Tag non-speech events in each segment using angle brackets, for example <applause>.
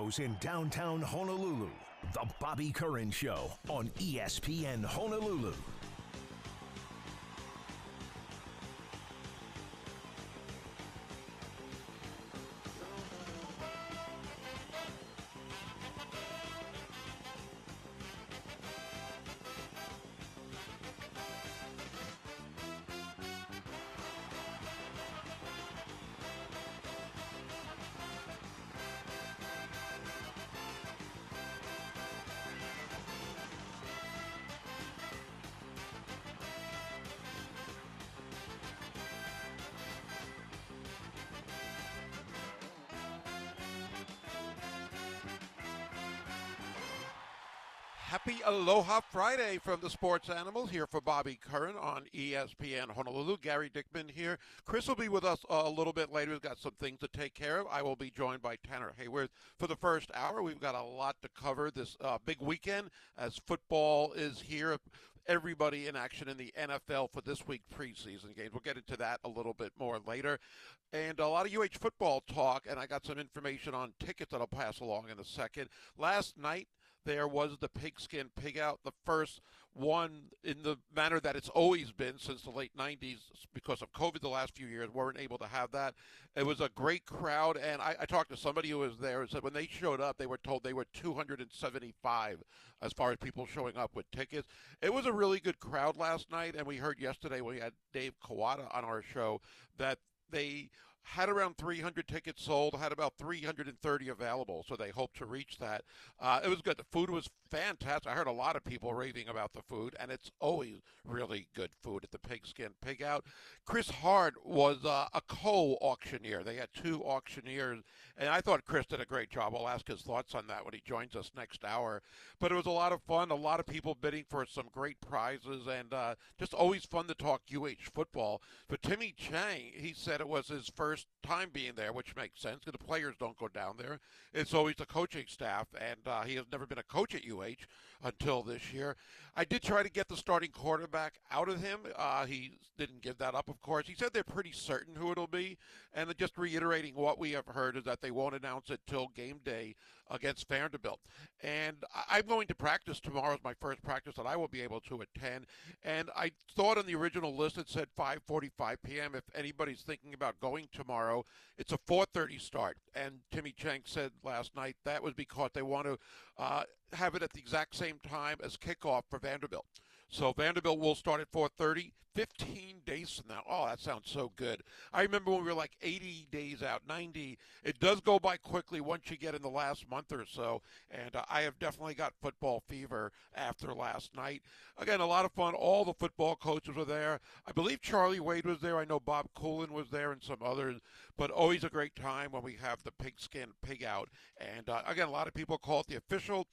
studios in downtown Honolulu. The Bobby Curran Show on ESPN Honolulu. Aloha Friday from the Sports Animal here for Bobby Curran on ESPN Honolulu. Gary Dickman here. Chris will be with us a little bit later. We've got some things to take care of. I will be joined by Tanner Hayward for the first hour. We've got a lot to cover this uh, big weekend as football is here. Everybody in action in the NFL for this week's preseason games. We'll get into that a little bit more later. And a lot of UH football talk, and I got some information on tickets that I'll pass along in a second. Last night, there was the pigskin pig out, the first one in the manner that it's always been since the late 90s because of COVID the last few years, weren't able to have that. It was a great crowd, and I, I talked to somebody who was there and said when they showed up, they were told they were 275 as far as people showing up with tickets. It was a really good crowd last night, and we heard yesterday when we had Dave Kawada on our show that they had around 300 tickets sold, had about 330 available, so they hope to reach that. Uh, it was good. The food was fantastic. I heard a lot of people raving about the food, and it's always really good food at the Pigskin Pig Out. Chris Hart was uh, a co-auctioneer. They had two auctioneers, and I thought Chris did a great job. I'll ask his thoughts on that when he joins us next hour. But it was a lot of fun. A lot of people bidding for some great prizes, and uh, just always fun to talk UH football. For Timmy Chang, he said it was his first time being there, which makes sense because the players don't go down there. It's always the coaching staff, and uh, he has never been a coach at UH until this year. I did try to get the starting quarterback out of him. Uh, he didn't give that up, of course. He said they're pretty certain who it'll be, and just reiterating what we have heard is that they won't announce it till game day against Vanderbilt. And I'm going to practice tomorrow is my first practice that I will be able to attend. And I thought on the original list it said 5:45 p.m. If anybody's thinking about going tomorrow, it's a 4:30 start. And Timmy Chang said last night that was because they want to uh, have it at the exact same time as kickoff for Vanderbilt. So Vanderbilt will start at 4:30, 15 days from now. Oh, that sounds so good. I remember when we were like 80 days out, 90. It does go by quickly once you get in the last month or so, and uh, I have definitely got football fever after last night. Again, a lot of fun. All the football coaches were there. I believe Charlie Wade was there. I know Bob Coolen was there and some others. But always a great time when we have the pigskin pig out. And uh, again, a lot of people call it the official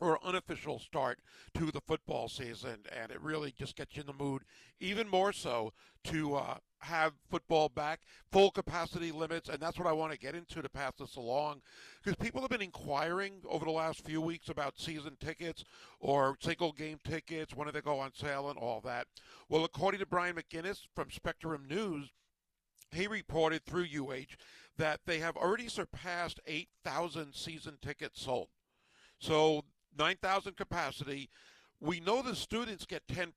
or unofficial start to the football season, and it really just gets you in the mood even more so to uh, have football back, full capacity limits, and that's what I want to get into to pass this along. Because people have been inquiring over the last few weeks about season tickets or single game tickets, when do they go on sale, and all that. Well, according to Brian McInnis from Spectrum News, he reported through UH that they have already surpassed 8,000 season tickets sold. So 9,000 capacity. We know the students get 10%,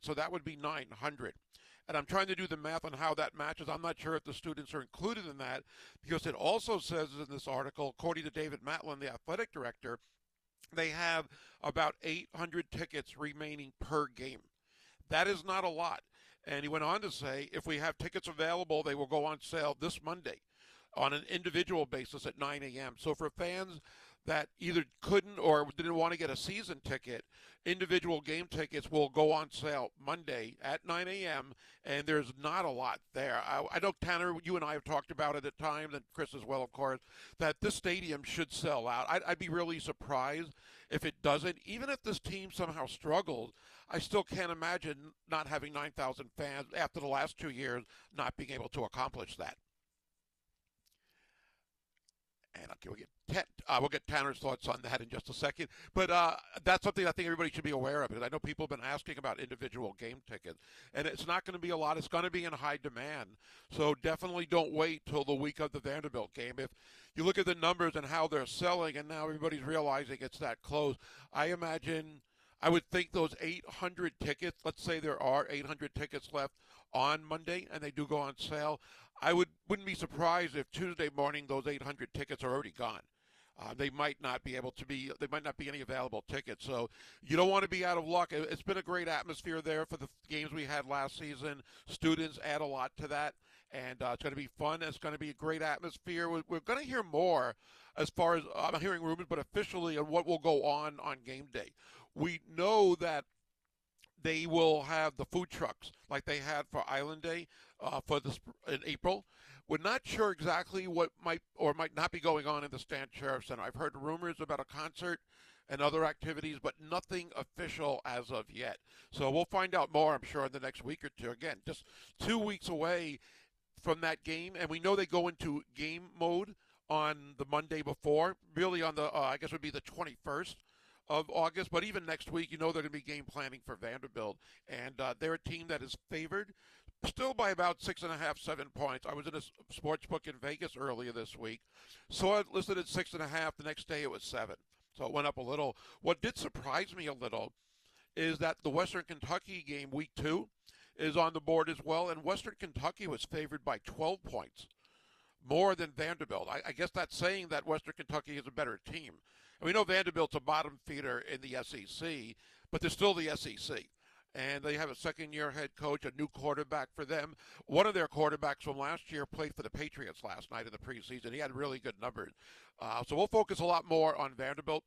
so that would be 900. And I'm trying to do the math on how that matches. I'm not sure if the students are included in that because it also says in this article, according to David Matlin, the athletic director, they have about 800 tickets remaining per game. That is not a lot. And he went on to say if we have tickets available, they will go on sale this Monday on an individual basis at 9 a.m. So for fans that either couldn't or didn't want to get a season ticket, individual game tickets will go on sale Monday at 9 a.m. And there's not a lot there. I, I know Tanner, you and I have talked about it at times, and Chris as well, of course, that this stadium should sell out. I'd, I'd be really surprised if it doesn't. Even if this team somehow struggles, I still can't imagine not having 9,000 fans after the last two years not being able to accomplish that. And okay, we get uh, we'll get Tanner's thoughts on that in just a second. But uh, that's something I think everybody should be aware of. Because I know people have been asking about individual game tickets, and it's not going to be a lot. It's going to be in high demand. So definitely don't wait till the week of the Vanderbilt game. If you look at the numbers and how they're selling, and now everybody's realizing it's that close, I imagine. I would think those 800 tickets, let's say there are 800 tickets left on Monday and they do go on sale, I would wouldn't be surprised if Tuesday morning those 800 tickets are already gone. Uh, they might not be able to be. There might not be any available tickets. So you don't want to be out of luck. It's been a great atmosphere there for the games we had last season. Students add a lot to that, and uh, it's going to be fun. It's going to be a great atmosphere. We're, we're going to hear more as far as I'm hearing rumors, but officially on what will go on on game day. We know that they will have the food trucks like they had for Island Day uh, for this in April. We're not sure exactly what might or might not be going on in the Stan Sheriff Center. I've heard rumors about a concert and other activities, but nothing official as of yet. So we'll find out more, I'm sure, in the next week or two. Again, just two weeks away from that game, and we know they go into game mode on the Monday before, really on the, uh, I guess would be the 21st of August. But even next week, you know they're going to be game planning for Vanderbilt, and uh, they're a team that is favored still by about six and a half, seven points. I was in a sports book in Vegas earlier this week, saw it listed at six and a half. The next day it was seven, so it went up a little. What did surprise me a little is that the Western Kentucky game, week two, is on the board as well, and Western Kentucky was favored by 12 points, more than Vanderbilt. I, I guess that's saying that Western Kentucky is a better team. And we know Vanderbilt's a bottom feeder in the SEC, but they're still the SEC and they have a second year head coach, a new quarterback for them. One of their quarterbacks from last year played for the Patriots last night in the preseason. He had really good numbers. Uh, so we'll focus a lot more on Vanderbilt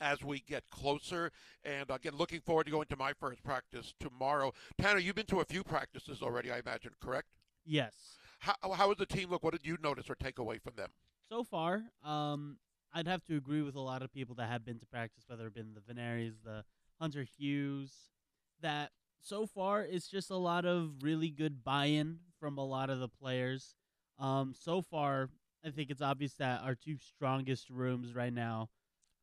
as we get closer. And again, looking forward to going to my first practice tomorrow. Tanner, you've been to a few practices already, I imagine, correct? Yes. How, how does the team look? What did you notice or take away from them? So far, um, I'd have to agree with a lot of people that have been to practice, whether it been the Veneris, the Hunter Hughes, that so far it's just a lot of really good buy-in from a lot of the players. Um, so far, I think it's obvious that our two strongest rooms right now,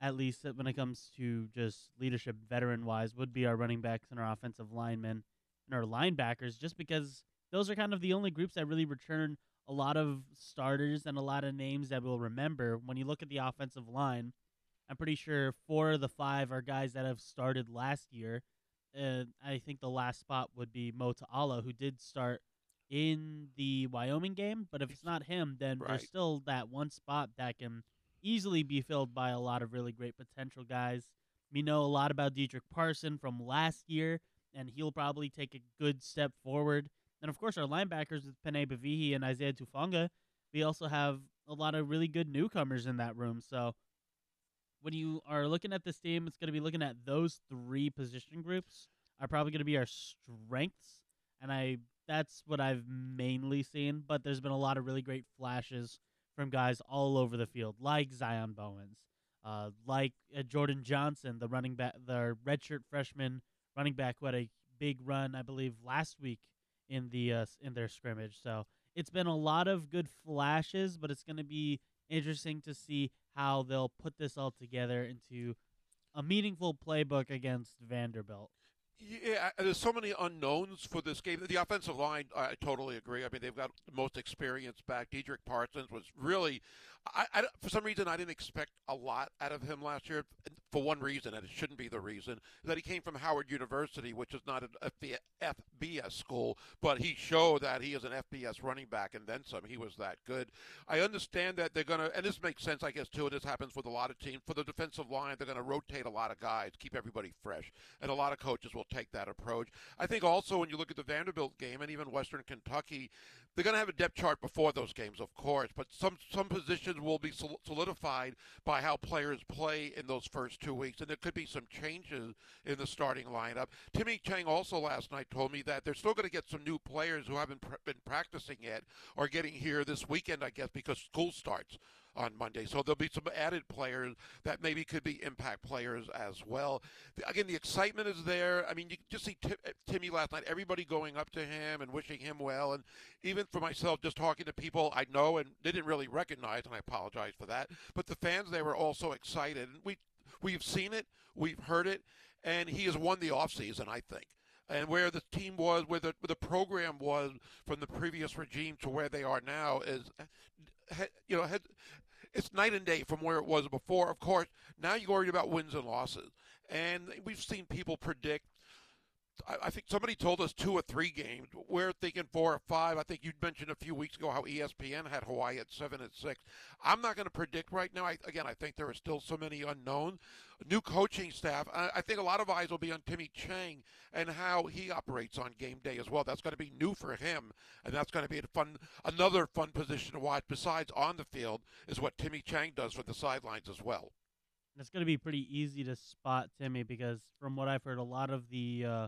at least when it comes to just leadership, veteran-wise, would be our running backs and our offensive linemen and our linebackers, just because those are kind of the only groups that really return a lot of starters and a lot of names that we'll remember. When you look at the offensive line, I'm pretty sure four of the five are guys that have started last year uh, I think the last spot would be Mo Ta'ala, who did start in the Wyoming game. But if it's not him, then right. there's still that one spot that can easily be filled by a lot of really great potential guys. We know a lot about Dedrick Parson from last year, and he'll probably take a good step forward. And of course, our linebackers with Penei Pavihi and Isaiah Tufaga, we also have a lot of really good newcomers in that room. So when you are looking at this team, it's going to be looking at those three position groups are probably going to be our strengths, and I that's what I've mainly seen. But there's been a lot of really great flashes from guys all over the field, like Zion Bowens, uh, like uh, Jordan Johnson, the running back, the redshirt freshman running back who had a big run, I believe, last week in the uh, in their scrimmage. So it's been a lot of good flashes, but it's going to be interesting to see how they'll put this all together into a meaningful playbook against Vanderbilt. Yeah, there's so many unknowns for this game. The offensive line, I totally agree. I mean, they've got the most experience back. Dedrick Parsons was really, I, I, for some reason, I didn't expect a lot out of him last year. For one reason, and it shouldn't be the reason, that he came from Howard University, which is not an FBS school, but he showed that he is an FBS running back, and then some. He was that good. I understand that they're going to, and this makes sense, I guess, too. And this happens with a lot of teams. For the defensive line, they're going to rotate a lot of guys, keep everybody fresh, and a lot of coaches will take that approach. I think also when you look at the Vanderbilt game and even Western Kentucky, they're going to have a depth chart before those games, of course, but some some positions will be solidified by how players play in those first first two weeks, and there could be some changes in the starting lineup. Timmy Chang also last night told me that they're still going to get some new players who haven't pr- been practicing yet or getting here this weekend, I guess, because school starts on Monday. So there'll be some added players that maybe could be impact players as well. Again, the excitement is there. I mean, you just see Tim, uh, Timmy last night, everybody going up to him and wishing him well. And even for myself, just talking to people I know and didn't really recognize, and I apologize for that, but the fans, they were also excited. And we, we've seen it, we've heard it, and he has won the offseason, I think and where the team was, where the, where the program was from the previous regime to where they are now is, uh, you know, it's night and day from where it was before. Of course, now you're worried about wins and losses. And we've seen people predict. I think somebody told us two or three games. We're thinking four or five. I think you mentioned a few weeks ago how ESPN had Hawaii at seven and six. I'm not going to predict right now. I, again, I think there are still so many unknowns new coaching staff. I, I, think a lot of eyes will be on Timmy Chang and how he operates on game day as well. That's going to be new for him, and that's going to be a fun, another fun position to watch. Besides on the field, is what Timmy Chang does for the sidelines as well. It's going to be pretty easy to spot Timmy because, from what I've heard, a lot of the uh,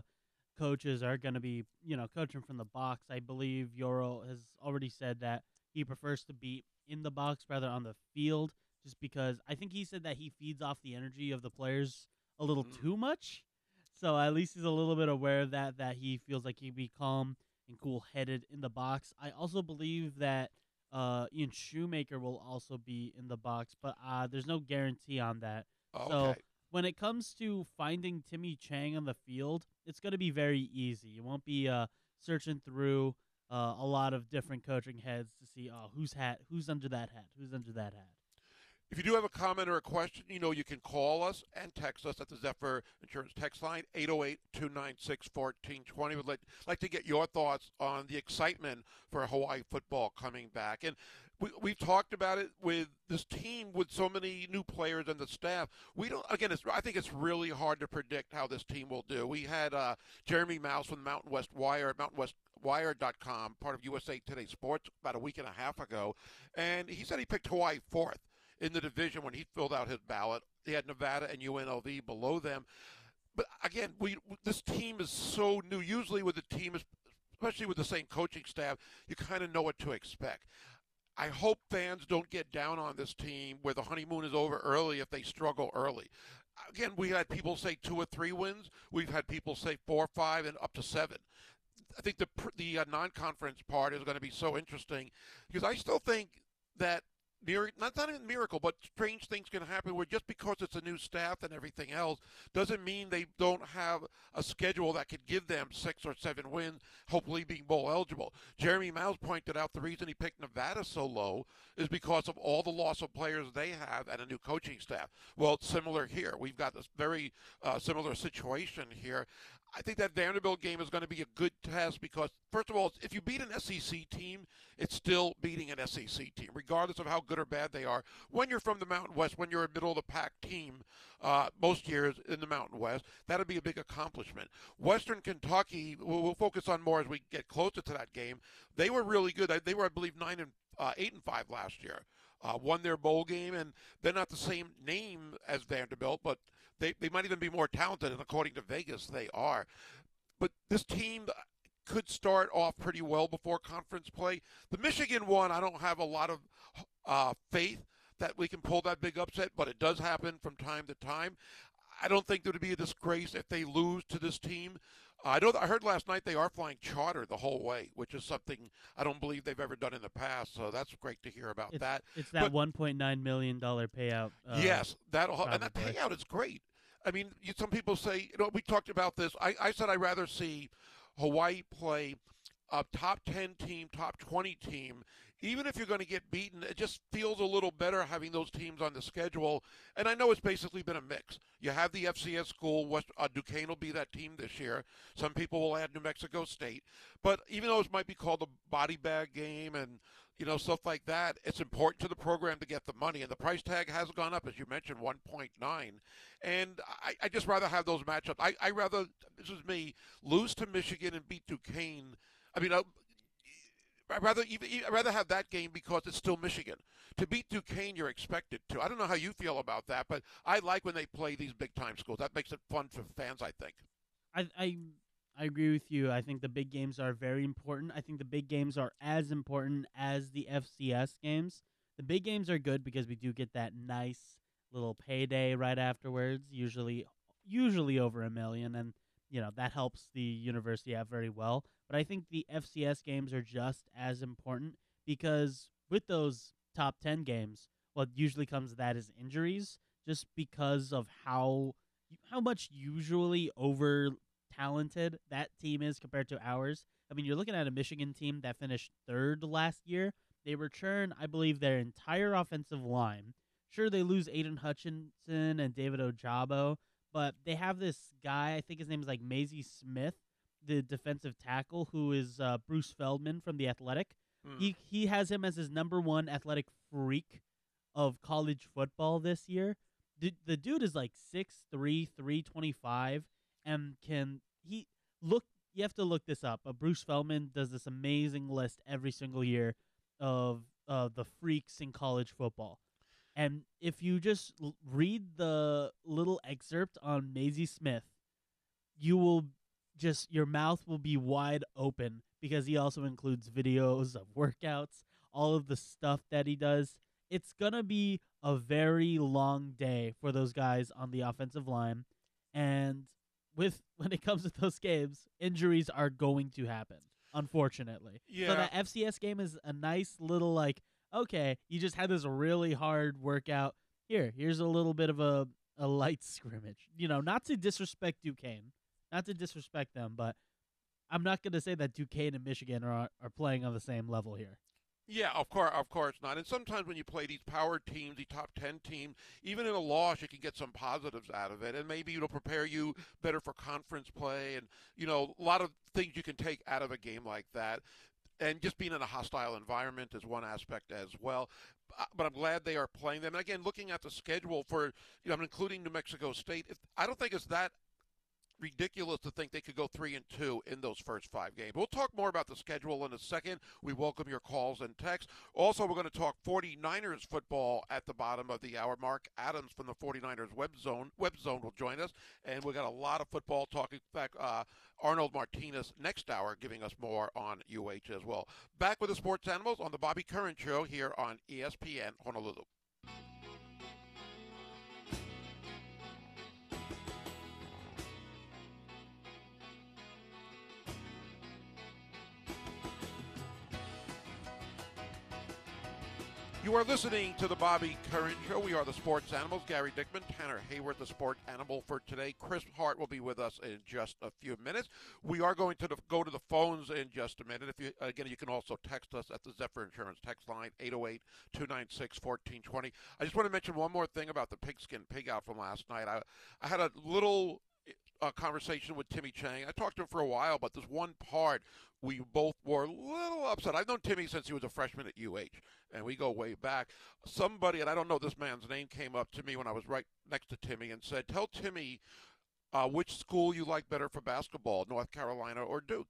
coaches are going to be, you know, coaching from the box. I believe Yoro has already said that he prefers to be in the box rather on the field just because I think he said that he feeds off the energy of the players a little mm. too much. So at least he's a little bit aware of that that he feels like he'd be calm and cool headed in the box. I also believe that uh, Ian Shoemaker will also be in the box, but uh, there's no guarantee on that. Okay. So when it comes to finding Timmy Chang on the field, it's going to be very easy. You won't be uh, searching through uh, a lot of different coaching heads to see, oh, who's hat, who's under that hat, who's under that hat. If you do have a comment or a question, you know you can call us and text us at the Zephyr Insurance text line, 808-296-1420. We'd like, like to get your thoughts on the excitement for Hawaii football coming back. And we, we've talked about it with this team with so many new players and the staff. We don't, again, I think it's really hard to predict how this team will do. We had uh, Jeremy Mauss from Mountain West Wire Mountain West Wire.com, part of USA Today Sports, about a week and a half ago, and he said he picked Hawaii fourth in the division when he filled out his ballot. He had Nevada and UNLV below them. But again, we this team is so new. Usually, with the team, especially with the same coaching staff, you kind of know what to expect. I hope fans don't get down on this team where the honeymoon is over early if they struggle early. Again, we had people say two or three wins. We've had people say four, five, and up to seven. I think the the uh, non-conference part is going to be so interesting because I still think that not not a miracle, but strange things can happen where just because it's a new staff and everything else doesn't mean they don't have a schedule that could give them six or seven wins, hopefully being bowl eligible. Jeremy Miles pointed out the reason he picked Nevada so low is because of all the loss of players they have and a new coaching staff. Well, it's similar here. We've got this very uh, similar situation here. I think that Vanderbilt game is going to be a good test because, first of all, if you beat an SEC team, it's still beating an SEC team, regardless of how good or bad they are. When you're from the Mountain West, when you're a middle of the pack team, uh, most years in the Mountain West, that'll be a big accomplishment. Western Kentucky, we'll, we'll, focus on more as we get closer to that game. They were really good. They were, I believe, nine and uh, eight and five last year. Uh, won their bowl game, and they're not the same name as Vanderbilt, but they, they might even be more talented, and according to Vegas, they are. But this team could start off pretty well before conference play. The Michigan one, I don't have a lot of uh, faith that we can pull that big upset, but it does happen from time to time. I don't think there would be a disgrace if they lose to this team. I know. I heard last night they are flying charter the whole way, which is something I don't believe they've ever done in the past. So that's great to hear about it's, that. It's that one point nine million dollar payout. Uh, yes, that and that payout is great. I mean, you, some people say, you know, we talked about this. I, I said I'd rather see Hawaii play a top 10 team, top 20 team. Even if you're going to get beaten, it just feels a little better having those teams on the schedule. And I know it's basically been a mix. You have the FCS school, West, uh, Duquesne will be that team this year. Some people will add New Mexico State. But even though it might be called a body bag game and you know, stuff like that. It's important to the program to get the money, and the price tag has gone up, as you mentioned, 1.9. And I, I just rather have those matchups. I, I rather, this is me, lose to Michigan and beat Duquesne. I mean, uh, I'd rather even I'd rather have that game because it's still Michigan. To beat Duquesne, you're expected to. I don't know how you feel about that, but I like when they play these big time schools. That makes it fun for fans. I think. I I I agree with you. I think the big games are very important. I think the big games are as important as the FCS games. The big games are good because we do get that nice little payday right afterwards, usually usually over a million and you know, that helps the university out very well. But I think the FCS games are just as important because with those top 10 games, what usually comes with that is injuries just because of how how much usually over talented that team is compared to ours. I mean, you're looking at a Michigan team that finished third last year. They return, I believe, their entire offensive line. Sure, they lose Aidan Hutchinson and David Ojabo, but they have this guy, I think his name is like Mazi Smith, the defensive tackle, who is uh, Bruce Feldman from the Athletic. Mm. He he has him as his number one athletic freak of college football this year. The, the dude is like 6'3", 325, and can he look? You have to look this up. Uh, Bruce Feldman does this amazing list every single year of uh, the freaks in college football. And if you just l- read the little excerpt on Mazi Smith, you will just your mouth will be wide open because he also includes videos of workouts, all of the stuff that he does. It's going to be a very long day for those guys on the offensive line and with <laughs> when it comes to those games, injuries are going to happen, unfortunately. Yeah. So that FCS game is a nice little like okay, you just had this really hard workout. Here, here's a little bit of a, a light <laughs> scrimmage. You know, not to disrespect Duquesne, not to disrespect them, but I'm not going to say that Duquesne and Michigan are are playing on the same level here. Yeah, of course, of course not. And sometimes when you play these power teams, the top ten teams, even in a loss, you can get some positives out of it, and maybe it'll prepare you better for conference play, and you know a lot of things you can take out of a game like that and just being in a hostile environment is one aspect as well. Uh, but I'm glad they are playing them. And again, looking at the schedule for, you know, I'm including New Mexico State. I don't think it's that ridiculous to think they could go three and two in those first five games. We'll talk more about the schedule in a second. We welcome your calls and texts. Also, we're going to talk 49ers football at the bottom of the hour. Mark Adams from the 49ers web zone web zone will join us, and we've got a lot of football talking. In fact, uh, Arnold Martinez next hour giving us more on UH as well. Back with the sports animals on the Bobby Curran Show here on ESPN Honolulu. You are listening to the Bobby Curran Show. We are the sports animals. Gary Dickman, Tanner Hayward, the sport animal for today. Chris Hart will be with us in just a few minutes. We are going to the, go to the phones in just a minute. If you again, you can also text us at the Zephyr Insurance text line 808-296-1420. I just want to mention one more thing about the pigskin pig out from last night. I I had a little uh, conversation with Timmy Chang. I talked to him for a while, but there's one part we both were a little upset. I've known Timmy since he was a freshman at UH, and we go way back. Somebody, and I don't know this man's name, came up to me when I was right next to Timmy and said, "Tell Timmy uh, which school you like better for basketball, North Carolina or Duke."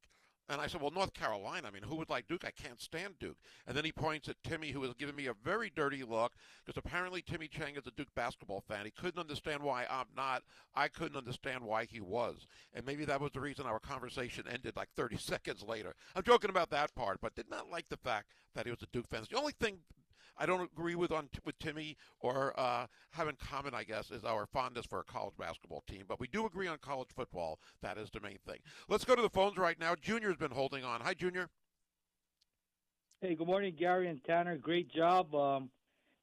And I said, well, North Carolina. I mean, who would like Duke? I can't stand Duke. And then he points at Timmy, who has given me a very dirty look because apparently Timmy Chang is a Duke basketball fan. He couldn't understand why I'm not. I couldn't understand why he was. And maybe that was the reason our conversation ended like 30 <laughs> seconds later. I'm joking about that part, but did not like the fact that he was a Duke fan. It's the only thing I don't agree with on with Timmy or uh, have in common, I guess, is our fondness for a college basketball team. But we do agree on college football. That is the main thing. Let's go to the phones right now. Junior's been holding on. Hi, Junior. Hey, good morning, Gary and Tanner. Great job. Um,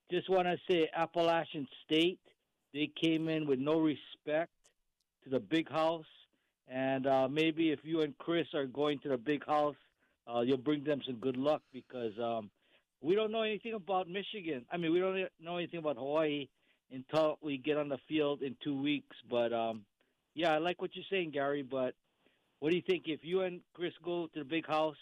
just want to say Appalachian State, they came in with no respect to the big house. And uh, maybe if you and Chris are going to the big house, uh, you'll bring them some good luck because um, we don't know anything about Michigan. I mean, we don't know anything about Hawaii until we get on the field in two weeks. But um, yeah, I like what you're saying, Gary. But what do you think if you and Chris go to the big house?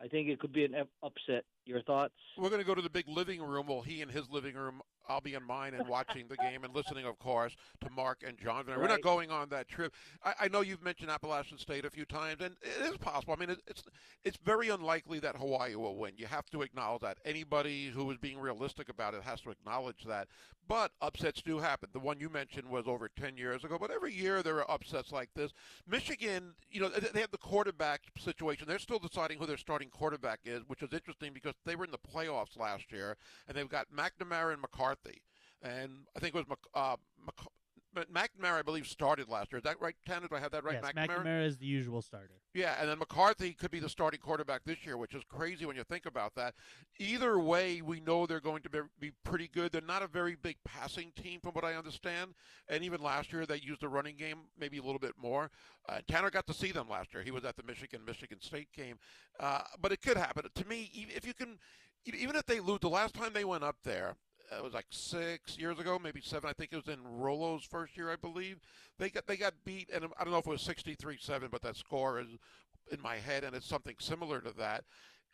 I think it could be an upset. Your thoughts? We're going to go to the big living room. Well, he in his living room, I'll be in mine and watching the game and listening, of course, to Mark and John. We're not going on that trip. I, I know you've mentioned Appalachian State a few times, and it is possible. I mean, it, it's it's very unlikely that Hawaii will win. You have to acknowledge that. Anybody who is being realistic about it has to acknowledge that. But upsets do happen. The one you mentioned was over 10 years ago, but every year there are upsets like this. Michigan, you know, they they have the quarterback situation. They're still deciding who their starting quarterback is, which is interesting because they were in the playoffs last year, and they've got McNamara and McCarthy. And I think it was Mc, uh, Mc, McNamara, I believe, started last year. Is that right, Tanner? Do I have that right? yes, McNamara is the usual starter. Yeah, and then McCarthy could be the starting quarterback this year, which is crazy when you think about that. Either way, we know they're going to be, be pretty good. They're not a very big passing team, from what I understand. And even last year, they used the running game maybe a little bit more. Uh, Tanner got to see them last year. He was at the Michigan Michigan State game, uh, but it could happen. To me, if you can, even if they lose, the last time they went up there. Uh, It was like six years ago, maybe seven. I think it was in Rolo's first year, I believe. They got they got beat, and I don't know if it was 63-7, but that score is in my head, and it's something similar to that.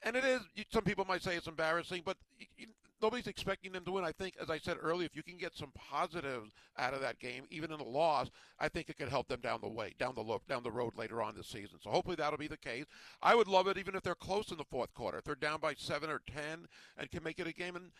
And it is. Some people might say it's embarrassing, but you, nobody's expecting them to win. I think, as I said earlier, if you can get some positives out of that game, even in a loss, I think it could help them down the way, down the lo- down the road later on this season. So hopefully that'll be the case. I would love it even if they're close in the fourth quarter. If they're down by seven or ten and can make it a game, and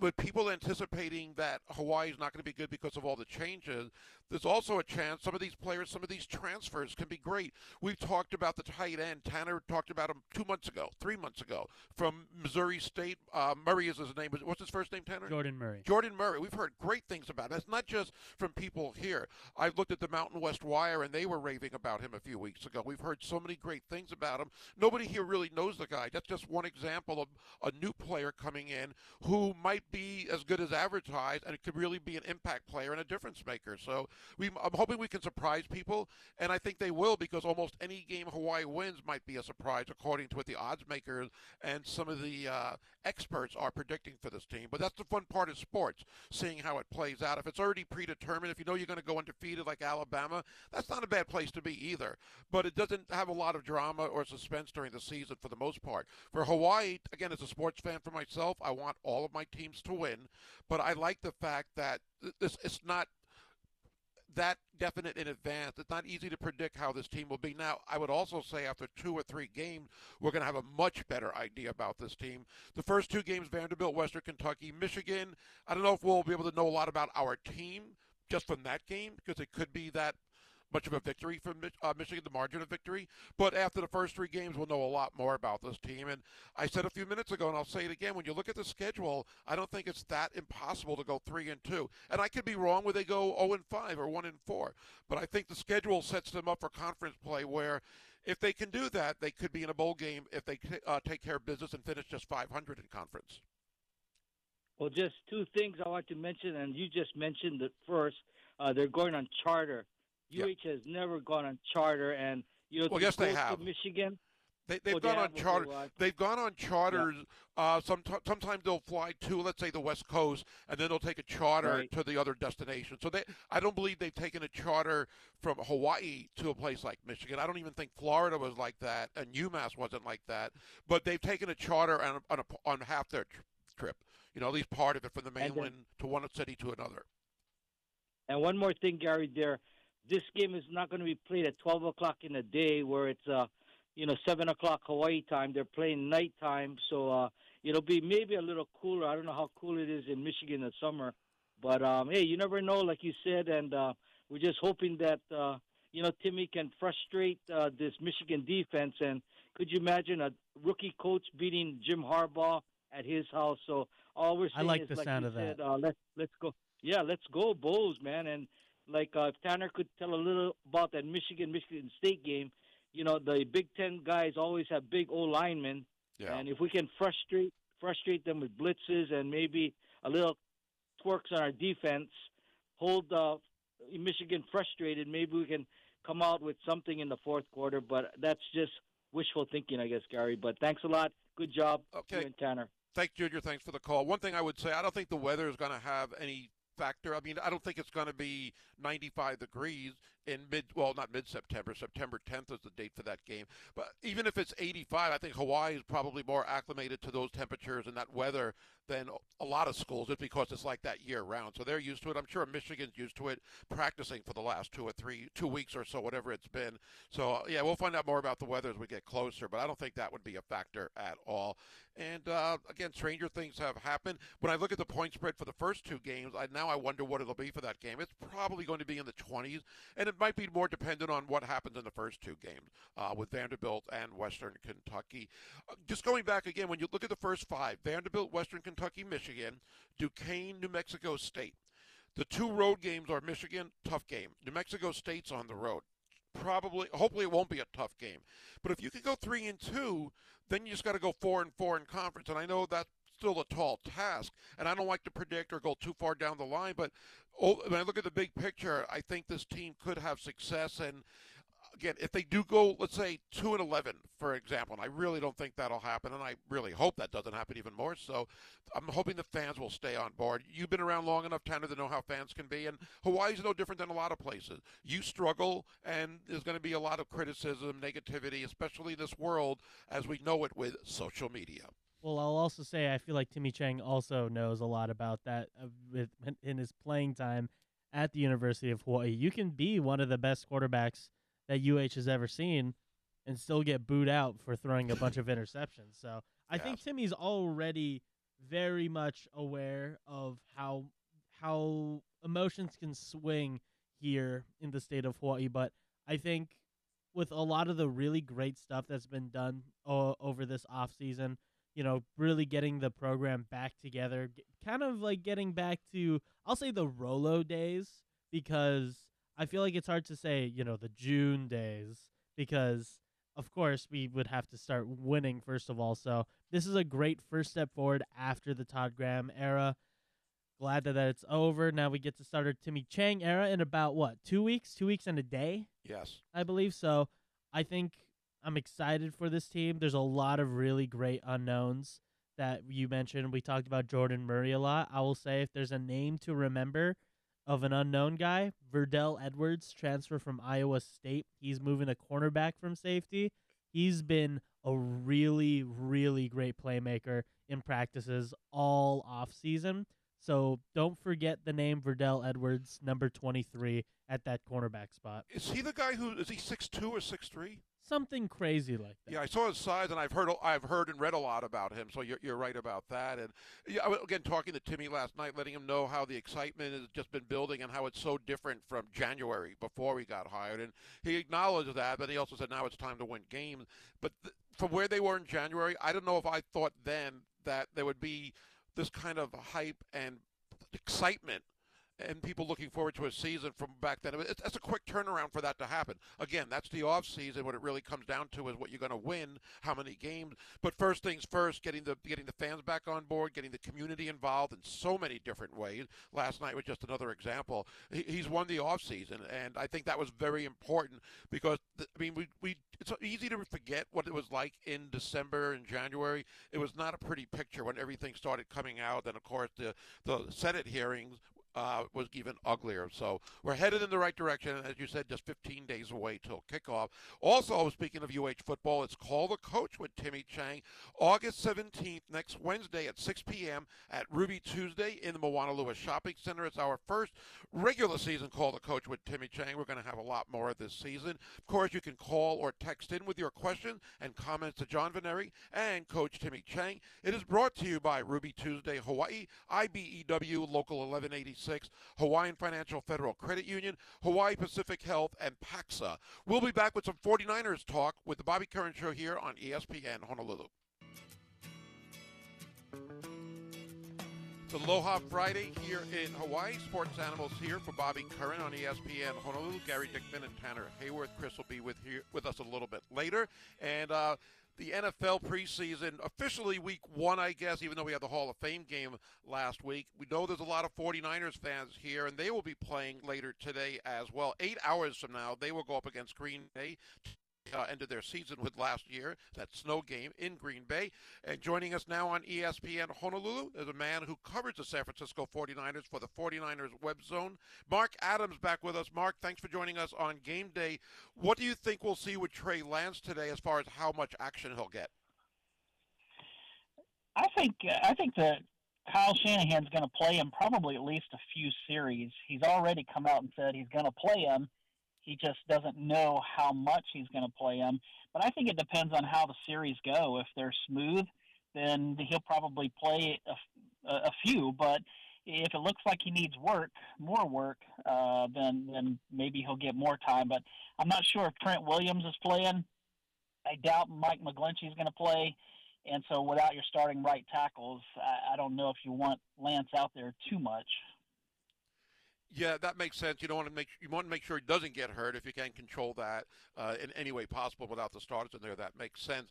with people anticipating that Hawaii is not going to be good because of all the changes, there's also a chance some of these players, some of these transfers can be great. We've talked about the tight end. Tanner talked about him two months ago, three months ago, from Missouri State. Uh, Murray is his name. What's his first name, Tanner? Jordan Murray. Jordan Murray. We've heard great things about him. It's not just from people here. I've looked at the Mountain West Wire, and they were raving about him a few weeks ago. We've heard so many great things about him. Nobody here really knows the guy. That's just one example of a new player coming in who might be as good as advertised, and it could really be an impact player and a difference maker. So we, I'm hoping we can surprise people, and I think they will because almost any game Hawaii wins might be a surprise, according to what the odds makers and some of the uh, experts are predicting for this team. But that's the fun part of sports, seeing how it plays out. If it's already predetermined, if you know you're going to go undefeated like Alabama, that's not a bad place to be either. But it doesn't have a lot of drama or suspense during the season for the most part. For Hawaii, again, as a sports fan for myself, I want all of my teams to win, but I like the fact that this it's not that definite in advance. It's not easy to predict how this team will be. Now, I would also say after two or three games, we're going to have a much better idea about this team. The first two games, Vanderbilt, Western Kentucky, Michigan, I don't know if we'll be able to know a lot about our team just from that game because it could be that much of a victory for uh, Michigan, the margin of victory. But after the first three games, we'll know a lot more about this team. And I said a few minutes ago, and I'll say it again: when you look at the schedule, I don't think it's that impossible to go three and two. And I could be wrong where they go zero and five or one and four. But I think the schedule sets them up for conference play where. If they can do that, they could be in a bowl game if they uh, take care of business and finish just 500 in conference. Well, just two things I want to mention, and you just mentioned it first. Uh, they're going on charter. Yeah. UH has never gone on charter, and you know, Well, yes, they have. Michigan. They, they've Oh, they gone on charter. They've gone on charters. Uh, some, sometimes they'll fly to, let's say, the West Coast, and then they'll take a charter Right. to the other destination. So they, I don't believe they've taken a charter from Hawaii to a place like Michigan. I don't even think Florida was like that, and UMass wasn't like that. But they've taken a charter on, on, a, on half their tr- trip. You know, at least part of it from the And then- mainland to one city to another. And one more thing, Gary, there, this game is not going to be played at 12 o'clock in the day where it's, uh, you know, 7 o'clock Hawaii time. They're playing nighttime, so uh, it'll be maybe a little cooler. I don't know how cool it is in Michigan in the summer. But, um, hey, you never know, like you said, and uh, we're just hoping that, uh, you know, Timmy can frustrate uh, this Michigan defense. And could you imagine a rookie coach beating Jim Harbaugh at his house? So all we're I saying like is, the like sound of that. Uh, let's, let's go. Yeah, let's go Bulls, man. And like uh, if Tanner could tell a little about that Michigan Michigan State game, you know the Big Ten guys always have big O linemen, Yeah. and if we can frustrate frustrate them with blitzes and maybe a little twerks on our defense, hold uh, Michigan frustrated, maybe we can come out with something in the fourth quarter. But that's just wishful thinking, I guess, Gary. But thanks a lot. Good job, Okay. you and Tanner. Thanks, Junior. Thanks for the call. One thing I would say, I don't think the weather is going to have any factor. I mean, I don't think it's going to be 95 degrees in mid, well, not mid-September. September 10th is the date for that game. But even if it's 85, I think Hawaii is probably more acclimated to those temperatures and that weather than a lot of schools just because it's like that year round. So they're used to it. I'm sure Michigan's used to it practicing for the last two or three, two weeks or so, whatever it's been. So, uh, yeah, we'll find out more about the weather as we get closer, but I don't think that would be a factor at all. And uh, again, stranger things have happened. When I look at the point spread for the first two games, I, now I wonder what it'll be for that game. It's probably going to be in the 20s, and it might be more dependent on what happens in the first two games uh, with Vanderbilt and Western Kentucky. Uh, just going back again, when you look at the first five Vanderbilt, Western Kentucky, Michigan, Duquesne, New Mexico State. The two road games are Michigan, tough game. New Mexico State's on the road. Probably, hopefully, it won't be a tough game. But if you can go three and two, then you just got to go four and four in conference. And I know that's still a tall task. And I don't like to predict or go too far down the line. But Oh, when I look at the big picture, I think this team could have success. And again, if they do go, let's say two and eleven, for example, and I really don't think that'll happen, and I really hope that doesn't happen even more. So, I'm hoping the fans will stay on board. You've been around long enough, Tanner, to know how fans can be, and Hawaii's no different than a lot of places. You struggle, and there's going to be a lot of criticism, negativity, especially this world as we know it with social media. Well, I'll also say I feel like Timmy Chang also knows a lot about that uh, with, in his playing time at the University of Hawaii. You can be one of the best quarterbacks that UH has ever seen and still get booed out for throwing a bunch of <laughs> interceptions. So I yeah. think Timmy's already very much aware of how how emotions can swing here in the state of Hawaii. But I think with a lot of the really great stuff that's been done o- over this off season, you know, really getting the program back together, kind of like getting back to I'll say the Rolo days because I feel like it's hard to say, you know, the June days because of course we would have to start winning first of all. So this is a great first step forward after the Todd Graham era. Glad that, that it's over. Now we get to start our Timmy Chang era in about what, two weeks? Two weeks and a day? Yes. I believe. So I think I'm excited for this team. There's a lot of really great unknowns that you mentioned. We talked about Jordan Murray a lot. I will say if there's a name to remember of an unknown guy, Verdell Edwards, transfer from Iowa State. He's moving a cornerback from safety. He's been a really, really great playmaker in practices all off season. So don't forget the name Verdell Edwards, number 23 at that cornerback spot. Is he the guy who is he six two or six three? Something crazy like that. Yeah, I saw his size, and I've heard I've heard and read a lot about him. So you're, you're right about that. And yeah, again, talking to Timmy last night, letting him know how the excitement has just been building and how it's so different from January before he got hired. And he acknowledged that, but he also said now it's time to win games. But th- from where they were in January, I don't know if I thought then that there would be this kind of hype and excitement and people looking forward to a season from back then. It's, it's a quick turnaround for that to happen. Again, that's the off season. What it really comes down to is what you're going to win, how many games. But first things first, getting the getting the fans back on board, getting the community involved in so many different ways. Last night was just another example. He, he's won the off season, and I think that was very important because I mean we we it's easy to forget what it was like in December and January. It was not a pretty picture when everything started coming out. And of course, the the Senate hearings uh, was even uglier. So we're headed in the right direction. And as you said, just 15 days away till kickoff. Also, speaking of UH football, it's Call the Coach with Timmy Chang, August 17th, next Wednesday at 6 p.m. at Ruby Tuesday in the Moanalua Shopping Center. It's our first regular season Call the Coach with Timmy Chang. We're going to have a lot more this season. Of course, you can call or text in with your questions and comments to John Veneri and Coach Timmy Chang. It is brought to you by Ruby Tuesday Hawaii, IBEW Local 1186. Hawaiian Financial Federal Credit Union, Hawaii Pacific Health, and Paxa. We'll be back with some 49ers talk with the Bobby Curran Show here on ESPN Honolulu. It's Aloha Friday here in Hawaii. Sports Animals here for Bobby Curran on ESPN Honolulu. Gary Dickman and Tanner Hayworth. Chris will be with here with us a little bit later. And uh, the NFL preseason, officially week one, I guess, even though we had the Hall of Fame game last week. We know there's a lot of 49ers fans here, and they will be playing later today as well. Eight hours from now, they will go up against Green Bay uh, ended their season with last year, that snow game in Green Bay. And joining us now on ESPN Honolulu is a man who covers the San Francisco 49ers for the 49ers web zone. Mark Adams back with us. Mark, thanks for joining us on game day. What do you think we'll see with Trey Lance today as far as how much action he'll get? I think I think the Kyle Shanahan's going to play him probably at least a few series. He's already come out and said he's going to play him. He just doesn't know how much he's going to play him. But I think it depends on how the series go. If they're smooth, then he'll probably play a, a few. But if it looks like he needs work, more work, uh, then then maybe he'll get more time. But I'm not sure if Trent Williams is playing. I doubt Mike McGlinchey is going to play. And so, without your starting right tackles, I, I don't know if you want Lance out there too much. Yeah, that makes sense. You don't want to make you want to make sure he doesn't get hurt if you can control that uh, in any way possible without the starters in there. That makes sense.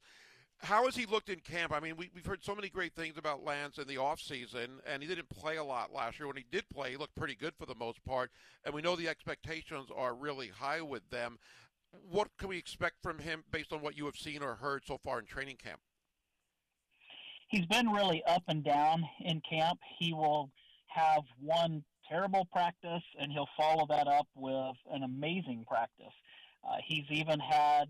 How has he looked in camp? I mean, we, have heard so many great things about Lance in the offseason, and he didn't play a lot last year. When he did play, he looked pretty good for the most part, and we know the expectations are really high with them. What can we expect from him based on what you have seen or heard so far in training camp? he's been really up and down in camp. He will have one terrible practice and he'll follow that up with an amazing practice. Uh, he's even had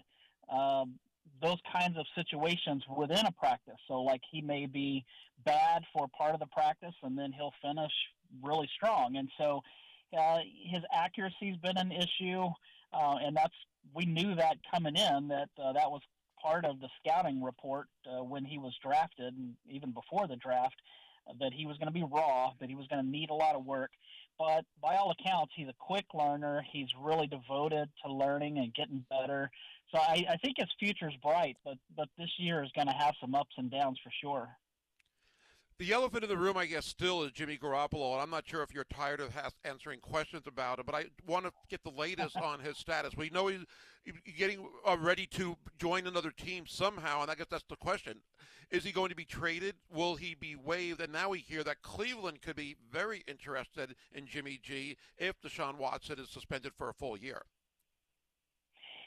um, those kinds of situations within a practice. So, like, he may be bad for part of the practice and then he'll finish really strong. And so, uh, his accuracy's been an issue, uh, and that's we knew that coming in that uh, that was part of the scouting report uh, when he was drafted, and even before the draft, that he was going to be raw, that he was going to need a lot of work. But by all accounts, he's a quick learner. He's really devoted to learning and getting better. So I, I think his future's bright, but but this year is going to have some ups and downs for sure. The elephant in the room, I guess, still is Jimmy Garoppolo, and I'm not sure if you're tired of answering questions about him, but I want to get the latest <laughs> on his status. We know he's getting uh, ready to join another team somehow, and I guess that's the question. Is he going to be traded? Will he be waived? And now we hear that Cleveland could be very interested in Jimmy G if Deshaun Watson is suspended for a full year.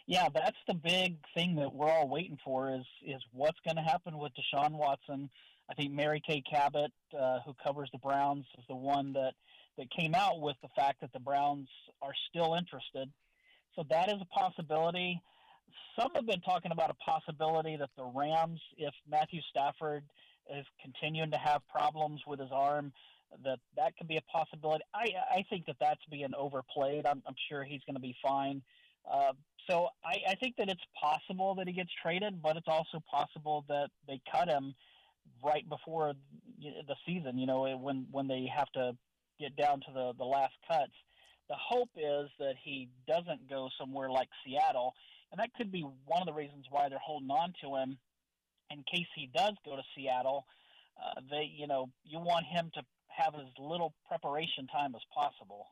Yeah, that's the big thing that we're all waiting for is is what's going to happen with Deshaun Watson I think Mary Kay Cabot, uh, who covers the Browns, is the one that, that came out with the fact that the Browns are still interested. So that is a possibility. Some have been talking about a possibility that the Rams, if Matthew Stafford is continuing to have problems with his arm, that that could be a possibility. I I think that that's being overplayed. I'm, I'm sure he's going to be fine. Uh, so I, I think that it's possible that he gets traded, but it's also possible that they cut him right before the season. You know, when when they have to get down to the the last cuts. The hope is that he doesn't go somewhere like Seattle, and that could be one of the reasons why they're holding on to him in case he does go to Seattle. Uh, they, you know, you want him to have as little preparation time as possible.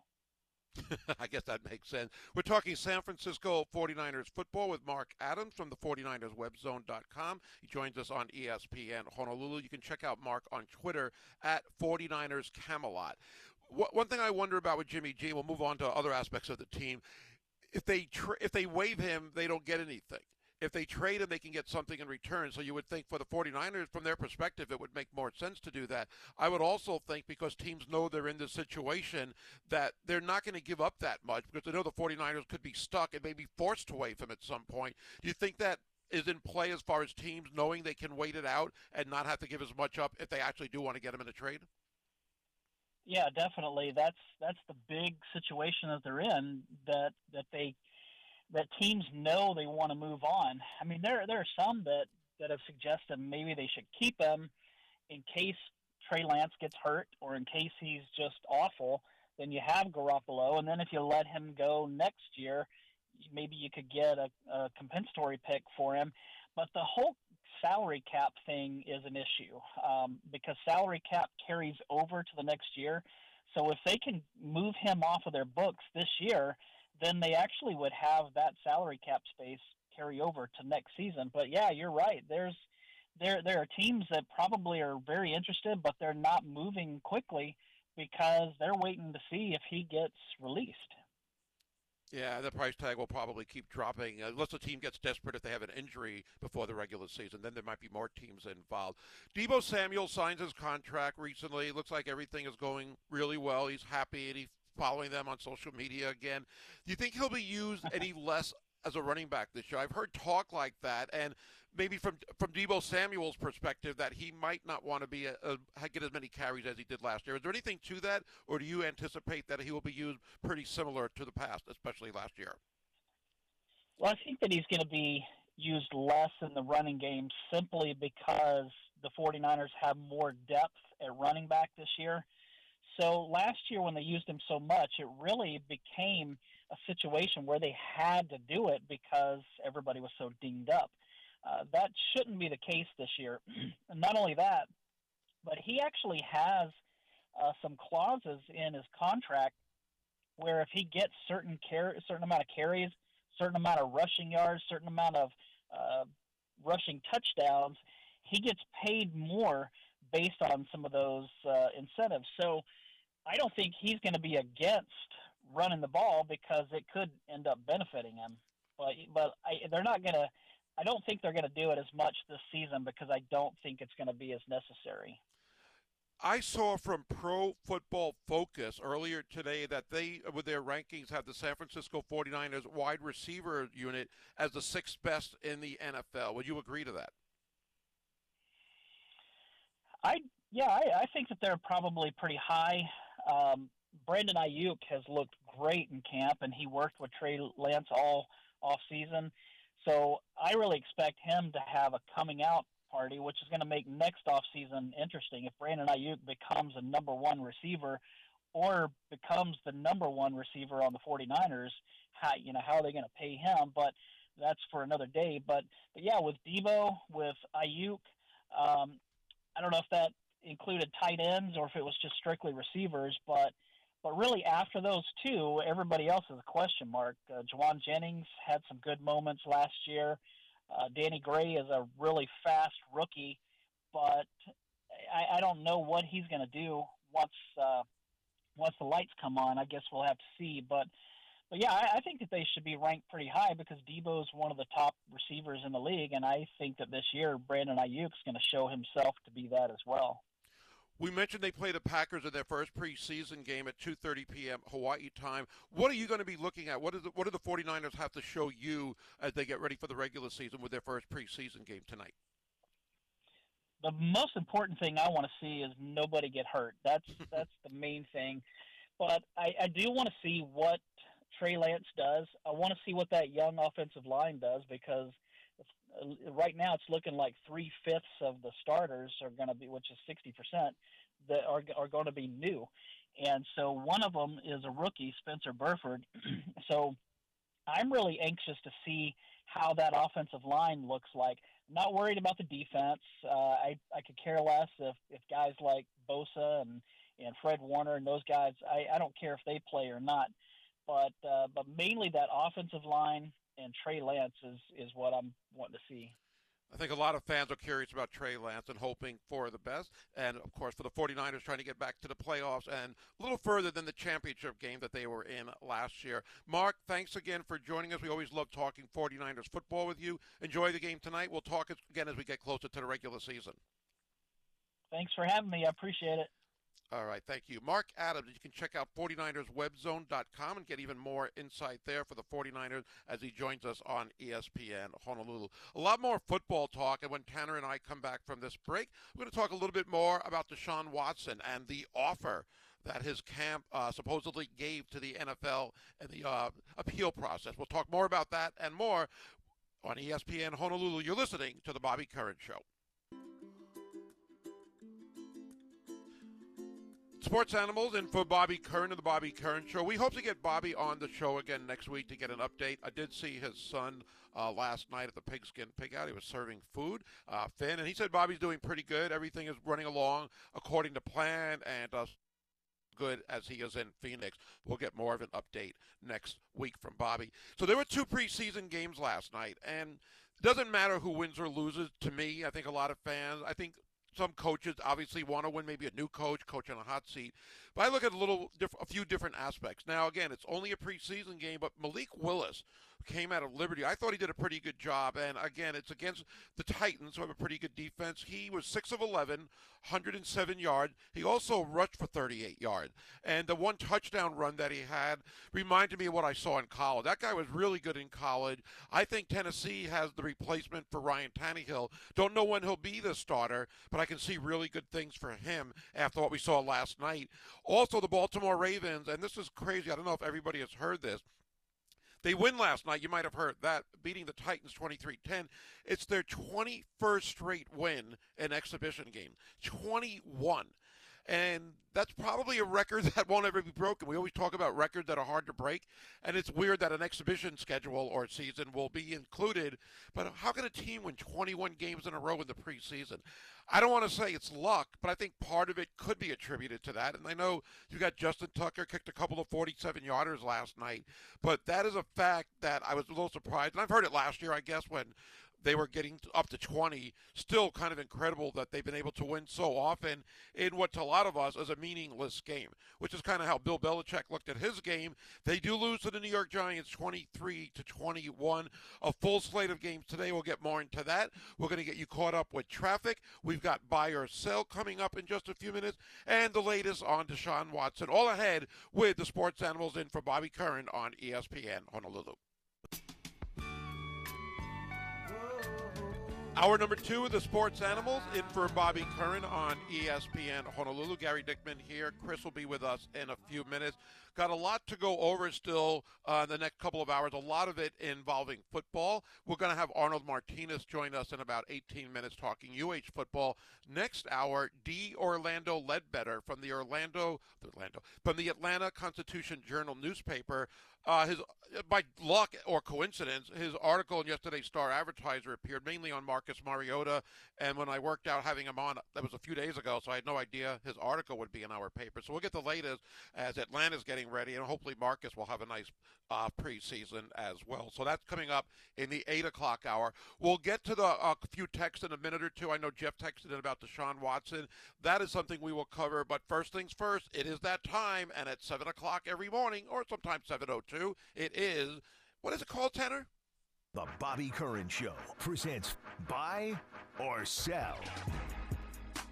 <laughs> I guess that makes sense. We're talking San Francisco 49ers football with Mark Adams from the 49erswebzone.com. He joins us on ESPN Honolulu. You can check out Mark on Twitter at 49ers Camelot. One thing I wonder about with Jimmy G, we'll move on to other aspects of the team. If they if they waive him, they don't get anything if they trade him, they can get something in return. So you would think for the 49ers, from their perspective, it would make more sense to do that. I would also think because teams know they're in this situation that they're not going to give up that much because they know the 49ers could be stuck and maybe forced to waive him at some point. Do you think that is in play as far as teams knowing they can wait it out and not have to give as much up if they actually do want to get him in a trade? Yeah, definitely. That's that's the big situation that they're in that that they that teams know they want to move on. I mean, there there are some that that have suggested maybe they should keep him in case Trey Lance gets hurt or in case he's just awful. Then you have Garoppolo, and then if you let him go next year, maybe you could get a, a compensatory pick for him. But the whole salary cap thing is an issue um, because salary cap carries over to the next year. So if they can move him off of their books this year, then they actually would have that salary cap space carry over to next season. But yeah, you're right. There's there there are teams that probably are very interested, but they're not moving quickly because they're waiting to see if he gets released. Yeah, the price tag will probably keep dropping uh, unless the team gets desperate if they have an injury before the regular season. Then there might be more teams involved. Deebo Samuel signs his contract recently. Looks like everything is going really well. He's happy and he following them on social media again. Do you think he'll be used <laughs> any less as a running back this year. I've heard talk like that, and maybe from from Deebo Samuel's perspective that he might not want to be a, a, get as many carries as he did last year. Is there anything to that, or do you anticipate that he will be used pretty similar to the past, especially last year? Well, I think that he's going to be used less in the running game simply because the 49ers have more depth at running back this year. So last year, when they used him so much, it really became a situation where they had to do it because everybody was so dinged up. Uh, that shouldn't be the case this year. and <clears throat> not only that, but he actually has uh, some clauses in his contract where if he gets certain car- certain amount of carries, certain amount of rushing yards, certain amount of uh, rushing touchdowns, he gets paid more based on some of those uh, incentives. So I don't think he's going to be against running the ball because it could end up benefiting him. But but I, they're not going to. I don't think they're going to do it as much this season because I don't think it's going to be as necessary. I saw from Pro Football Focus earlier today that they, with their rankings, have the San Francisco 49ers wide receiver unit as the sixth best in the NFL. Would you agree to that? I yeah, I, I think that they're probably pretty high. Um, Brandon Aiyuk has looked great in camp, and he worked with Trey Lance all off season. So I really expect him to have a coming out party, which is going to make next off season interesting. If Brandon Aiyuk becomes a number one receiver, or becomes the number one receiver on the 49ers, how you know how are they going to pay him? But that's for another day. But but yeah, with Deebo, with Aiyuk, um, I don't know if that included tight ends or if it was just strictly receivers, but but really after those two, everybody else is a question mark. Uh, Jauan Jennings had some good moments last year. Uh, Danny Gray is a really fast rookie, but I, I don't know what he's going to do once uh, once the lights come on. I guess we'll have to see. But but yeah, I, I think that they should be ranked pretty high because Deebo is one of the top receivers in the league, and I think that this year Brandon Aiyuk is going to show himself to be that as well. We mentioned they play the Packers in their first preseason game at 2:30 p.m. Hawaii time. What are you going to be looking at? What, is the, what do the 49ers have to show you as they get ready for the regular season with their first preseason game tonight? The most important thing I want to see is nobody get hurt. That's <laughs> that's the main thing. But I, I do want to see what Trey Lance does. I want to see what that young offensive line does because – right now it's looking like three fifths of the starters are going to be, which is sixty percent, that are are going to be new, and so one of them is a rookie, Spencer Burford. <clears throat> so I'm really anxious to see how that offensive line looks like. I'm not worried about the defense. Uh, I I could care less if if guys like Bosa and and Fred Warner and those guys. I I don't care if they play or not. But uh, but mainly that offensive line and Trey Lance is is what I'm wanting to see. I think a lot of fans are curious about Trey Lance and hoping for the best. And, of course, for the 49ers trying to get back to the playoffs and a little further than the championship game that they were in last year. Mark, thanks again for joining us. We always love talking 49ers football with you. Enjoy the game tonight. We'll talk again as we get closer to the regular season. Thanks for having me. I appreciate it. All right, thank you. Mark Adams, you can check out 49erswebzone.com and get even more insight there for the 49ers as he joins us on ESPN Honolulu. A lot more football talk, and when Tanner and I come back from this break, we're going to talk a little bit more about Deshaun Watson and the offer that his camp uh, supposedly gave to the NFL and the uh, appeal process. We'll talk more about that and more on ESPN Honolulu. You're listening to The Bobby Curran Show. Sports Animals and for Bobby Curran of the Bobby Curran Show. We hope to get Bobby on the show again next week to get an update. I did see his son uh, last night at the Pigskin Pigout. He was serving food, uh, Finn, and he said Bobby's doing pretty good. Everything is running along according to plan and uh, good as he is in Phoenix. We'll get more of an update next week from Bobby. So there were two preseason games last night, and doesn't matter who wins or loses to me. I think a lot of fans, I think some coaches obviously want to win, maybe a new coach, coach on a hot seat. But I look at a little, a few different aspects. Now, again, it's only a preseason game, but Malik Willis came out of Liberty. I thought he did a pretty good job. And again, it's against the Titans, who have a pretty good defense. He was 6 of 11, 107 yards. He also rushed for 38 yards. And the one touchdown run that he had reminded me of what I saw in college. That guy was really good in college. I think Tennessee has the replacement for Ryan Tannehill. Don't know when he'll be the starter, but I can see really good things for him after what we saw last night. Also, the Baltimore Ravens, and this is crazy. I don't know if everybody has heard this. They win last night. You might have heard that, beating the Titans 23 10. It's their 21st straight win in exhibition game. 21. And that's probably a record <laughs> that won't ever be broken. We always talk about records that are hard to break, and it's weird that an exhibition schedule or season will be included. But how can a team win 21 games in a row in the preseason? I don't want to say it's luck, but I think part of it could be attributed to that. And I know you got Justin Tucker kicked a couple of 47 yarders last night, but that is a fact that I was a little surprised. And I've heard it last year, I guess, when they were getting up to 20. Still kind of incredible that they've been able to win so often in what to a lot of us is a meaningless game, which is kind of how Bill Belichick looked at his game. They do lose to the New York Giants 23 to 21. A full slate of games today. We'll get more into that. We're going to get you caught up with traffic. We've got buy or sell coming up in just a few minutes, and the latest on Deshaun Watson. All ahead with the Sports Animals in for Bobby Curran on ESPN Honolulu. Hour number two of the Sports Animals in for Bobby Curran on ESPN Honolulu. Gary Dickman here. Chris will be with us in a few minutes. Got a lot to go over still uh, in the next couple of hours, a lot of it involving football. We're going to have Arnold Martinez join us in about 18 minutes talking UH football. Next hour, D. Orlando Ledbetter from the Orlando, the Orlando from the Atlanta Constitution Journal newspaper uh, his by luck or coincidence, his article in yesterday's Star Advertiser appeared mainly on Marcus Mariota. And when I worked out having him on, that was a few days ago, so I had no idea his article would be in our paper. So we'll get the latest as Atlanta's getting ready, and hopefully Marcus will have a nice uh, preseason as well. So that's coming up in the eight o'clock hour. We'll get to the uh, few texts in a minute or two. I know Jeff texted in about Deshaun Watson. That is something we will cover. But first things first, it is that time, and at seven o'clock every morning, or sometimes seven o two, it is what is it called, Tanner? The Bobby Curran Show presents Buy or Sell.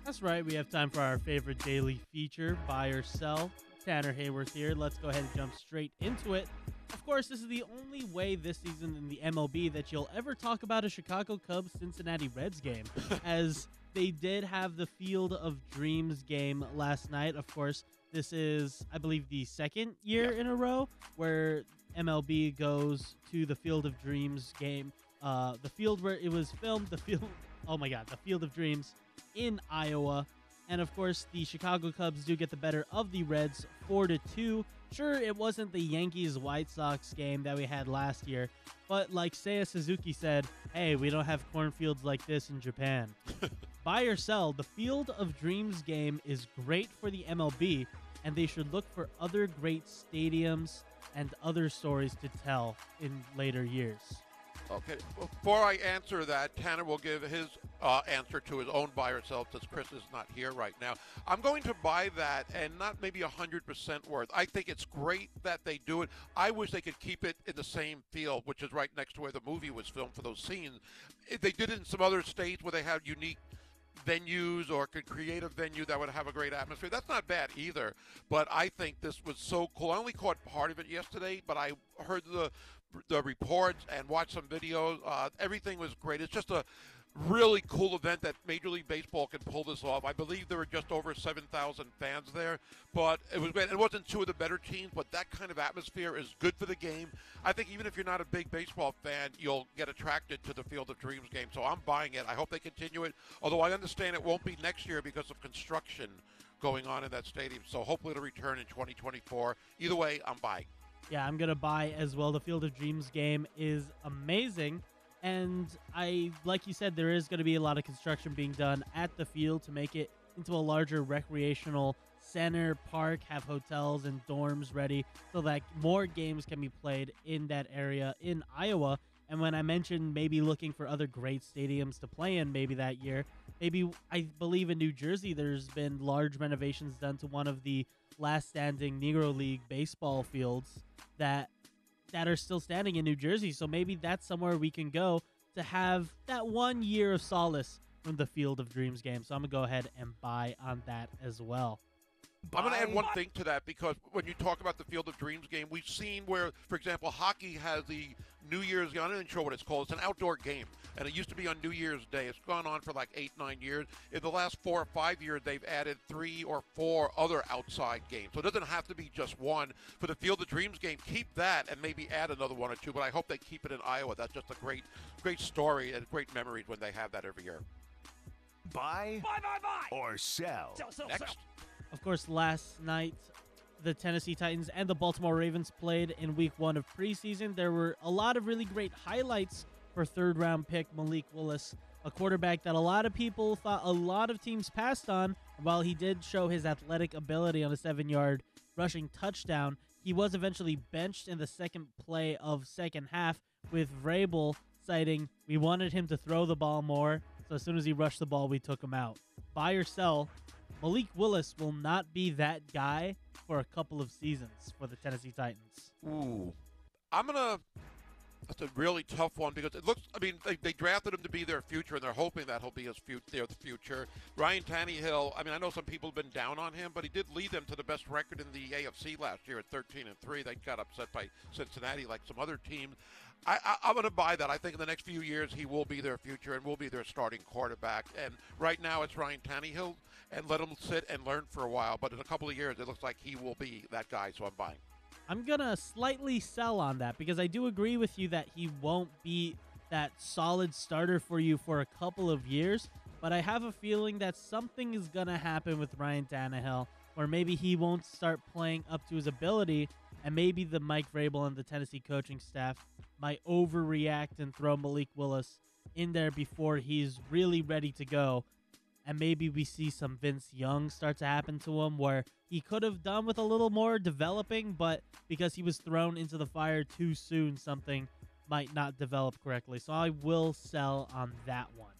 That's right. We have time for our favorite daily feature, Buy or Sell. Tanner Hayworth here. Let's go ahead and jump straight into it. Of course, this is the only way this season in the MLB that you'll ever talk about a Chicago Cubs Cincinnati Reds game, <laughs> as they did have the Field of Dreams game last night. Of course, this is, I believe, the second year Yeah. in a row where MLB goes to the Field of Dreams game. Uh, the field where it was filmed, the field, <laughs> oh my God, the Field of Dreams in Iowa. And of course, the Chicago Cubs do get the better of the Reds, four to two. Sure, it wasn't the Yankees White Sox game that we had last year, but like Seiya Suzuki said, hey, we don't have cornfields like this in Japan. <laughs> Buy or sell, the Field of Dreams game is great for the MLB, and they should look for other great stadiums and other stories to tell in later years. Okay. Before I answer that, Tanner will give his uh, answer to his own buy or sell since Chris is not here right now. I'm going to buy that and not maybe 100% worth. I think it's great that they do it. I wish they could keep it in the same field, which is right next to where the movie was filmed for those scenes. They did it in some other states where they have unique venues or could create a venue that would have a great atmosphere. That's not bad either. But I think this was so cool. I only caught part of it yesterday, but I heard the the reports and watched some videos. Uh, everything was great. It's just a really cool event that Major League Baseball can pull this off. I believe there were just over 7,000 fans there, but it was great. It wasn't two of the better teams, but that kind of atmosphere is good for the game. I think even if you're not a big baseball fan, you'll get attracted to the Field of Dreams game. So I'm buying it. I hope they continue it, although I understand it won't be next year because of construction going on in that stadium. So hopefully it'll return in 2024. Either way, I'm buying. Yeah, I'm gonna buy as well. The Field of Dreams game is amazing, and I, like you said, there is gonna be a lot of construction being done at the field to make it into a larger recreational center park, have hotels and dorms ready, so that more games can be played in that area in Iowa. And when I mentioned maybe looking for other great stadiums to play in, maybe that year, maybe I believe in New Jersey, there's been large renovations done to one of the last standing Negro League baseball fields that that are still standing in New Jersey. So maybe that's somewhere we can go to have that one year of solace from the Field of Dreams game. So I'm going to go ahead and buy on that as well. I'm going to add one thing to that because when you talk about the Field of Dreams game, we've seen where, for example, hockey has the New Year's. I'm not even sure what it's called. It's an outdoor game, and it used to be on New Year's Day. It's gone on for like eight, nine years. In the last four or five years, they've added three or four other outside games. So it doesn't have to be just one. For the Field of Dreams game, keep that and maybe add another one or two. But I hope they keep it in Iowa. That's just a great, great story and great memories when they have that every year. Buy, buy, buy, buy, or sell. sell, sell Next. Sell. Of course, last night the Tennessee Titans and the Baltimore Ravens played in week one of preseason. There were a lot of really great highlights for third round pick Malik Willis, a quarterback that a lot of people thought a lot of teams passed on. While he did show his athletic ability on a seven yard rushing touchdown, he was eventually benched in the second play of second half with Vrabel citing, We wanted him to throw the ball more, so as soon as he rushed the ball, we took him out. Buy or sell, Malik Willis will not be that guy for a couple of seasons for the Tennessee Titans. Ooh. I'm to. That's a really tough one because it looks. I mean, they, they drafted him to be their future, and they're hoping that he'll be his future, their future. Ryan Tannehill. I mean, I know some people have been down on him, but he did lead them to the best record in the AFC last year at 13 and three. They got upset by Cincinnati, like some other teams. I, I, am going to buy that. I think in the next few years he will be their future and will be their starting quarterback. And right now it's Ryan Tannehill, and let him sit and learn for a while. But in a couple of years, it looks like he will be that guy. So I'm buying. I'm gonna slightly sell on that because I do agree with you that he won't be that solid starter for you for a couple of years. But I have a feeling that something is gonna happen with Ryan Tannehill, or maybe he won't start playing up to his ability, and maybe the Mike Vrabel and the Tennessee coaching staff might overreact and throw Malik Willis in there before he's really ready to go. And maybe we see some Vince Young start to happen to him where he could have done with a little more developing, but because he was thrown into the fire too soon, something might not develop correctly. So I will sell on that one.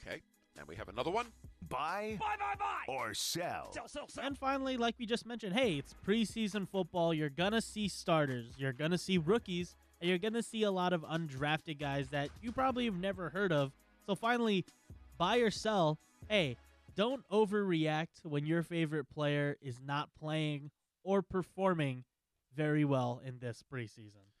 Okay. And we have another one. Buy, buy, buy, buy, or sell. sell, sell, sell. And finally, like we just mentioned, hey, it's preseason football. You're going to see starters, you're going to see rookies, and you're going to see a lot of undrafted guys that you probably have never heard of. So finally, buy or sell. Hey, don't overreact when your favorite player is not playing or performing very well in this preseason.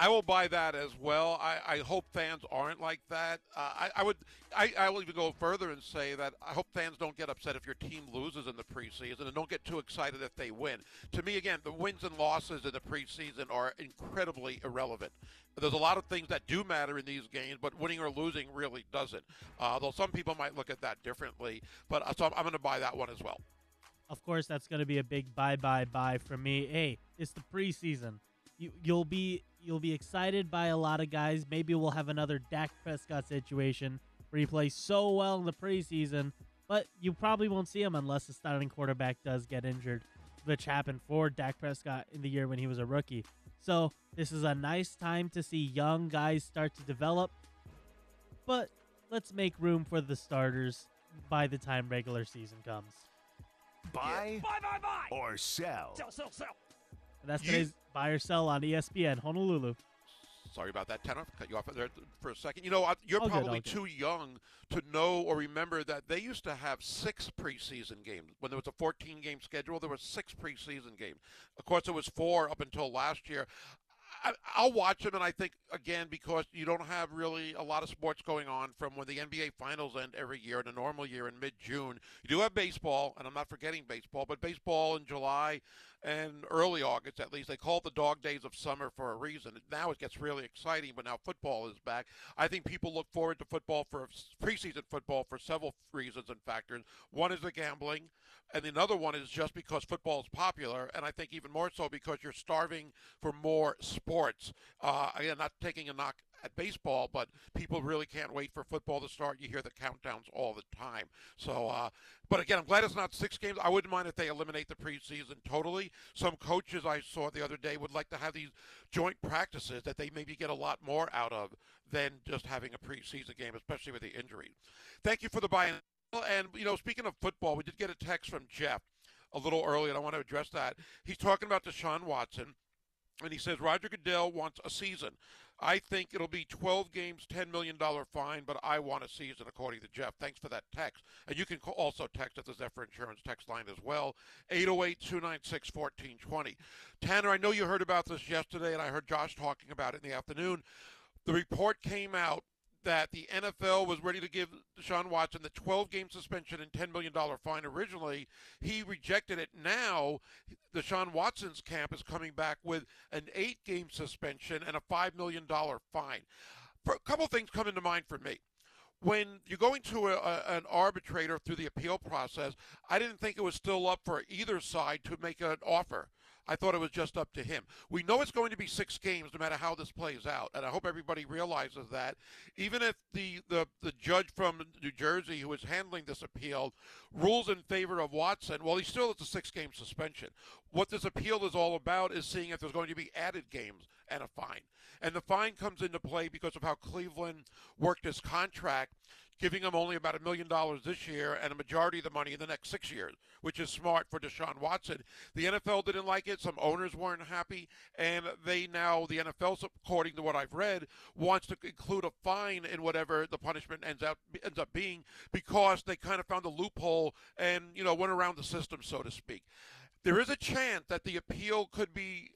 I will buy that as well. I, I hope fans aren't like that. Uh, I, I, would. I, I will even go further and say that I hope fans don't get upset if your team loses in the preseason and don't get too excited if they win. To me, again, the wins and losses in the preseason are incredibly irrelevant. There's a lot of things that do matter in these games, but winning or losing really doesn't. Uh, though some people might look at that differently. But uh, so I'm, I'm going to buy that one as well. Of course, that's going to be a big buy, buy, buy for me. Hey, it's the preseason you you'll be you'll be excited by a lot of guys. Maybe we'll have another Dak Prescott situation where he plays so well in the preseason, but you probably won't see him unless the starting quarterback does get injured, which happened for Dak Prescott in the year when he was a rookie. So this is a nice time to see young guys start to develop, but let's make room for the starters by the time regular season comes. Buy, yeah. buy, buy, buy, or sell. Sell, sell, sell. And that's today's buy or sell on ESPN Honolulu. Sorry about that, Tanner. Cut you off there for a second. You know, you're probably too young to know or remember that they used to have six preseason games. When there was a 14 game schedule, there were six preseason games. Of course, it was four up until last year. I, will watch them, and I think again because you don't have really a lot of sports going on from when the NBA Finals end every year in a normal year in mid-June. You do have baseball, and I'm not forgetting baseball, but baseball in July and early August at least. They call the dog days of summer for a reason. Now it gets really exciting, but now football is back. I think people look forward to football for preseason football for several reasons and factors. One is the gambling, and the another one is just because football is popular, and I think even more so because you're starving for more sports. Uh, again, not taking a knock at baseball, but people really can't wait for football to start. You hear the countdowns all the time. So, uh, but again, I'm glad it's not six games. I wouldn't mind if they eliminate the preseason totally. Some coaches I saw the other day would like to have these joint practices that they maybe get a lot more out of than just having a preseason game, especially with the injury. Thank you for the buy-in. And you know, speaking of football, we did get a text from Jeff a little early, and I want to address that. He's talking about Deshaun Watson and he says Roger Goodell wants a season. I think it'll be 12 games, $10 million fine, but I want a season, according to Jeff. Thanks for that text. And you can also text at the Zephyr Insurance text line as well, 808 296 1420. Tanner, I know you heard about this yesterday, and I heard Josh talking about it in the afternoon. The report came out that the NFL was ready to give Deshaun Watson the 12 game suspension and $10 million fine originally. He rejected it. Now, Deshaun Watson's camp is coming back with an eight game suspension and a $5 million fine. For a couple things come into mind for me. When you're going to a, a, an arbitrator through the appeal process, I didn't think it was still up for either side to make an offer. I thought it was just up to him. We know it's going to be six games no matter how this plays out, and I hope everybody realizes that. Even if the, the, the judge from New Jersey who is handling this appeal rules in favor of Watson, well, he still has a six game suspension. What this appeal is all about is seeing if there's going to be added games and a fine. And the fine comes into play because of how Cleveland worked his contract giving him only about a million dollars this year and a majority of the money in the next six years, which is smart for Deshaun Watson. The NFL didn't like it. Some owners weren't happy, and they now, the NFL, according to what I've read, wants to include a fine in whatever the punishment ends up ends up being because they kind of found a loophole and you know went around the system, so to speak. There is a chance that the appeal could be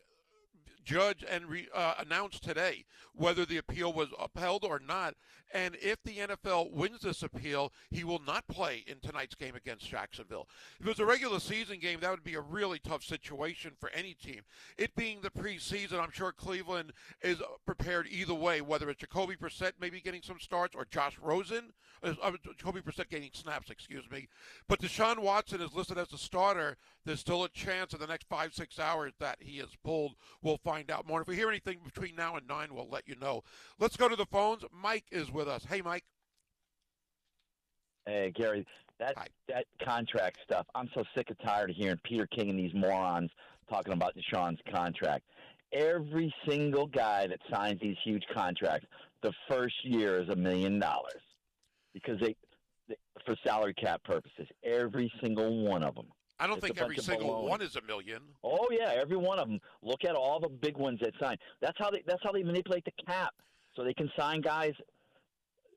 judge and re, uh, announce today whether the appeal was upheld or not. And if the NFL wins this appeal, he will not play in tonight's game against Jacksonville. If it was a regular season game, that would be a really tough situation for any team. It being the preseason, I'm sure Cleveland is prepared either way, whether it's Jacoby Brissett maybe getting some starts or Josh Rosen, uh, uh Jacoby Brissett getting snaps, excuse me. But Deshaun Watson is listed as a starter. There's still a chance in the next five, six hours that he is pulled. We'll find out more. If we hear anything between now and nine, we'll let you know. Let's go to the phones. Mike is with us. Hey, Mike. Hey, Gary. That Hi. that contract stuff. I'm so sick and tired of hearing Peter King and these morons talking about Deshaun's contract. Every single guy that signs these huge contracts, the first year is a million dollars because they, they for salary cap purposes. Every single one of them. I don't it's think every single one is a million. Oh yeah, every one of them. Look at all the big ones that sign. That's how they. That's how they manipulate the cap, so they can sign guys.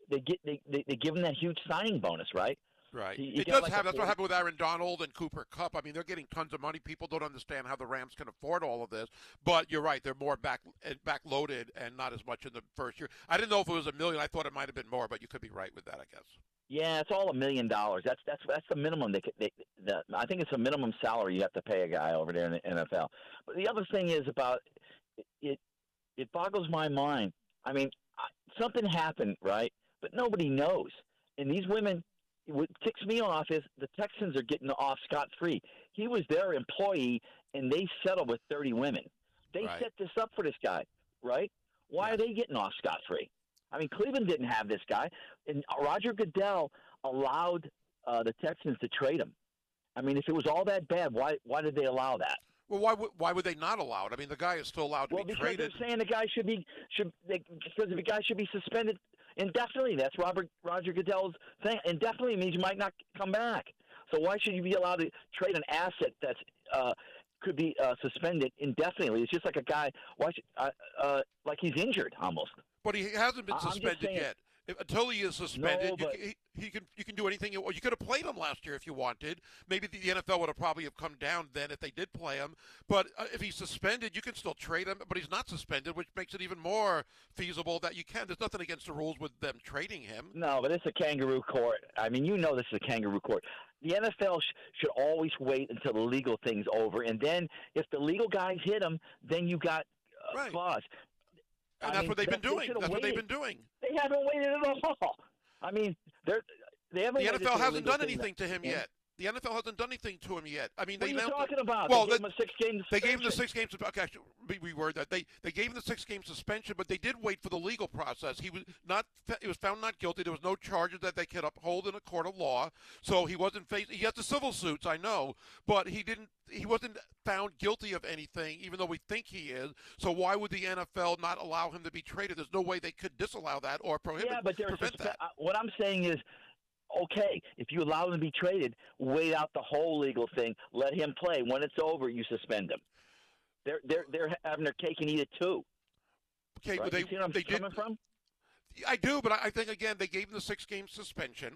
They get they they, they give them that huge signing bonus, right? Right. You, you it does like have. That's what happened with Aaron Donald and Cooper Kupp. I mean, they're getting tons of money. People don't understand how the Rams can afford all of this. But you're right. They're more back eh, back loaded and not as much in the first year. I didn't know if it was a million. I thought it might have been more, but you could be right with that. I guess. Yeah, it's all a million dollars. That's that's that's the minimum. They, they the, I think it's a minimum salary you have to pay a guy over there in the NFL. But the other thing is about it. It boggles my mind. I mean, something happened, right? But nobody knows. And these women, what ticks me off is the Texans are getting off scot free. He was their employee, and they settled with thirty women. They right. set this up for this guy, right? Why are they getting off scot free? I mean, Cleveland didn't have this guy, and Roger Goodell allowed uh, the Texans to trade him. I mean, if it was all that bad, why why did they allow that? Well, why would why would they not allow it? I mean, the guy is still allowed to well, be because traded. they're saying the guy should be should they, because the guy should be suspended indefinitely. That's Robert Roger Goodell's thing. Indefinitely means you might not come back. So why should you be allowed to trade an asset that's uh, could be uh, suspended indefinitely? It's just like a guy. Why should, uh, uh, like he's injured almost. But he hasn't been suspended yet. If, until he is suspended, no, you, he, he, can you can do anything. You, you could have played him last year if you wanted. Maybe the NFL would have probably have come down then if they did play him. But uh, if he's suspended, you can still trade him. But he's not suspended, which makes it even more feasible that you can. There's nothing against the rules with them trading him. No, but it's a kangaroo court. I mean, you know this is a kangaroo court. The NFL sh- should always wait until the legal thing's over, and then if the legal guys hit him, then you got uh, right. clause. And I that's mean, what they've been doing. That's waited. what they've been doing. They haven't waited at all. I mean, they're they haven't. The NFL hasn't done anything to him yet. The NFL hasn't done anything to him yet. I mean, what they are you talking about? Well, they gave him a six game. They gave him the six games. Okay, actually, we word that they they gave him the six game suspension, but they did wait for the legal process. He was not. He was found not guilty. There was no charges that they could uphold in a court of law. So he wasn't faced. He has the civil suits, I know, but he didn't. He wasn't found guilty of anything, even though we think he is. So why would the NFL not allow him to be traded? There's no way they could disallow that or prohibit. Yeah, but there's prevent that. Uh, what I'm saying is okay, if you allow him to be traded, wait out the whole legal thing, let him play. When it's over, you suspend him. They're they're they're having their cake and eat it too. Okay, Right? but they you see where I'm they did. from? I do, but I think again they gave him the six game suspension,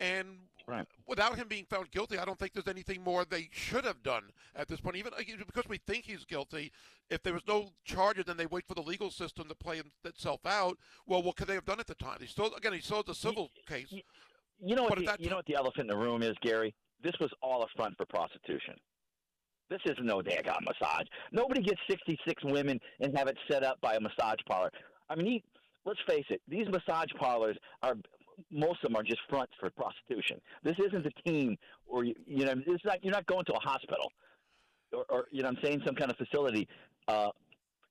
and Right. without him being found guilty, I don't think there's anything more they should have done at this point. Even uh, because we think he's guilty, if there was no charges, then they wait for the legal system to play itself out. Well, what could they have done at the time? He still again he still has a civil case. y- You know what? The, you know what the elephant in the room is, Gary. This was all a front for prostitution. This is no daggone massage. Nobody gets 66 women and have it set up by a massage parlor. I mean, he, let's face it. These massage parlors are most of them are just fronts for prostitution. This isn't a team, or you, you know, it's not. You're not going to a hospital, or, or you know, I'm saying some kind of facility uh,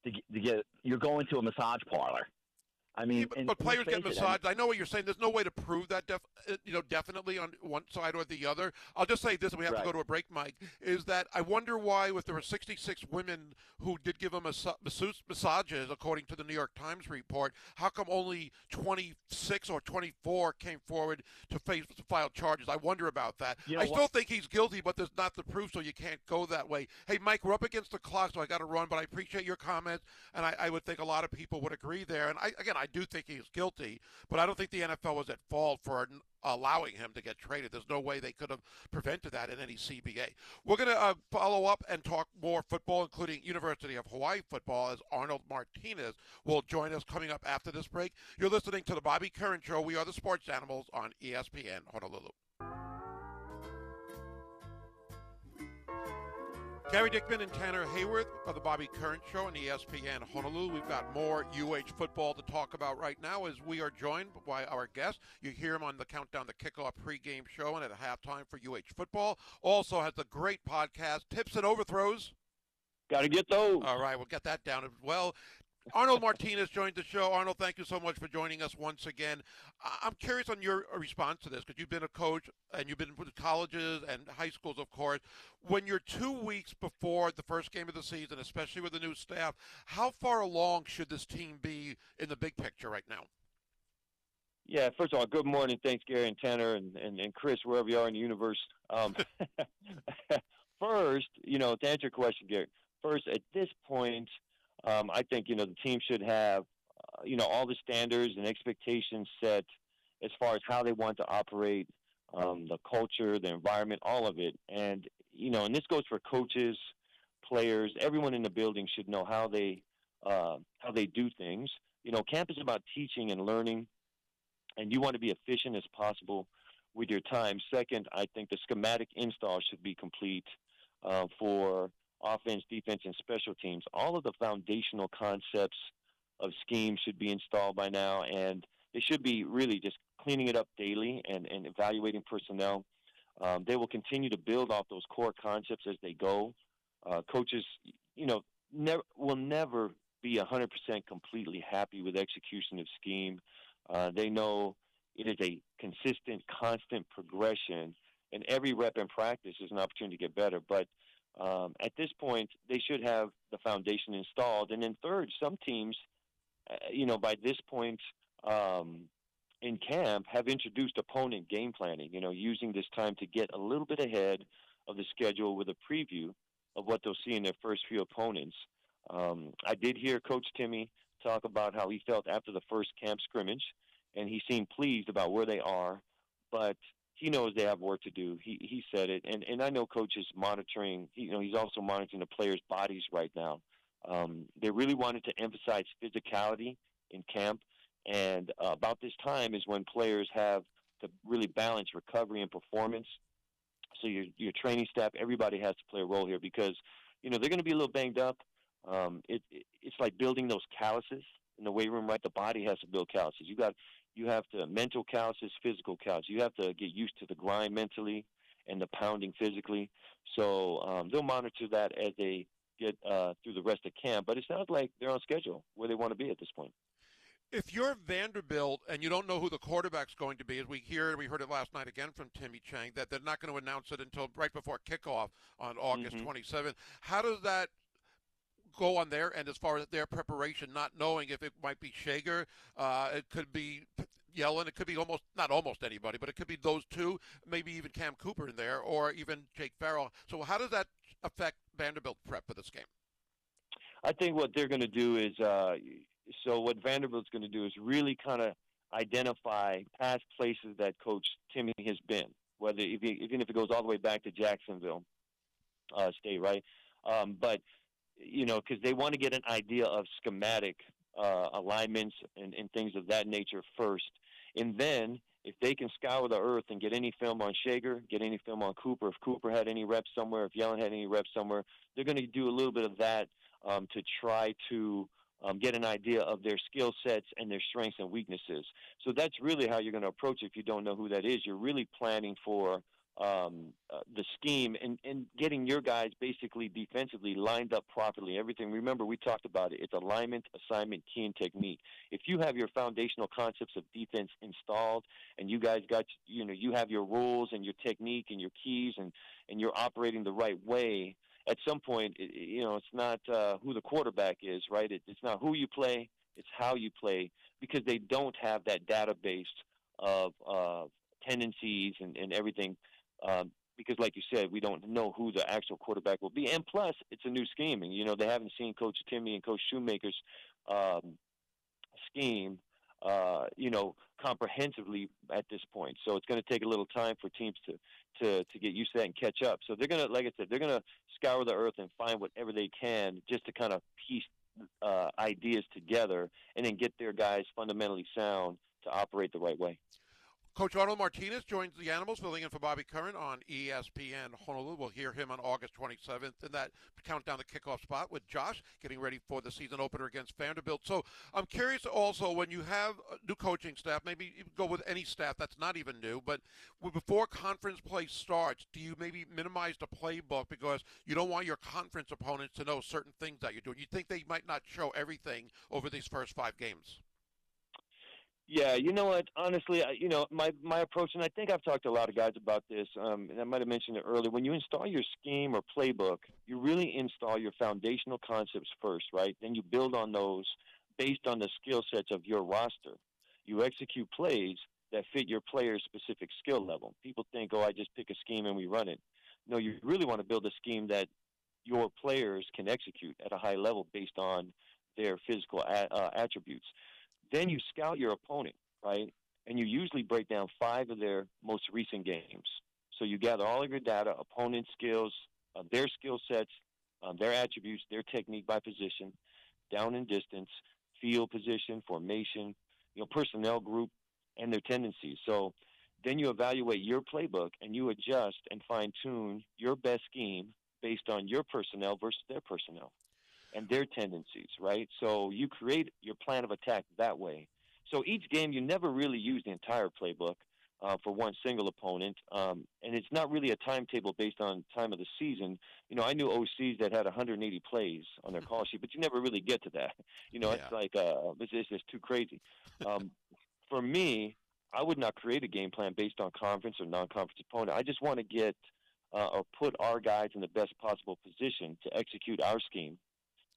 to, to get. You're going to a massage parlor. I mean, Yeah, but, and but players get it, I mean- I know what you're saying. There's no way to prove that, def, uh, you know, definitely on one side or the other. I'll just say this, and we have Right. to go to a break, Mike. Is that I wonder why, if there were 66 women who did give him massa- massages, according to the New York Times report, how come only 26 or 24 came forward to face to file charges? I wonder about that. You know I what? still think he's guilty, but there's not the proof, so you can't go that way. Hey, Mike, we're up against the clock, so I got to run. But I appreciate your comments, and I, I would think a lot of people would agree there. And I, again, I do think he's guilty, but I don't think the NFL was at fault for allowing him to get traded. There's no way they could have prevented that in any CBA. We're going to uh, follow up and talk more football, including University of Hawaii football, as Arnold Martinez will join us coming up after this break. You're listening to the Bobby Curran Show. We are the Sports Animals on ESPN Honolulu. Gary Dickman and Tanner Hayworth of the Bobby Curran Show on ESPN Honolulu. We've got more UH football to talk about right now as we are joined by our guest. You hear him on the Countdown to Kickoff pregame show and at halftime for UH football. Also has the great podcast, Tips and Overthrows. Got to get those. All right, we'll get that down as well. Arnold Martinez joined the show. Arnold, thank you so much for joining us once again. I'm curious on your uh, response to this because you've been a coach and you've been with colleges and high schools, of course. When you're two weeks before the first game of the season, especially with the new staff, how far along should this team be in the big picture right now? Yeah, first of all, good morning. Thanks, Gary and Tanner and, and, and Chris, wherever you are in the universe. Um, <laughs> first, you know, to answer your question, Gary, first, at this point, um, I think, you know, the team should have, uh, you know, all the standards and expectations set as far as how they want to operate, um, the culture, the environment, all of it. And, you know, and this goes for coaches, players, everyone in the building should know how they, uh, how they do things. You know, camp is about teaching and learning and you want to be efficient as possible with your time. Second, I think the schematic install should be complete uh, for offense, defense, and special teams. All of the foundational concepts of scheme should be installed by now, and they should be really just cleaning it up daily and, and evaluating personnel. Um, they will continue to build off those core concepts as they go. Uh, coaches, you know, never will never be 100% completely happy with execution of scheme. Uh, they know it is a consistent, constant progression, and every rep in practice is an opportunity to get better. But um, at this point, they should have the foundation installed. And then third, some teams, uh, you know, by this point um, in camp, have introduced opponent game planning. You know, using this time to get a little bit ahead of the schedule with a preview of what they'll see in their first few opponents. Um, I did hear Coach Timmy talk about how he felt after the first camp scrimmage, and he seemed pleased about where they are, but he knows they have work to do. He he said it, and and I know Coach is monitoring. You know, he's also monitoring the players' bodies right now. Um, they really wanted to emphasize physicality in camp, and uh, about this time is when players have to really balance recovery and performance. So your your training staff, everybody has to play a role here because you know they're going to be a little banged up. Um, it, it it's like building those calluses in the weight room, right? The body has to build calluses. You got you have to mental calluses, physical calluses. You have to get used to the grind mentally and the pounding physically. So um, they'll monitor that as they get uh, through the rest of camp. But it sounds like they're on schedule where they want to be at this point. If you're Vanderbilt and you don't know who the quarterback's going to be, as we hear, we heard it last night again from Timmy Chang, that they're not going to announce it until right before kickoff on August Mhm. 27th. How does that go on their end as far as their preparation, not knowing if it might be Schager, uh, it could be Yellen, it could be almost not almost anybody, but it could be those two, maybe even Cam Cooper in there, or even Jake Farrell. So how does that affect Vanderbilt prep for this game? I think what they're going to do is, uh, so what Vanderbilt's going to do is really kind of identify past places that Coach Timmy has been, whether even if it goes all the way back to Jacksonville uh, State, right? Um, but you know, because they want to get an idea of schematic uh, alignments and, and things of that nature first, and then if they can scour the earth and get any film on Schager, get any film on Cooper, if Cooper had any reps somewhere, if Yellen had any reps somewhere, they're going to do a little bit of that um, to try to um, get an idea of their skill sets and their strengths and weaknesses. So that's really how you're going to approach it if you don't know who that is. You're really planning for um, uh, the scheme and, and getting your guys basically defensively lined up properly. Everything. Remember, we talked about it. It's alignment, assignment, key, and technique. If you have your foundational concepts of defense installed, and you guys got you know you have your rules and your technique and your keys, and and you're operating the right way. At some point, it, you know it's not uh, who the quarterback is, right? It, it's not who you play. It's how you play because they don't have that database of tendencies and, and everything um, because, like you said, we don't know who the actual quarterback will be. And plus, it's a new scheme, and you know they haven't seen Coach Timmy and Coach Shoemaker's um, scheme, uh, you know, comprehensively at this point. So it's going to take a little time for teams to to to get used to that and catch up. So they're going to, like I said, they're going to scour the earth and find whatever they can just to kind of piece uh, ideas together and then get their guys fundamentally sound to operate the right way. Coach Arnold Martinez joins the Animals, filling in for Bobby Curran on ESPN Honolulu. We'll hear him on August 27th in that countdown the kickoff spot with Josh getting ready for the season opener against Vanderbilt. So I'm curious also when you have new coaching staff, maybe go with any staff that's not even new, but before conference play starts, do you maybe minimize the playbook because you don't want your conference opponents to know certain things that you're doing? You think they might not show everything over these first five games? Yeah, you know what? Honestly, I, you know my my approach, and I think I've talked to a lot of guys about this. Um, and I might have mentioned it earlier. When you install your scheme or playbook, you really install your foundational concepts first, right? Then you build on those based on the skill sets of your roster. You execute plays that fit your player's specific skill level. People think, oh, I just pick a scheme and we run it. No, you really want to build a scheme that your players can execute at a high level based on their physical a- uh, attributes. Then you scout your opponent, right? And you usually break down five of their most recent games. So you gather all of your data, opponent skills, uh, their skill sets, um, their attributes, their technique by position, down and distance, field position, formation, you know, personnel group, and their tendencies. So then you evaluate your playbook and you adjust and fine tune your best scheme based on your personnel versus their personnel and their tendencies, right? So you create your plan of attack that way. So each game, you never really use the entire playbook uh, for one single opponent, um, and it's not really a timetable based on time of the season. You know, I knew OCs that had 180 plays on their call sheet, but you never really get to that. <laughs> You know, yeah. it's like uh, it's, it's just too crazy. Um, <laughs> for me, I would not create a game plan based on conference or non-conference opponent. I just want to get uh, or put our guys in the best possible position to execute our scheme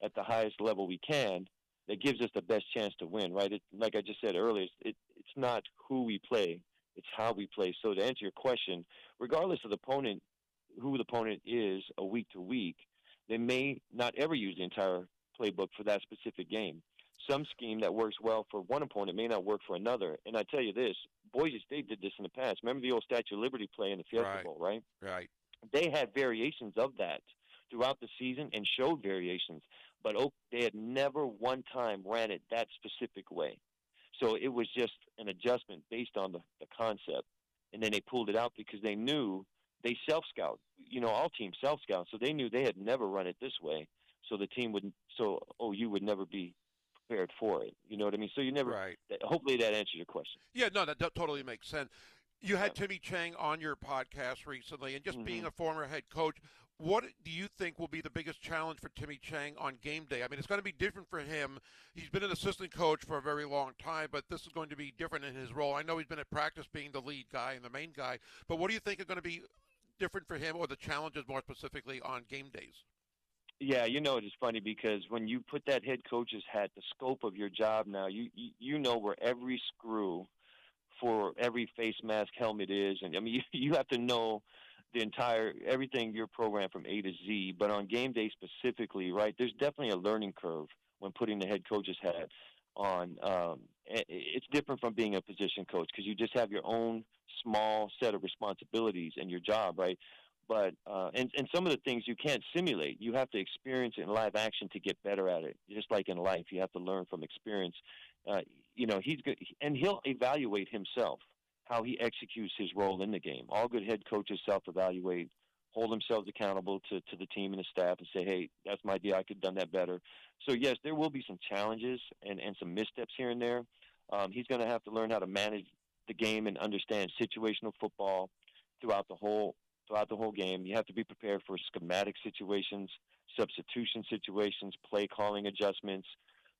at the highest level we can that gives us the best chance to win, right? It, like I just said earlier, it, it's not who we play, it's how we play. So to answer your question, regardless of the opponent, who the opponent is a week to week, they may not ever use the entire playbook for that specific game. Some scheme that works well for one opponent may not work for another. And I tell you this, Boise State did this in the past. Remember the old Statue of Liberty play in the Fiesta right. Bowl, right? Right. They had variations of that throughout the season and showed variations but they had never one time ran it that specific way. So it was just an adjustment based on the, the concept. And then they pulled it out because they knew they self scout. You know, all teams self scout. So they knew they had never run it this way. So the team would, so OU would never be prepared for it. You know what I mean? So you never, right. hopefully that answers your question. Yeah, no, that, that totally makes sense. You had. Timmy Chang on your podcast recently, and just mm-hmm. being a former head coach, what do you think will be the biggest challenge for Timmy Chang on game day? I mean, it's going to be different for him. He's been an assistant coach for a very long time, but this is going to be different in his role. I know he's been at practice being the lead guy and the main guy, but what do you think are going to be different for him or the challenges more specifically on game days? Yeah, you know it is funny because when you put that head coach's hat, the scope of your job now, you you, know where every screw for every face mask helmet is, and I mean you, <laughs> you have to know the entire everything your program from A to Z. But on game day specifically, right? There's definitely a learning curve when putting the head coach's hat on. Um, it's different from being a position coach because you just have your own small set of responsibilities and your job, right? But uh, and and some of the things you can't simulate. You have to experience it in live action to get better at it. Just like in life, you have to learn from experience. Uh, you know, he's good, and he'll evaluate himself how he executes his role in the game. All good head coaches self-evaluate, hold themselves accountable to, to the team and the staff, and say, "Hey, that's my idea. I could have done that better." So yes, there will be some challenges and and some missteps here and there. Um, he's going to have to learn how to manage the game and understand situational football throughout the whole throughout the whole game. You have to be prepared for schematic situations, substitution situations, play calling adjustments,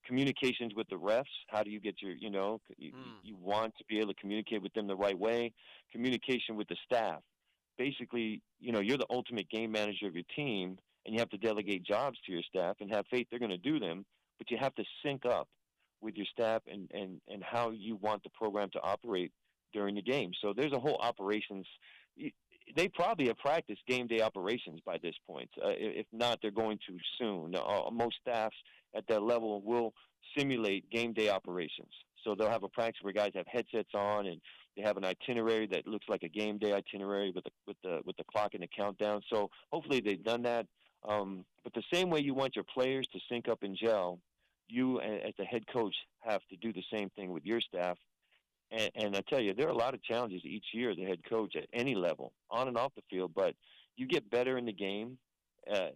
communications with the refs. How do you get your, you know, you, mm. you want to be able to communicate with them the right way. Communication with the staff. Basically, you know, you're the ultimate game manager of your team, and you have to delegate jobs to your staff and have faith they're going to do them. But you have to sync up with your staff and, and, and how you want the program to operate during the game. So there's a whole operations. They probably have practiced game day operations by this point. Uh, if not, they're going to soon. Uh, most staffs at that level will simulate game day operations. So they'll have a practice where guys have headsets on and they have an itinerary that looks like a game day itinerary with the with the with the clock and the countdown. So hopefully they've done that. Um, but the same way you want your players to sync up and gel, you as the head coach have to do the same thing with your staff. And, and I tell you, there are a lot of challenges each year. The head coach at any level, on and off the field, but you get better in the game uh,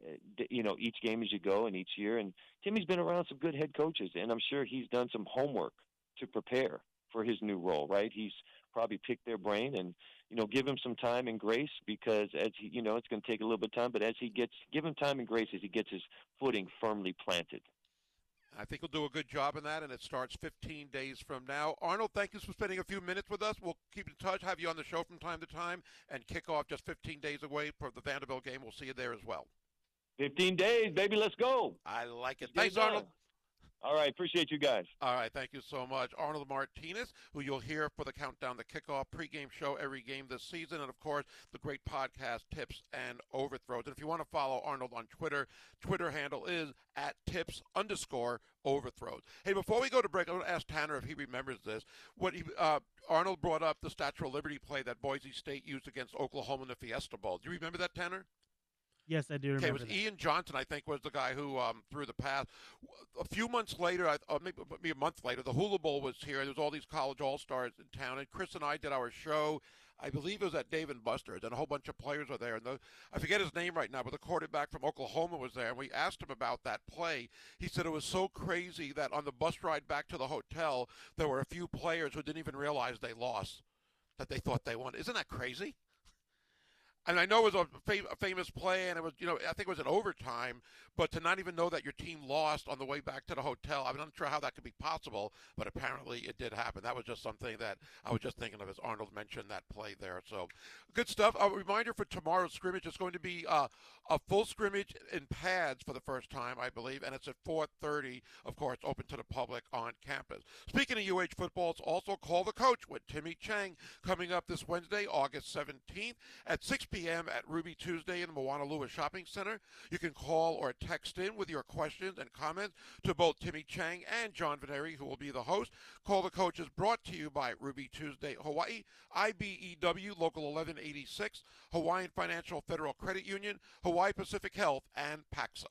you know, each game as you go and each year. And Timmy's been around some good head coaches, and I'm sure he's done some homework to prepare for his new role. Right? He's probably picked their brain and you know give him some time and grace because as he, you know, it's going to take a little bit of time, but as he gets give him time and grace as he gets his footing firmly planted. I think he'll do a good job in that, and it starts 15 days from now. Arnold, thank you for spending a few minutes with us. We'll keep in touch, have you on the show from time to time, and kick off just 15 days away for the Vanderbilt game. We'll see you there as well. 15 days, baby. Let's go. I like it. Thanks, Arnold. All right, appreciate you guys. All right, thank you so much. Arnold Martinez, who you'll hear for the Countdown the Kickoff pregame show every game this season, and of course, the great podcast, Tips and Overthrows. And if you want to follow Arnold on Twitter, Twitter handle is at tips underscore overthrows. Hey, before we go to break, I'm going to ask Tanner if he remembers this. What he, uh, Arnold brought up the Statue of Liberty play that Boise State used against Oklahoma in the Fiesta Bowl. Do you remember that, Tanner? Yes, I do remember. Okay, it was that. Ian Johnson, I think, was the guy who um, threw the pass. A few months later, or maybe, maybe a month later, the Hula Bowl was here. There was all these college all stars in town, and Chris and I did our show. I believe it was at Dave and Buster's, and a whole bunch of players were there. And the, I forget his name right now, but the quarterback from Oklahoma was there. And we asked him about that play. He said it was so crazy that on the bus ride back to the hotel, there were a few players who didn't even realize they lost, that they thought they won. Isn't that crazy? And I know it was a, fam- a, famous play, and it was, you know, I think it was an overtime, but to not even know that your team lost on the way back to the hotel, I'm not sure how that could be possible, but apparently it did happen. That was just something that I was just thinking of as Arnold mentioned that play there. So good stuff. A reminder for tomorrow's scrimmage is going to be uh, a full scrimmage in pads for the first time, I believe, and it's at 4:30. Of course, open to the public on campus. Speaking of UH football, it's also call the coach with Timmy Chang coming up this Wednesday, August 17th at 6 p.m. at Ruby Tuesday in the Moanalua Shopping Center. You can call or text in with your questions and comments to both Timmy Chang and John Veneri, who will be the host. Call the coach is brought to you by Ruby Tuesday Hawaii, IBEW Local 1186, Hawaiian Financial Federal Credit Union, Hawaii Pacific Health, and PAXA.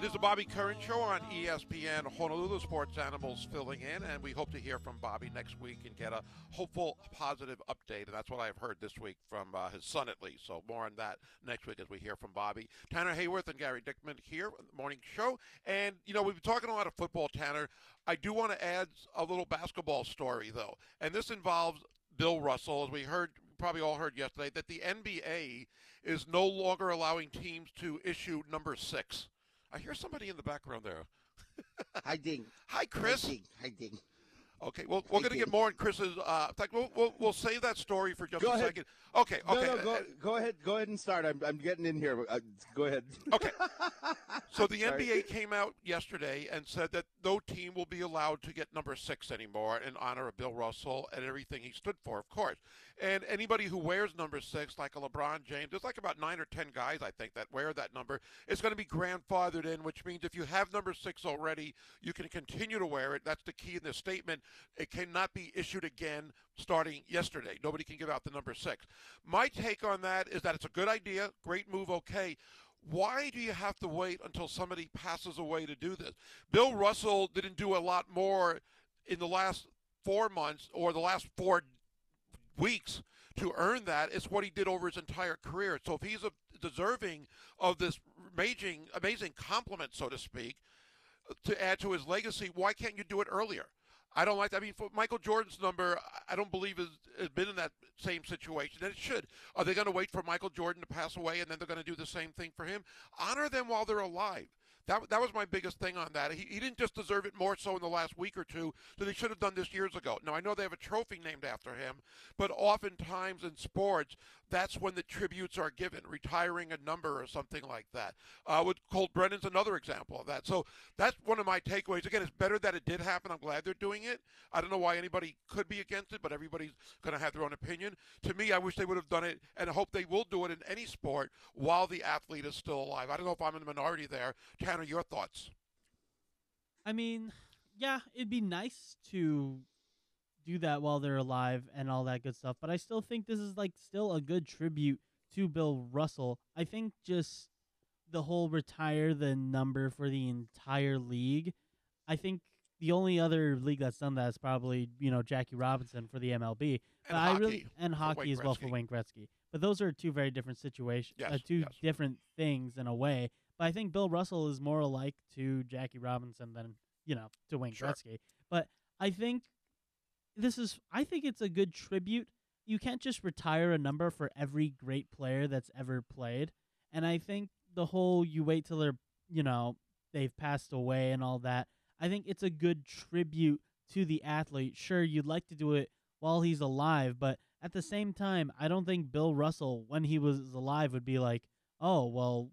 It is the Bobby Curran Show on ESPN Honolulu. Sports Animals filling in, and we hope to hear from Bobby next week and get a hopeful, positive update. And that's what I've heard this week from uh, his son, at least. So more on that next week as we hear from Bobby. Tanner Hayworth and Gary Dickman here on the morning show. And, you know, we've been talking a lot of football, Tanner. I do want to add a little basketball story, though. And this involves Bill Russell, as we heard probably all heard yesterday, that the NBA is no longer allowing teams to issue number six. I hear somebody in the background there. <laughs> Hi, Ding. Hi, Chris. Hi, Ding. Hi, Ding. Okay, well, we're going to get more on Chris's. Uh, in fact, we'll, we'll, we'll save that story for just Go a ahead. second. Okay, okay. No, no, go, go ahead. Go ahead and start. I'm, I'm getting in here. Uh, go ahead. Okay. <laughs> So the Sorry. NBA came out yesterday and said that no team will be allowed to get number six anymore in honor of Bill Russell and everything he stood for, of course. And anybody who wears number six, like a LeBron James, there's like about nine or ten guys, I think, that wear that number, is going to be grandfathered in, which means if you have number six already, you can continue to wear it. That's the key in this statement. It cannot be issued again starting yesterday. Nobody can give out the number six. My take on that is that it's a good idea, great move, okay why do you have to wait until somebody passes away to do this? Bill Russell didn't do a lot more in the last four months or the last four weeks to earn that. It's what he did over his entire career. So if he's a, deserving of this amazing, amazing compliment, so to speak, to add to his legacy, why can't you do it earlier? I don't like that. I mean, for Michael Jordan's number, I don't believe has, has been in that same situation, and it should. Are they going to wait for Michael Jordan to pass away, and then they're going to do the same thing for him? Honor them while they're alive. That, that was my biggest thing on that. He, he didn't just deserve it more so in the last week or two that he should have done this years ago. Now, I know they have a trophy named after him, but oftentimes in sports, that's when the tributes are given, retiring a number or something like that. Uh, with Colt Brennan's another example of that. So that's one of my takeaways. Again, it's better that it did happen. I'm glad they're doing it. I don't know why anybody could be against it, but everybody's going to have their own opinion. To me, I wish they would have done it, and I hope they will do it in any sport while the athlete is still alive. I don't know if I'm in the minority there. Tanner, your thoughts? I mean, yeah, it'd be nice to do that while they're alive and all that good stuff, but I still think this is like still a good tribute to Bill Russell. I think just the whole retire the number for the entire league. I think the only other league that's done that is probably you know Jackie Robinson for the MLB. And but I hockey really and hockey as well for Wayne Gretzky. But those are two very different situations, uh, two yes. different things in a way. But I think Bill Russell is more alike to Jackie Robinson than you know to Wayne Sure. Gretzky. But I think this is I think it's a good tribute. You can't just retire a number for every great player that's ever played. And I think the whole you wait till they're you know they've passed away and all that. I think it's a good tribute to the athlete. Sure, you'd like to do it while he's alive, but at the same time, I don't think Bill Russell, when he was alive, would be like, "Oh, well."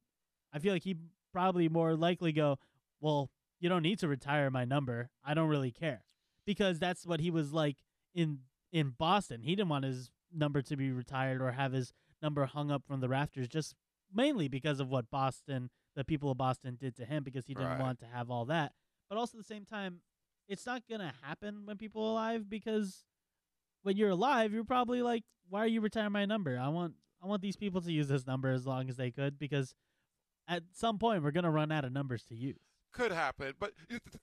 I feel like he'd probably more likely go, "Well, you don't need to retire my number. I don't really care," because that's what he was like in in Boston. He didn't want his number to be retired or have his number hung up from the rafters, just mainly because of what Boston, the people of Boston, did to him, because he didn't Right. want to have all that. But also at the same time, it's not gonna happen when people are alive because when you're alive, you're probably like, "Why are you retiring my number? I want I want these people to use this number as long as they could because at some point we're gonna run out of numbers to use." Could happen, but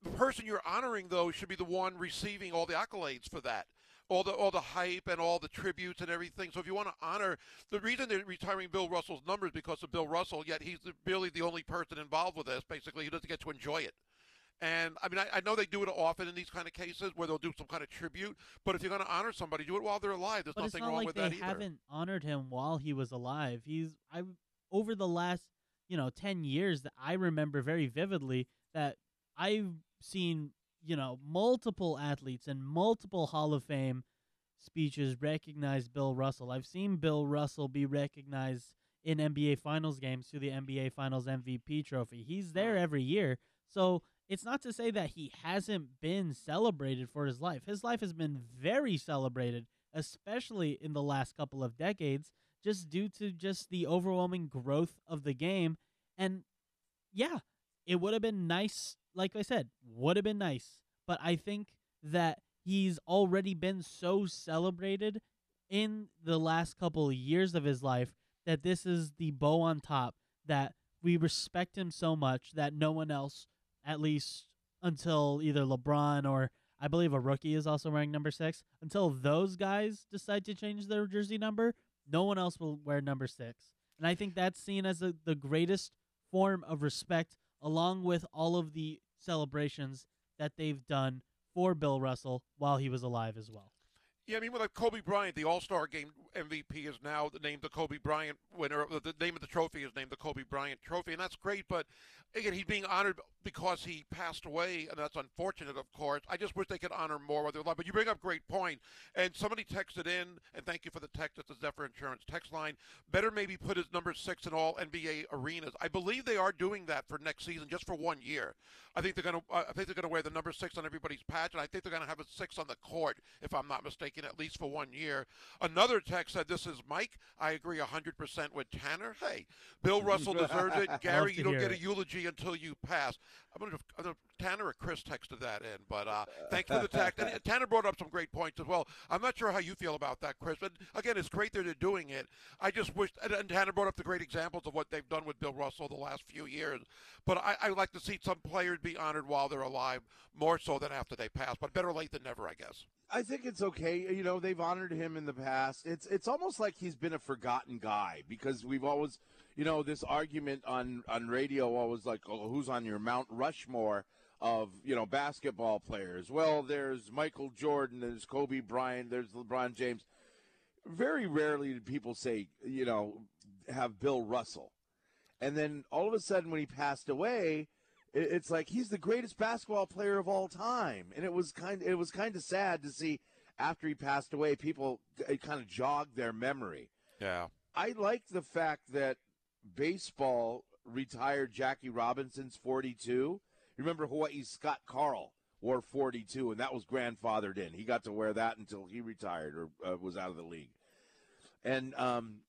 the person you're honoring though should be the one receiving all the accolades for that, all the all the hype and all the tributes and everything. So if you want to honor, the reason they're retiring Bill Russell's numbers because of Bill Russell, yet he's the- really the only person involved with this. Basically, he doesn't get to enjoy it. And I mean, I, I know they do it often in these kind of cases where they'll do some kind of tribute. But if you're going to honor somebody, do it while they're alive. There's But it's nothing not wrong like with they that either. haven't honored him while he was alive. He's I over the last you know ten years that I remember very vividly that I've seen you know multiple athletes and multiple Hall of Fame speeches recognize Bill Russell. I've seen Bill Russell be recognized in NBA Finals games through the NBA Finals MVP trophy. He's there every year. So it's not to say that he hasn't been celebrated for his life. His life has been very celebrated, especially in the last couple of decades, just due to just the overwhelming growth of the game. And yeah, it would have been nice, like I said, would have been nice. But I think that he's already been so celebrated in the last couple of years of his life that this is the bow on top that we respect him so much that no one else at least until either LeBron or I believe a rookie is also wearing number 6 until those guys decide to change their jersey number no one else will wear number 6 and I think that's seen as a, the greatest form of respect along with all of the celebrations that they've done for Bill Russell while he was alive as well Yeah, I mean, with Kobe Bryant, the All Star Game MVP is now named the Kobe Bryant winner. The name of the trophy is named the Kobe Bryant Trophy, and that's great. But again, he's being honored because he passed away, and that's unfortunate, of course. I just wish they could honor more with their life. But you bring up great point, and somebody texted in, and thank you for the text at the Zephyr Insurance text line. Better maybe put his number six in all NBA arenas. I believe they are doing that for next season, just for one year. I think they're. Uh, I think they're to wear the number six on everybody's patch, and I think they're to have a six on the court, if I'm not mistaken, at least for one year. Another text said, "This is Mike. I agree 100% with Tanner. Hey, Bill Russell <laughs> deserves it. Gary, you don't get a eulogy until you pass. I'm going to Tanner or Chris texted that in, but uh, thanks for the text. And Tanner brought up some great points as well. I'm not sure how you feel about that, Chris. But again, it's great that they're doing it. I just wish, and, and Tanner brought up the great examples of what they've done with Bill Russell the last few years. But I, I like to see some players be honored while they're alive, more so than after they pass. But better late than never, I guess. I think it's okay. You know, they've honored him in the past. It's it's almost like he's been a forgotten guy because we've always, you know, this argument on on radio always like, oh, who's on your Mount Rushmore? of you know basketball players. Well, there's Michael Jordan, there's Kobe Bryant, there's LeBron James. Very rarely do people say you know have Bill Russell, and then all of a sudden when he passed away, it's like he's the greatest basketball player of all time, and it was kind it was kind of sad to see after he passed away people kind of jogged their memory. Yeah, I like the fact that baseball retired Jackie Robinson's 42 Remember Hawaii's Scott Karl wore 42, and that was grandfathered in. He got to wear that until he retired or uh, was out of the league. And um,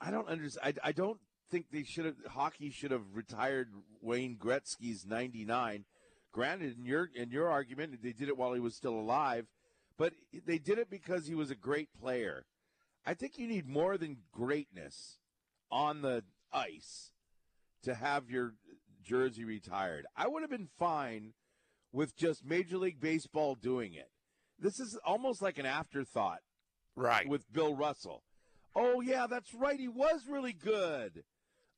I don't understand. I, I don't think they should have. Hockey should have retired Wayne Gretzky's 99. Granted, in your in your argument, they did it while he was still alive, but they did it because he was a great player. I think you need more than greatness on the ice to have your jersey retired. I would have been fine with just Major League Baseball doing it. This is almost like an afterthought. Right. With Bill Russell. Oh yeah, that's right. He was really good.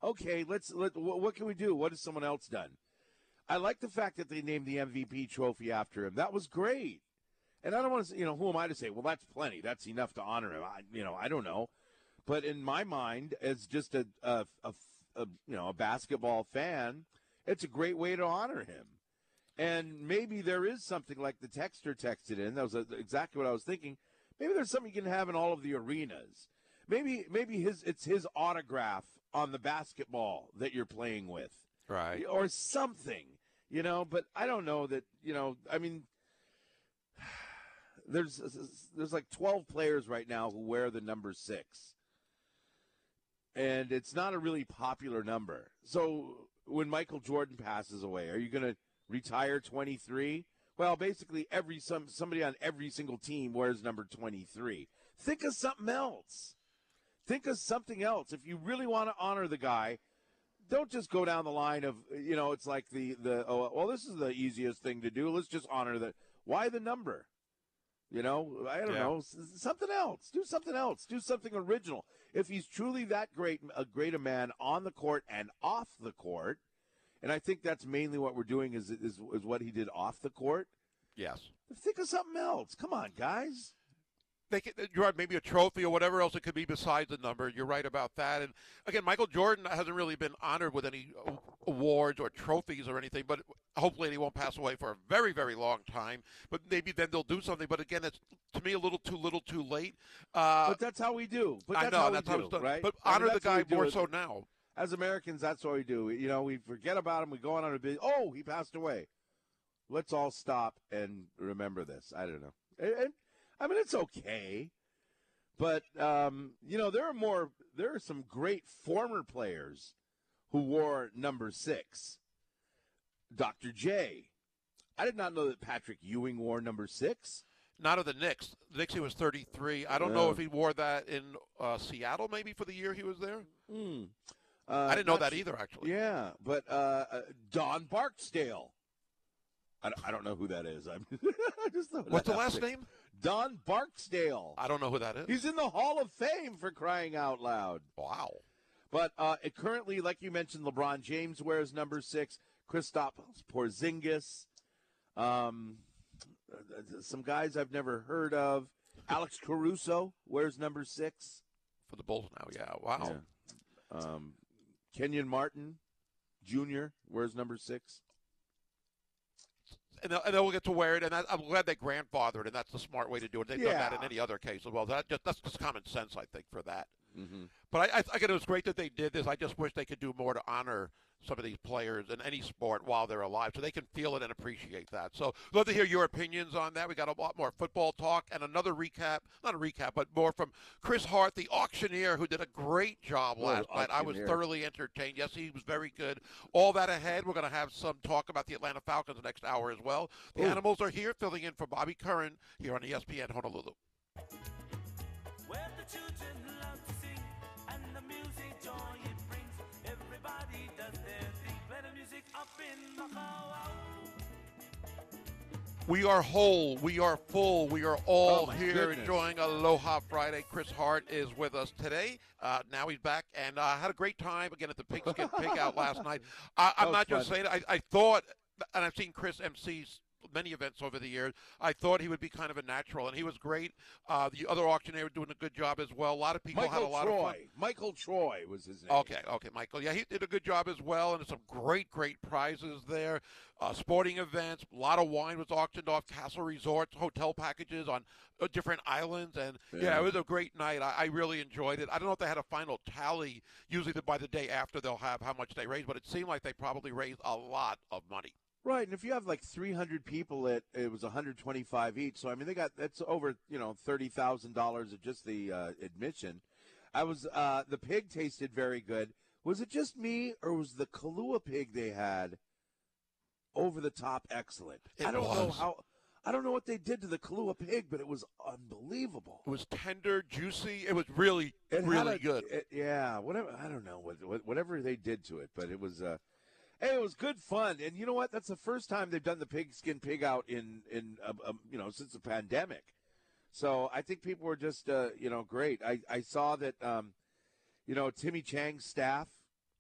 Okay, let's let what can we do? What has someone else done? I like the fact that they named the MVP trophy after him. That was great. And I don't want to, you know, who am I to say? Well, that's plenty. That's enough to honor him. I, you know, I don't know. But in my mind, as just a, a, a, a you know a basketball fan, it's a great way to honor him. And maybe there is something like the texter texted in. That was uh, exactly what I was thinking. Maybe there's something you can have in all of the arenas. Maybe maybe his it's his autograph on the basketball that you're playing with. Right. Or something. You know, but I don't know that, you know, I mean <sighs> there's there's like 12 players right now who wear the number 6. And it's not a really popular number. So when Michael Jordan passes away? Are you going to retire 23? Well, basically every some somebody on every single team wears number 23. Think of something else. Think of something else. If you really want to honor the guy, don't just go down the line of you know it's like the the oh well this is the easiest thing to do. Let's just honor the why the number. You know, I don't yeah. know something else. Do something else. Do something original. If he's truly that great, a great a man on the court and off the court, and I think that's mainly what we're doing is is, is what he did off the court. Yes. Think of something else. Come on, guys they could, you're right, maybe a trophy or whatever else it could be besides the number. You're right about that. And again, Michael Jordan hasn't really been honored with any awards or trophies or anything, but hopefully he won't pass away for a very, very long time. But maybe then they'll do something. But again, it's to me a little too little, too late. Uh, but that's how we do. But I know how that's do, how it's done. right? But honor I mean, the guy more so now. As Americans, that's what we do. You know, we forget about him. We go on on a bit. Oh, he passed away. Let's all stop and remember this. I don't know. And I mean, it's okay. But um, you know, there are more. There are some great former players who wore number six. Dr. J. I did not know that Patrick Ewing wore number six. Not of the Knicks. The Knicks, he was 33. I don't know if he wore that in uh, Seattle, maybe for the year he was there. Mm. Uh, I didn't know that either, actually. Yeah, but uh, uh Don Barksdale. I, I don't know who that is. <laughs> I'm just What's the last name? Don Barksdale. I don't know who that is. He's in the Hall of Fame for crying out loud. Wow. But uh, currently, like you mentioned, LeBron James wears number six. Kristaps Porzingis. Um, some guys I've never heard of. Alex Caruso wears number six for the Bulls now. Yeah, wow. Yeah. Um, Kenyon Martin Jr. wears number six. And they'll, and they'll, get to wear it, and I, am glad they grandfathered, and that's the smart way to do it. They've yeah. done that in any other case as well. That just, that's just common sense, I think, for that. Mm-hmm. But I, I, I, it was great that they did this. I just wish they could do more to honor some of these players in any sport while they're alive, so they can feel it and appreciate that. So, love to hear your opinions on that. We got a lot more football talk and another recap, not a recap, but more from Chris Hart, the auctioneer, who did a great job oh, last night. I was thoroughly entertained. Yes, he was very good. All that ahead. We're going to have some talk about the Atlanta Falcons the next hour as well. The Ooh. Animals are here, filling in for Bobby Curran here on ESPN Honolulu. We are whole. We are full. We are all oh here goodness. enjoying Aloha Friday. Chris Hart is with us today. Uh, now he's back and uh, had a great time again at the Pigskin Pig Out last night. I, am not fun. just saying. I, I thought, and I've seen Chris MC's many events over the years. I thought he would be kind of a natural, and he was great. Uh, the other auctioneer doing a good job as well. A lot of people Michael had a lot Troy. of fun. Michael Troy was his name. Okay, okay, Michael. Yeah, he did a good job as well, and some great, great prizes there. Uh, sporting events, a lot of wine was auctioned off. Castle Resorts, hotel packages on uh, different islands, and yeah. yeah. it was a great night. I, I, really enjoyed it. I don't know if they had a final tally. Usually, by the day after, they'll have how much they raised, but it seemed like they probably raised a lot of money. Right, and if you have like 300 people, at it was 125 each. So I mean, they got that's over you know thirty thousand dollars of just the uh, admission. I was uh, the pig tasted very good. Was it just me, or was the Kalua pig they had over the top excellent? It I don't was. know how. I don't know what they did to the Kalua pig, but it was unbelievable. It was tender, juicy. It was really, it really a, good. It, yeah, whatever. I don't know what, whatever they did to it, but it was. Uh, Hey, it was good fun, and you know what? That's the first time they've done the pigskin pig out in in uh, um, you know since the pandemic. So I think people were just uh, you know great. I I saw that um, you know Timmy Chang's staff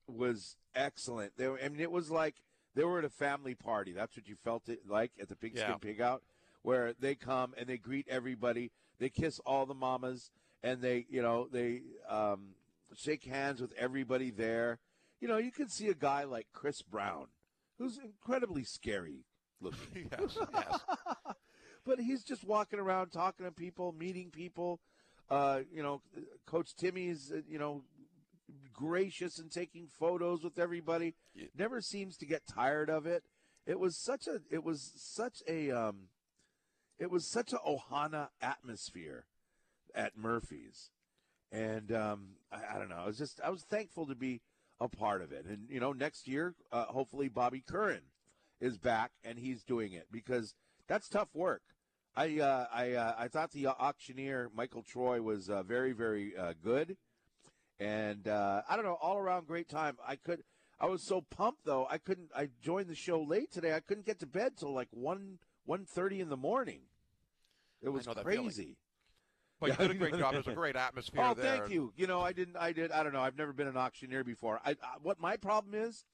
was excellent. They, I mean, it was like they were at a family party. That's what you felt it like at the pigskin yeah. pig out, where they come and they greet everybody. They kiss all the mamas, and they you know they um, shake hands with everybody there you know, you can see a guy like Chris Brown, who's incredibly scary looking. <laughs> yes, yes. <laughs> but he's just walking around talking to people, meeting people. Uh, you know, Coach Timmy's, uh, you know, gracious and taking photos with everybody. Yeah. Never seems to get tired of it. It was such a, it was such a, um, it was such a Ohana atmosphere at Murphy's, and um, I, I don't know. I was just, I was thankful to be a part of it. And, you know, next year, uh, hopefully Bobby Curran is back and he's doing it because that's tough work. I uh, I uh, I thought the auctioneer Michael Troy was uh, very very uh, good, and uh, I don't know all around great time. I could I was so pumped though I couldn't I joined the show late today. I couldn't get to bed till like one one thirty in the morning. It was crazy. But you <laughs> did a great job. There's a great atmosphere oh, there. thank you. You know, I didn't. I did. I don't know. I've never been an auctioneer before. I, I, what my problem is,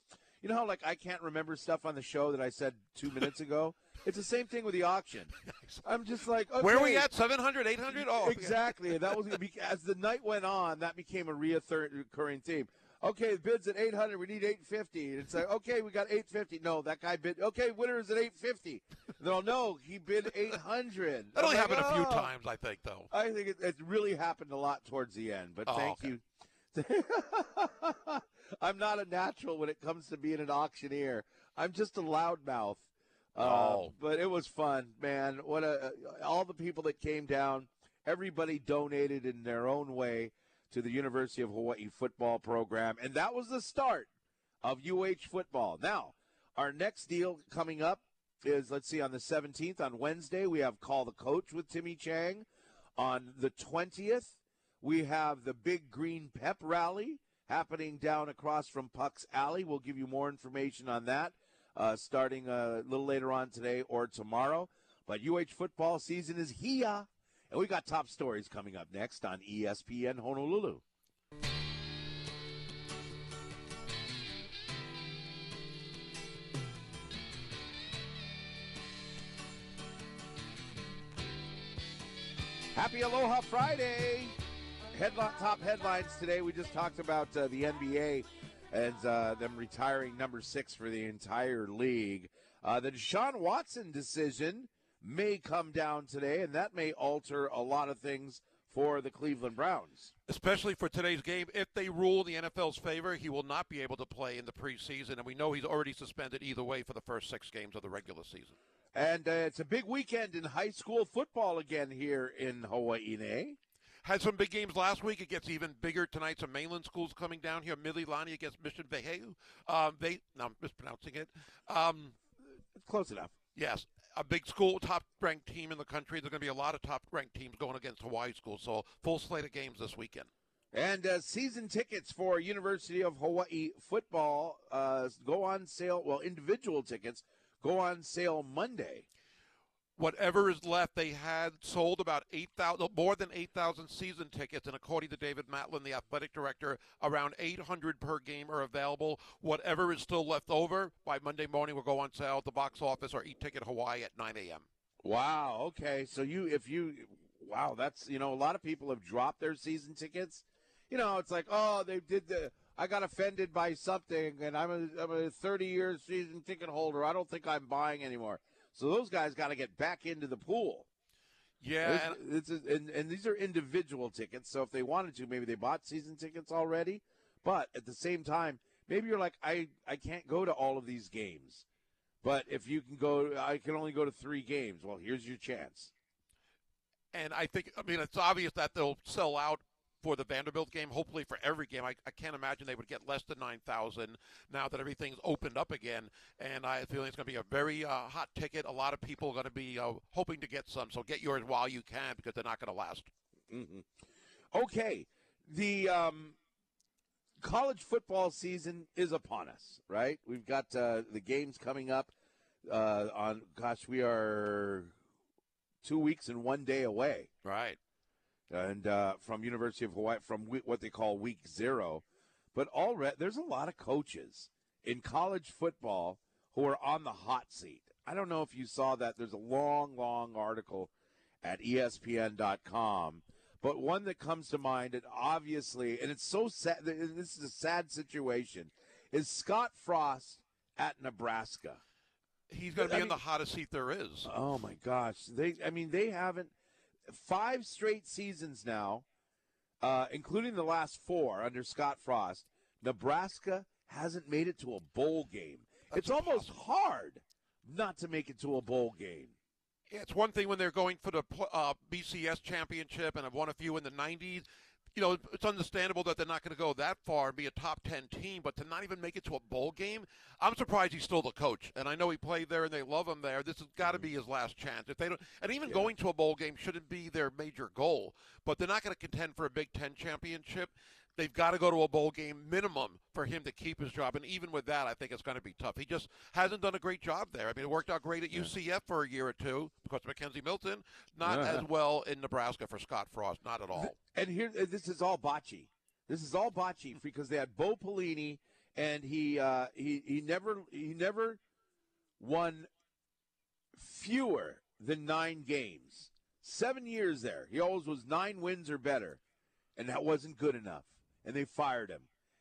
you know how like I can't remember stuff on the show that I said two minutes ago. <laughs> It's the same thing with the auction. I'm just like, okay. where are we at? 700, 800? Oh, exactly. that was as the night went on. That became a reoccurring theme. Okay, the bid's at 800. We need 850. It's like, okay, we got 850. No, that guy bid. Okay, winner is at 850. No, no, he bid 800. That only like, happened oh. a few times, I think, though. I think it, it really happened a lot towards the end. But oh, thank okay. you. <laughs> I'm not a natural when it comes to being an auctioneer. I'm just a loudmouth. Uh, oh. But it was fun, man. What a all the people that came down. Everybody donated in their own way to the University of Hawaii football program. And that was the start of UH football. Now, our next deal coming up is, let's see, on the 17th, on Wednesday, we have Call the Coach with Timmy Chang. On the 20th, we have the Big Green Pep Rally happening down across from Puck's Alley. We'll give you more information on that uh, starting a little later on today or tomorrow. But UH football season is here. And we got top stories coming up next on ESPN Honolulu. Happy Aloha Friday! Headline, top headlines today. We just talked about uh, the NBA and uh, them retiring number six for the entire league. Uh, the Deshaun Watson decision may come down today, and that may alter a lot of things for the Cleveland Browns. Especially for today's game, if they rule the NFL's favor, he will not be able to play in the preseason, and we know he's already suspended either way for the first six games of the regular season. And uh, it's a big weekend in high school football again here in Hawaii. Had some big games last week. It gets even bigger tonight. Some mainland schools coming down here. Mililani against Mission Veheu. Um, they, no, I'm mispronouncing it. Um, Close enough. Yes, a big school, top ranked team in the country. There's going to be a lot of top ranked teams going against Hawaii schools. So full slate of games this weekend. And uh, season tickets for University of Hawaii football uh, go on sale. Well, individual tickets go on sale Monday. Whatever is left, they had sold about eight thousand, more than eight thousand season tickets, and according to David Matlin, the athletic director, around eight hundred per game are available. Whatever is still left over by Monday morning will go on sale at the box office or e-ticket Hawaii at nine a.m. Wow. Okay. So you, if you, wow, that's you know, a lot of people have dropped their season tickets. You know, it's like, oh, they did the. I got offended by something, and I'm a, I'm a 30 year season ticket holder. I don't think I'm buying anymore. So those guys got to get back into the pool. Yeah, it's, it's, and, and these are individual tickets. So if they wanted to, maybe they bought season tickets already. But at the same time, maybe you're like, I, I can't go to all of these games. But if you can go, I can only go to three games. Well, here's your chance. And I think, I mean, it's obvious that they'll sell out for the Vanderbilt game, hopefully for every game. I, I can't imagine they would get less than 9,000 now that everything's opened up again. And I feel it's going to be a very uh, hot ticket. A lot of people are going to be uh, hoping to get some. So get yours while you can because they're not going to last. Mm-hmm. Okay. The um, college football season is upon us, right? We've got uh, the games coming up uh, on, gosh, we are two weeks and one day away. Right and uh, from University of Hawaii from what they call week zero. But already there's a lot of coaches in college football who are on the hot seat. I don't know if you saw that. There's a long, long article at ESPN.com, but one that comes to mind, and obviously, and it's so sad. This is a sad situation. Is Scott Frost at Nebraska? He's going to be I in the hottest seat there is. Oh my gosh! They, I mean, they haven't five straight seasons now, uh, including the last four under Scott Frost, Nebraska hasn't made it to a bowl game. That's it's almost hard not to make it to a bowl game. It's one thing when they're going for the uh, BCS championship and have won a few in the 90s you know, it's understandable that they're not going to go that far and be a top 10 team, but to not even make it to a bowl game, I'm surprised he's still the coach. And I know he played there and they love him there. This has got to mm-hmm. be his last chance. If they don't, and even yeah. going to a bowl game shouldn't be their major goal, but they're not going to contend for a Big Ten championship. They've got to go to a bowl game minimum for him to keep his job. And even with that, I think it's going to be tough. He just hasn't done a great job there. I mean, it worked out great at UCF for a year or two because of McKenzie Milton. Not as well in Nebraska for Scott Frost. Not at all. And here, this is all botchy. This is all botchy <laughs> because they had Bo Pelini, and he uh, he he never he never won fewer than nine games. Seven years there, he always was nine wins or better, and that wasn't good enough and they fired him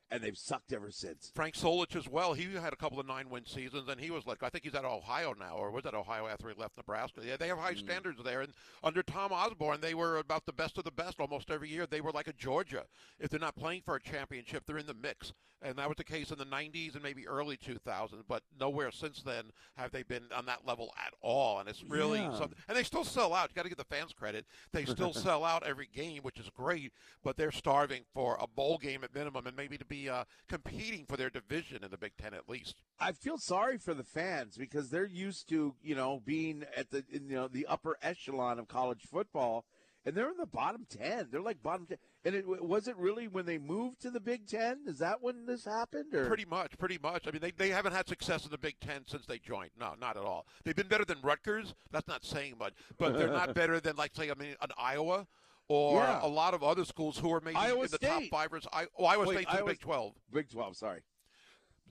and they've sucked ever since. Frank Solich as well. He had a couple of nine-win seasons, and he was like, I think he's at Ohio now, or was that Ohio after he left Nebraska? Yeah, they have high mm. standards there. And under Tom Osborne, they were about the best of the best almost every year. They were like a Georgia. If they're not playing for a championship, they're in the mix, and that was the case in the '90s and maybe early 2000s. But nowhere since then have they been on that level at all. And it's really yeah. something. And they still sell out. You got to give the fans credit. They still <laughs> sell out every game, which is great. But they're starving for a bowl game at minimum, and maybe to be uh, competing for their division in the Big Ten at least. I feel sorry for the fans because they're used to you know being at the in, you know the upper echelon of college football, and they're in the bottom ten. They're like bottom ten. And it was it really when they moved to the Big Ten? Is that when this happened? Or? Pretty much, pretty much. I mean, they, they haven't had success in the Big Ten since they joined. No, not at all. They've been better than Rutgers. That's not saying much, but they're not <laughs> better than like say I mean an Iowa or yeah. a lot of other schools who are maybe Iowa in the State. top five. Or, oh, Iowa Wait, State's in the Big 12. Big 12, sorry.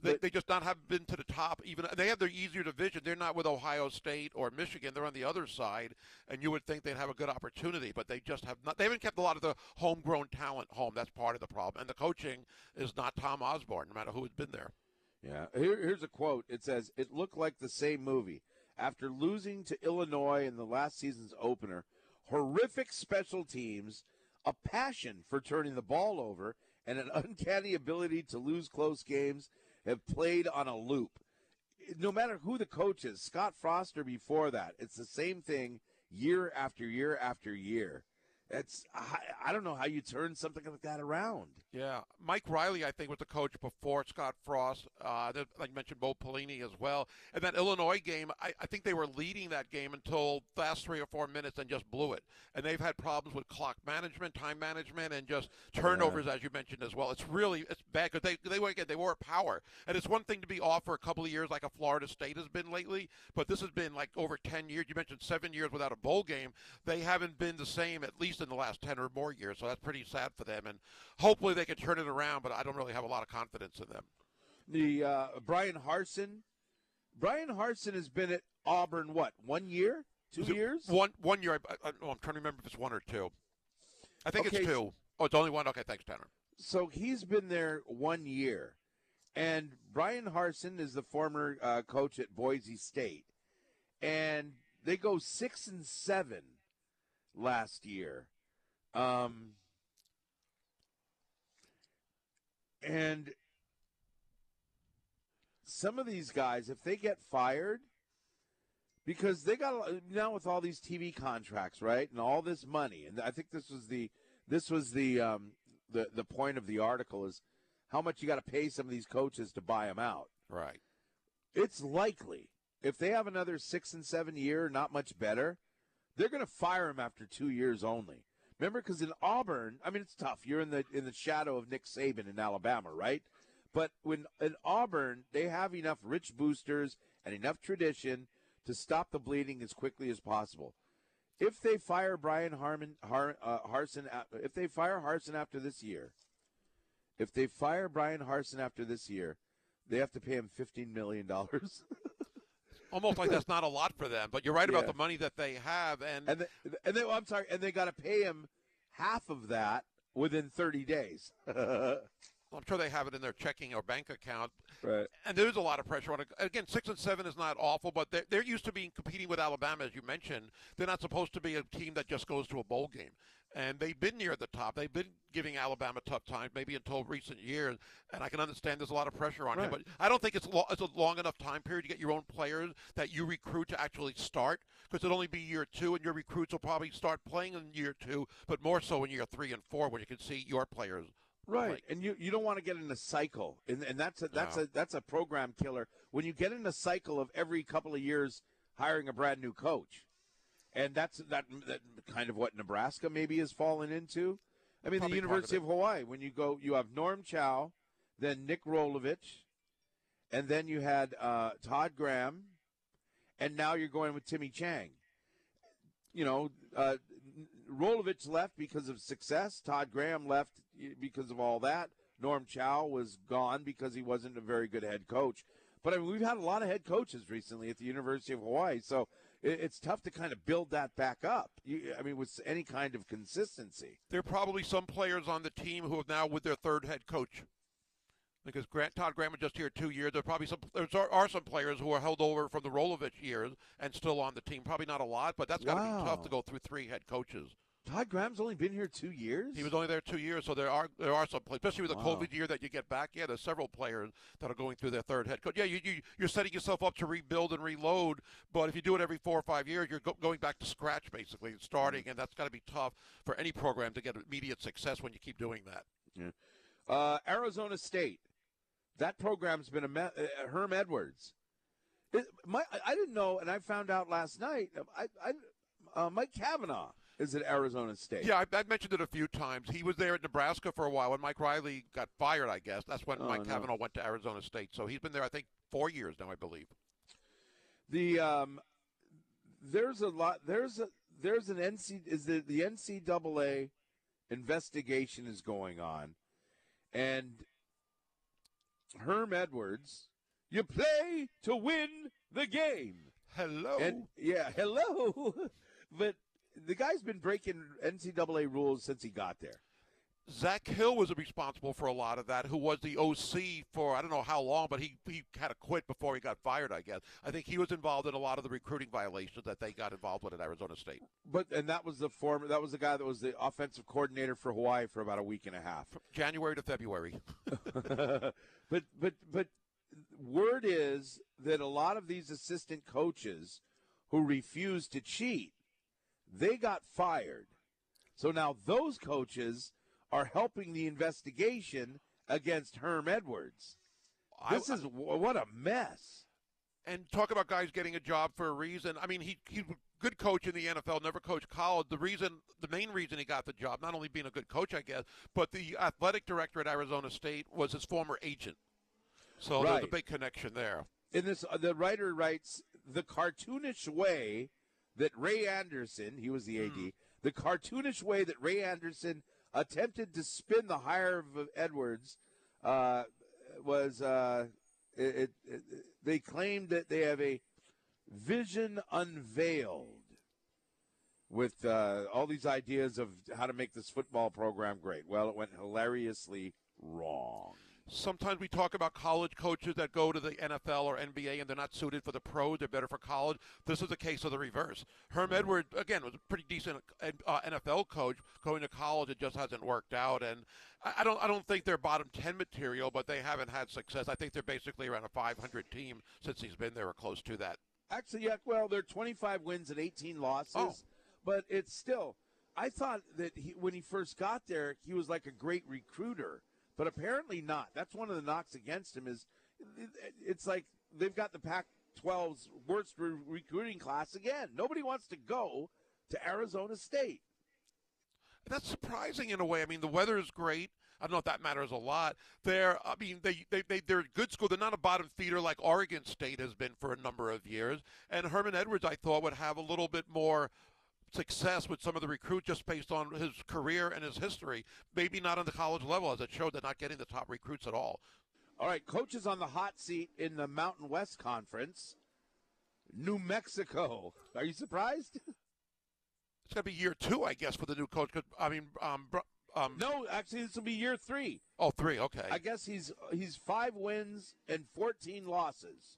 they, But- they just not have been to the top. Even they have their easier division. They're not with Ohio State or Michigan. They're on the other side, and you would think they'd have a good opportunity, but they just have not. They haven't kept a lot of the homegrown talent home. That's part of the problem. And the coaching is not Tom Osborne, no matter who has been there. Yeah. Here, here's a quote. It says, "It looked like the same movie after losing to Illinois in the last season's opener. Horrific special teams, a passion for turning the ball over, and an <laughs> uncanny ability to lose close games have played on a loop. No matter who the coach is, Scott Frost or before that, it's the same thing year after year after year. It's I, I don't know how you turn something like that around. Yeah, Mike Riley, I think, was the coach before Scott Frost. Uh, like you mentioned, Bo Pelini as well. And that Illinois game, I, I think they were leading that game until last three or four minutes and just blew it. And they've had problems with clock management, time management, and just turnovers, as you mentioned as well. It's really it's bad because they they were again, they were power. And it's one thing to be off for a couple of years, like a Florida State has been lately, but this has been like over ten years. You mentioned seven years without a bowl game. They haven't been the same at least in the last ten or more years. So that's pretty sad for them. And hopefully they can turn it around. But I don't really have a lot of confidence in them. the uh, Bryan Harsin. Bryan Harsin has been at Auburn what one year, two years? One one year. I, I'm trying to remember if it's one or two. I think Okay, it's two. Oh, it's only one. Okay, thanks, Tanner. So he's been there one year, and Bryan Harsin is the former uh, coach at Boise State, and they go six and seven last year. Um, and some of these guys, if they get fired, because they got now with all these TV contracts, right, and all this money, and I think this was the this was the um, the the point of the article is how much you got to pay some of these coaches to buy them out. Right. It's likely if they have another six and seven year, not much better, they're going to fire him after two years only. Remember, because in Auburn, I mean, it's tough. You're in the in the shadow of Nick Saban in Alabama, right? But when in Auburn, they have enough rich boosters and enough tradition to stop the bleeding as quickly as possible. If they fire Brian Harmon, Har, uh, Harsin, if they fire Harsin after this year, if they fire Bryan Harsin after this year, they have to pay him fifteen million dollars. <laughs> Almost like that's <laughs> not a lot for them. But you're right about the money that they have, and, and they, and they, I'm sorry, and they got to pay him half of that within 30 days. <laughs> I'm sure they have it in their checking or bank account. Right. And there's a lot of pressure on it. Again, six and seven is not awful, but they're, they're used to being competing with Alabama, as you mentioned. They're not supposed to be a team that just goes to a bowl game. And they've been near the top. They've been giving Alabama tough times, maybe until recent years. And I can understand there's a lot of pressure on him, but I don't think it's lo- it's a long enough time period to get your own players that you recruit to actually start. Because it'll only be year two, and your recruits will probably start playing in year two, but more so in year three and four when you can see your players. Right, Like- and you, you don't want to get in a cycle, and, and that's a that's No. a that's a program killer. When you get in a cycle of every couple of years hiring a brand new coach, and that's that, that kind of what Nebraska maybe has fallen into. I mean, Probably the part of University of, Hawaii. When you go, you have Norm Chow, then Nick Rolovich, and then you had uh, Todd Graham, and now you're going with Timmy Chang. You know, uh, Rolovich left because of success. Todd Graham left because of all that. Norm Chow was gone because he wasn't a very good head coach. But I mean, we've had a lot of head coaches recently at the University of Hawaii, so it's tough to kind of build that back up. You, I mean, with any kind of consistency. There are probably some players on the team who have now with their third head coach. Because Grant, Todd Graham was just here two years. There are probably some there are, are some players who are held over from the Rolovich years and still on the team. Probably not a lot, but that's got to Wow. be tough to go through three head coaches. Todd Graham's only been here two years. He was only there two years, so there are there are some players, especially with the Wow. COVID year that you get back. Yeah, there's several players that are going through their third head coach. Yeah, you, you you're setting yourself up to rebuild and reload, but if you do it every four or five years, you're go, going back to scratch basically, starting, Mm-hmm. and that's got to be tough for any program to get immediate success when you keep doing that. Uh, Arizona State. That program's been a me- uh, Herm Edwards. It, my, I- I didn't know, and I found out last night. I, I, uh, Mike Kavanaugh is at Arizona State. Yeah, I, I mentioned it a few times. He was there at Nebraska for a while when Mike Riley got fired. I guess that's when Oh, Mike no. Kavanaugh went to Arizona State. So he's been there, I think, four years now, I believe. The um, there's a lot. There's a there's an NC is the the NCAA investigation is going on, and Herm Edwards, you play to win the game. Hello. And yeah, <laughs> hello. but the guy's been breaking NCAA rules since he got there. Zak Hill was responsible for a lot of that, who was the OC for I don't know how long, but he, he had to quit before he got fired, I guess. I think he was involved in a lot of the recruiting violations that they got involved with at Arizona State. But and that was the former that was the guy that was the offensive coordinator for Hawaii for about a week and a half. From January to February. <laughs> <laughs> but but but word is that a lot of these assistant coaches who refuse to cheat, they got fired. So now those coaches are helping the investigation against Herm Edwards. This I, is what a mess. And talk about guys getting a job for a reason. I mean, he he's a good coach in the NFL, never coached college. The reason, the main reason he got the job, not only being a good coach, I guess, but the athletic director at Arizona State was his former agent. So Right. there's a big connection there. In this, uh, the writer writes the cartoonish way that Ray Anderson, he was the AD, the cartoonish way that Ray Anderson attempted to spin the hire of Edwards uh, was uh, it, it, it, they claimed that they have a vision unveiled with uh, all these ideas of how to make this football program great. Well, it went hilariously wrong. Sometimes we talk about college coaches that go to the NFL or NBA and they're not suited for the pros. They're better for college. This is a case of the reverse. Herm Edwards, again, was a pretty decent uh, NFL coach. Going to college, it just hasn't worked out. And I don't, I don't think they're bottom ten material, but they haven't had success. I think they're basically around a 500 team since he's been there, or close to that. Actually, yeah, well, they're 25 wins and 18 losses, Oh. but it's still. I thought that he, when he first got there, he was like a great recruiter, but apparently not. That's one of the knocks against him is it's like they've got the Pac-12's worst re- recruiting class again. Nobody wants to go to Arizona State. That's surprising in a way. I mean, the weather is great. I don't know if that matters a lot. They're, I mean, they, they, they, they're a good school. They're not a bottom feeder like Oregon State has been for a number of years. And Herman Edwards, I thought, would have a little bit more success with some of the recruits just based on his career and his history. Maybe not on the college level, as it showed they're not getting the top recruits at all. All right, coaches on the hot seat in the Mountain West Conference. New Mexico. Are you surprised? It's going to be year two, I guess, for the new coach. 'cause, I mean, um, um, No, actually, this will be year three. oh, three, okay. I guess he's he's five wins and fourteen losses.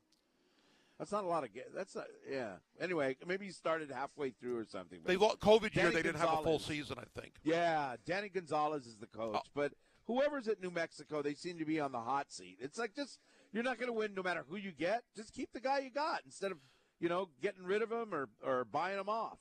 That's not a lot of. That's not. Yeah. Anyway, maybe he started halfway through or something. They lost COVID year. Danny They didn't have a full season, I think. Yeah, Danny Gonzalez is the coach, Oh. but whoever's at New Mexico, they seem to be on the hot seat. It's like just you're not going to win no matter who you get. Just keep the guy you got instead of you know getting rid of him or or buying him off.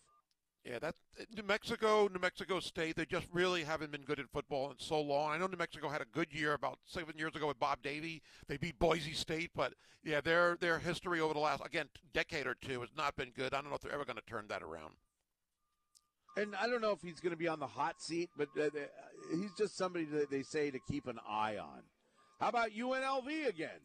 Yeah, that's New Mexico, New Mexico State. They just really haven't been good at football in so long. I know New Mexico had a good year about seven years ago with Bob Davie. They beat Boise State, but yeah, their their history over the last again decade or two has not been good. I don't know if they're ever going to turn that around. And I don't know if he's going to be on the hot seat, but uh, uh, he's just somebody that they say to keep an eye on. How about UNLV again?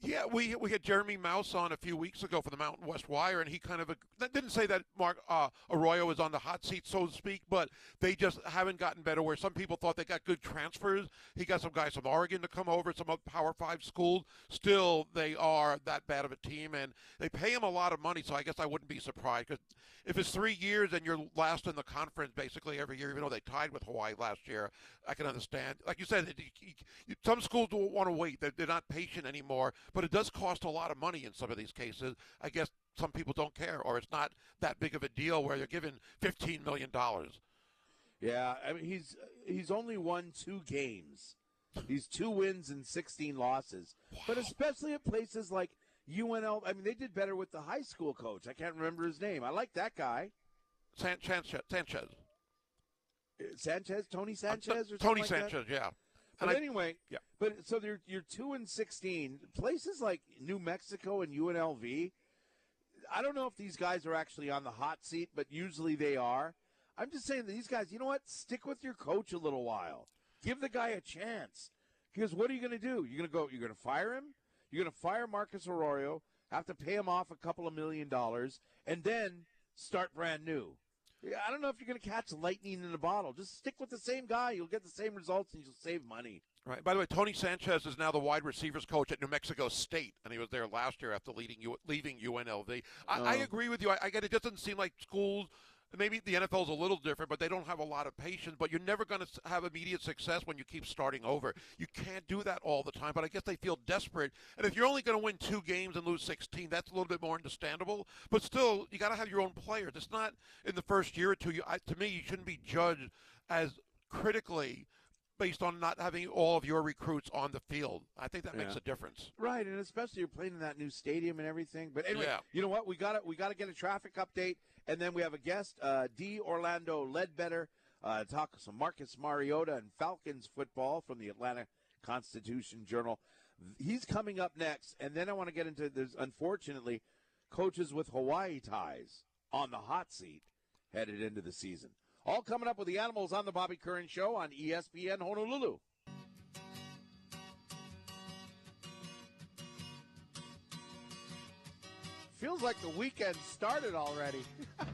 Yeah, we we had Jeremy Mauss on a few weeks ago for the Mountain West Wire, and he kind of didn't say that Mark uh, Arroyo is on the hot seat, so to speak, but they just haven't gotten better. Where some people thought they got good transfers, he got some guys from Oregon to come over, some Power Five schools. Still, they are that bad of a team, and they pay him a lot of money. So I guess I wouldn't be surprised because if it's three years and you're last in the conference basically every year, even though they tied with Hawaii last year, I can understand. Like you said, some schools don't want to wait; they're, they're not patient anymore. But it does cost a lot of money in some of these cases. I guess some people don't care, or it's not that big of a deal where you're given fifteen million dollars. Yeah, I mean he's he's only won two games. He's two wins and sixteen losses. But especially at places like UNL, I mean they did better with the high school coach. I can't remember his name. I like that guy. San- Sanchez, Sanchez, Uh, Sanchez, Tony Sanchez, or Tony like that? Sanchez, yeah. But I- anyway, yeah. But so they're you're two and sixteen. Places like New Mexico and UNLV. I don't know if these guys are actually on the hot seat, but usually they are. I'm just saying that these guys, you know what? Stick with your coach a little while. Give the guy a chance. Because what are you going to do? You're going to go. You're going to fire him. You're going to fire Marcus Arroyo. Have to pay him off a couple of million dollars, and then start brand new. Yeah, I don't know if you're going to catch lightning in a bottle. Just stick with the same guy. You'll get the same results and you'll save money. Right. By the way, Tony Sanchez is now the wide receivers coach at New Mexico State, and he was there last year after leading leaving UNLV. I, I Oh. agree with you. I, I get it. Doesn't seem like schools. Maybe the NFL is a little different, but they don't have a lot of patience. But you're never going to have immediate success when you keep starting over. You can't do that all the time. But I guess they feel desperate. And if you're only going to win two games and lose 16, that's a little bit more understandable. But still, you got to have your own players. It's not in the first year or two. You, I, to me, you shouldn't be judged as critically based on not having all of your recruits on the field. I think that makes Yeah. a difference. Right, and especially you're playing in that new stadium and everything. But anyway, Yeah. you know what? We got to we got to get a traffic update, and then we have a guest, uh, D. Orlando Ledbetter, uh, talk some Marcus Mariota and Falcons football from the Atlanta Constitution Journal. He's coming up next, and then I want to get into there's unfortunately coaches with Hawaii ties on the hot seat headed into the season. All coming up with the animals on the Bobby Curran Show on ESPN Honolulu. Feels like the weekend started already. <laughs>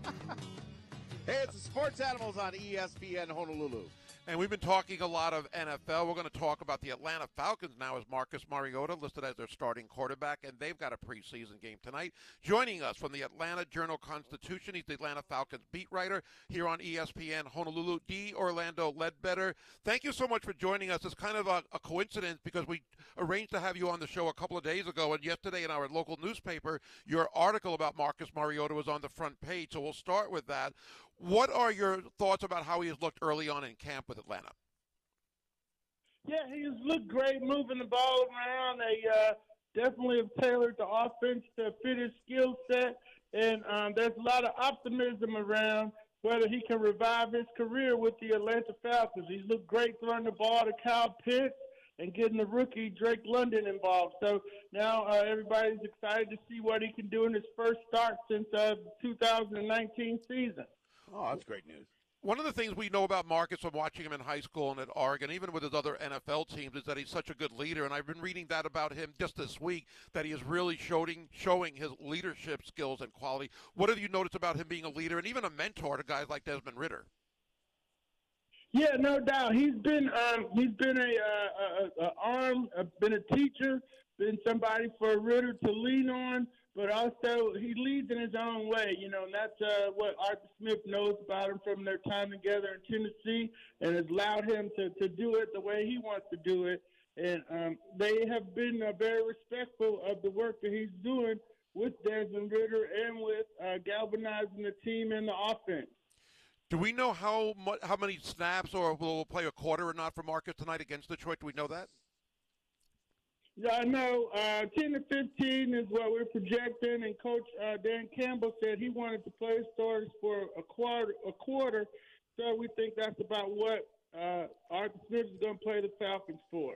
hey, it's the Sports Animals on ESPN Honolulu. And we've been talking a lot of NFL. We're going to talk about the Atlanta Falcons now as Marcus Mariota listed as their starting quarterback, and they've got a preseason game tonight. Joining us from the Atlanta Journal Constitution, he's the Atlanta Falcons beat writer here on ESPN Honolulu, D. Orlando Ledbetter. Thank you so much for joining us. It's kind of a, a coincidence because we arranged to have you on the show a couple of days ago, and yesterday in our local newspaper, your article about Marcus Mariota was on the front page. So we'll start with that. What are your thoughts about how he has looked early on in camp with Atlanta? Yeah, he's looked great moving the ball around. They uh, definitely have tailored the offense to fit his skill set, and um, there's a lot of optimism around whether he can revive his career with the Atlanta Falcons. He's looked great throwing the ball to Kyle Pitts and getting the rookie Drake London involved. So now uh, everybody's excited to see what he can do in his first start since uh, 2019 season. Oh, that's great news. One of the things we know about Marcus from watching him in high school and at Oregon, even with his other NFL teams, is that he's such a good leader. And I've been reading that about him just this week, that he is really showing showing his leadership skills and quality. What have you noticed about him being a leader and even a mentor to guys like Desmond Ridder? Yeah, no doubt. He's been um, he's been a, uh, a, a arm, uh, been a teacher, been somebody for Ridder to lean on, but also he leads in his own way. You know, and that's uh, what Arthur Smith knows about him from their time together in Tennessee, and has allowed him to, to do it the way he wants to do it. And um, they have been uh, very respectful of the work that he's doing with Desmond Ridder and with uh, galvanizing the team and the offense. Do we know how mu- how many snaps or will play a quarter or not for Marcus tonight against Detroit? Do we know that? Yeah, I know. Uh, 10 to 15 is what we're projecting, and Coach uh, Dan Campbell said he wanted to play starters for a quarter. A quarter, so we think that's about what uh, Arthur Smith is going to play the Falcons for.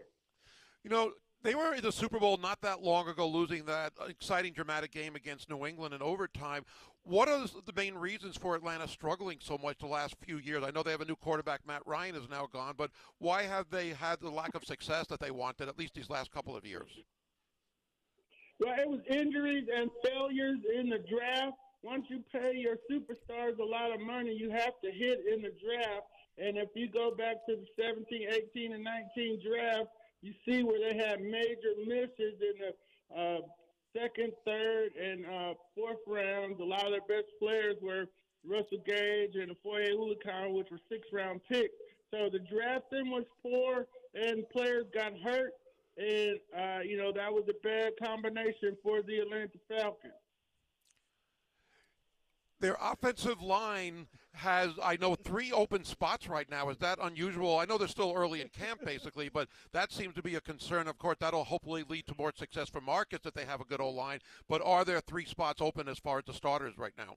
You know, they were in the Super Bowl not that long ago, losing that exciting, dramatic game against New England in overtime. What are the main reasons for Atlanta struggling so much the last few years? I know they have a new quarterback, Matt Ryan, is now gone, but why have they had the lack of success that they wanted, at least these last couple of years? Well, it was injuries and failures in the draft. Once you pay your superstars a lot of money, you have to hit in the draft. And if you go back to the 17, 18, and 19 draft, you see where they had major misses in the uh, second, third, and uh, fourth rounds. A lot of their best players were Russell Gage and Foye Oluokun, which were six-round picks. So the drafting was poor, and players got hurt, and uh, you know that was a bad combination for the Atlanta Falcons. Their offensive line has, I know, three open spots right now. Is that unusual? I know they're still early in camp, basically, but that seems to be a concern. Of course, that'll hopefully lead to more success for Marcus that they have a good O line. But are there three spots open as far as the starters right now?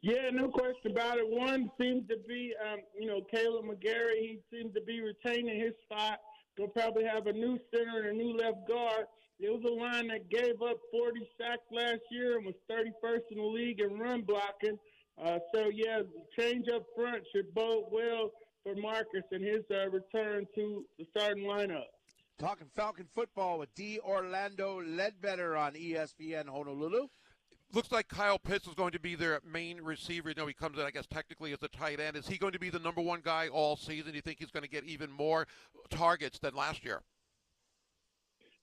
Yeah, no question about it. One seems to be, um, you know, Kaleb McGary. He seems to be retaining his spot. They'll probably have a new center and a new left guard. It was a line that gave up 40 sacks last year and was 31st in the league in run blocking. Uh, so, yeah, change up front should bode well for Marcus and his uh, return to the starting lineup. Talking Falcon football with D. Orlando Ledbetter on ESPN Honolulu. Looks like Kyle Pitts is going to be their main receiver. You know, he comes in, I guess, technically as a tight end. Is he going to be the number one guy all season? Do you think he's going to get even more targets than last year?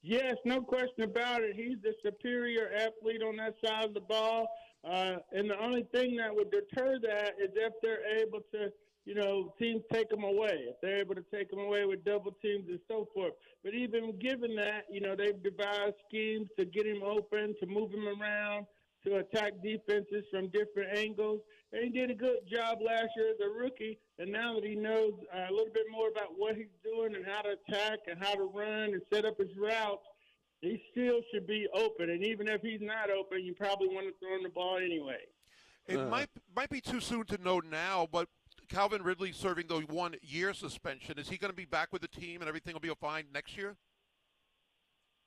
Yes, no question about it. He's the superior athlete on that side of the ball. Uh, and the only thing that would deter that is if they're able to, you know, teams take him away. If they're able to take him away with double teams and so forth. But even given that, you know, they've devised schemes to get him open, to move him around, to attack defenses from different angles. And he did a good job last year as a rookie. And now that he knows uh, a little bit more about what he's doing and how to attack and how to run and set up his routes, he still should be open. And even if he's not open, you probably want to throw him the ball anyway. It Uh. might might be too soon to know now, but Calvin Ridley serving the one year suspension. Is he going to be back with the team and everything will be fine next year?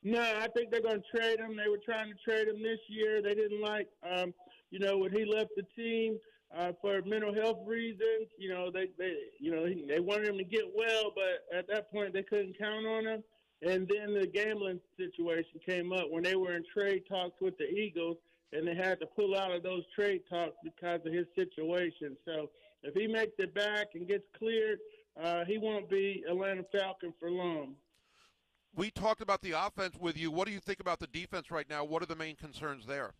No, I think they're going to trade him. They were trying to trade him this year. They didn't like, um, you know, when he left the team uh, for mental health reasons. You know, they, they, you know, they wanted him to get well, but at that point they couldn't count on him. And then the gambling situation came up when they were in trade talks with the Eagles, and they had to pull out of those trade talks because of his situation. So if he makes it back and gets cleared, uh, he won't be Atlanta Falcon for long. We talked about the offense with you. What do you think about the defense right now? What are the main concerns there?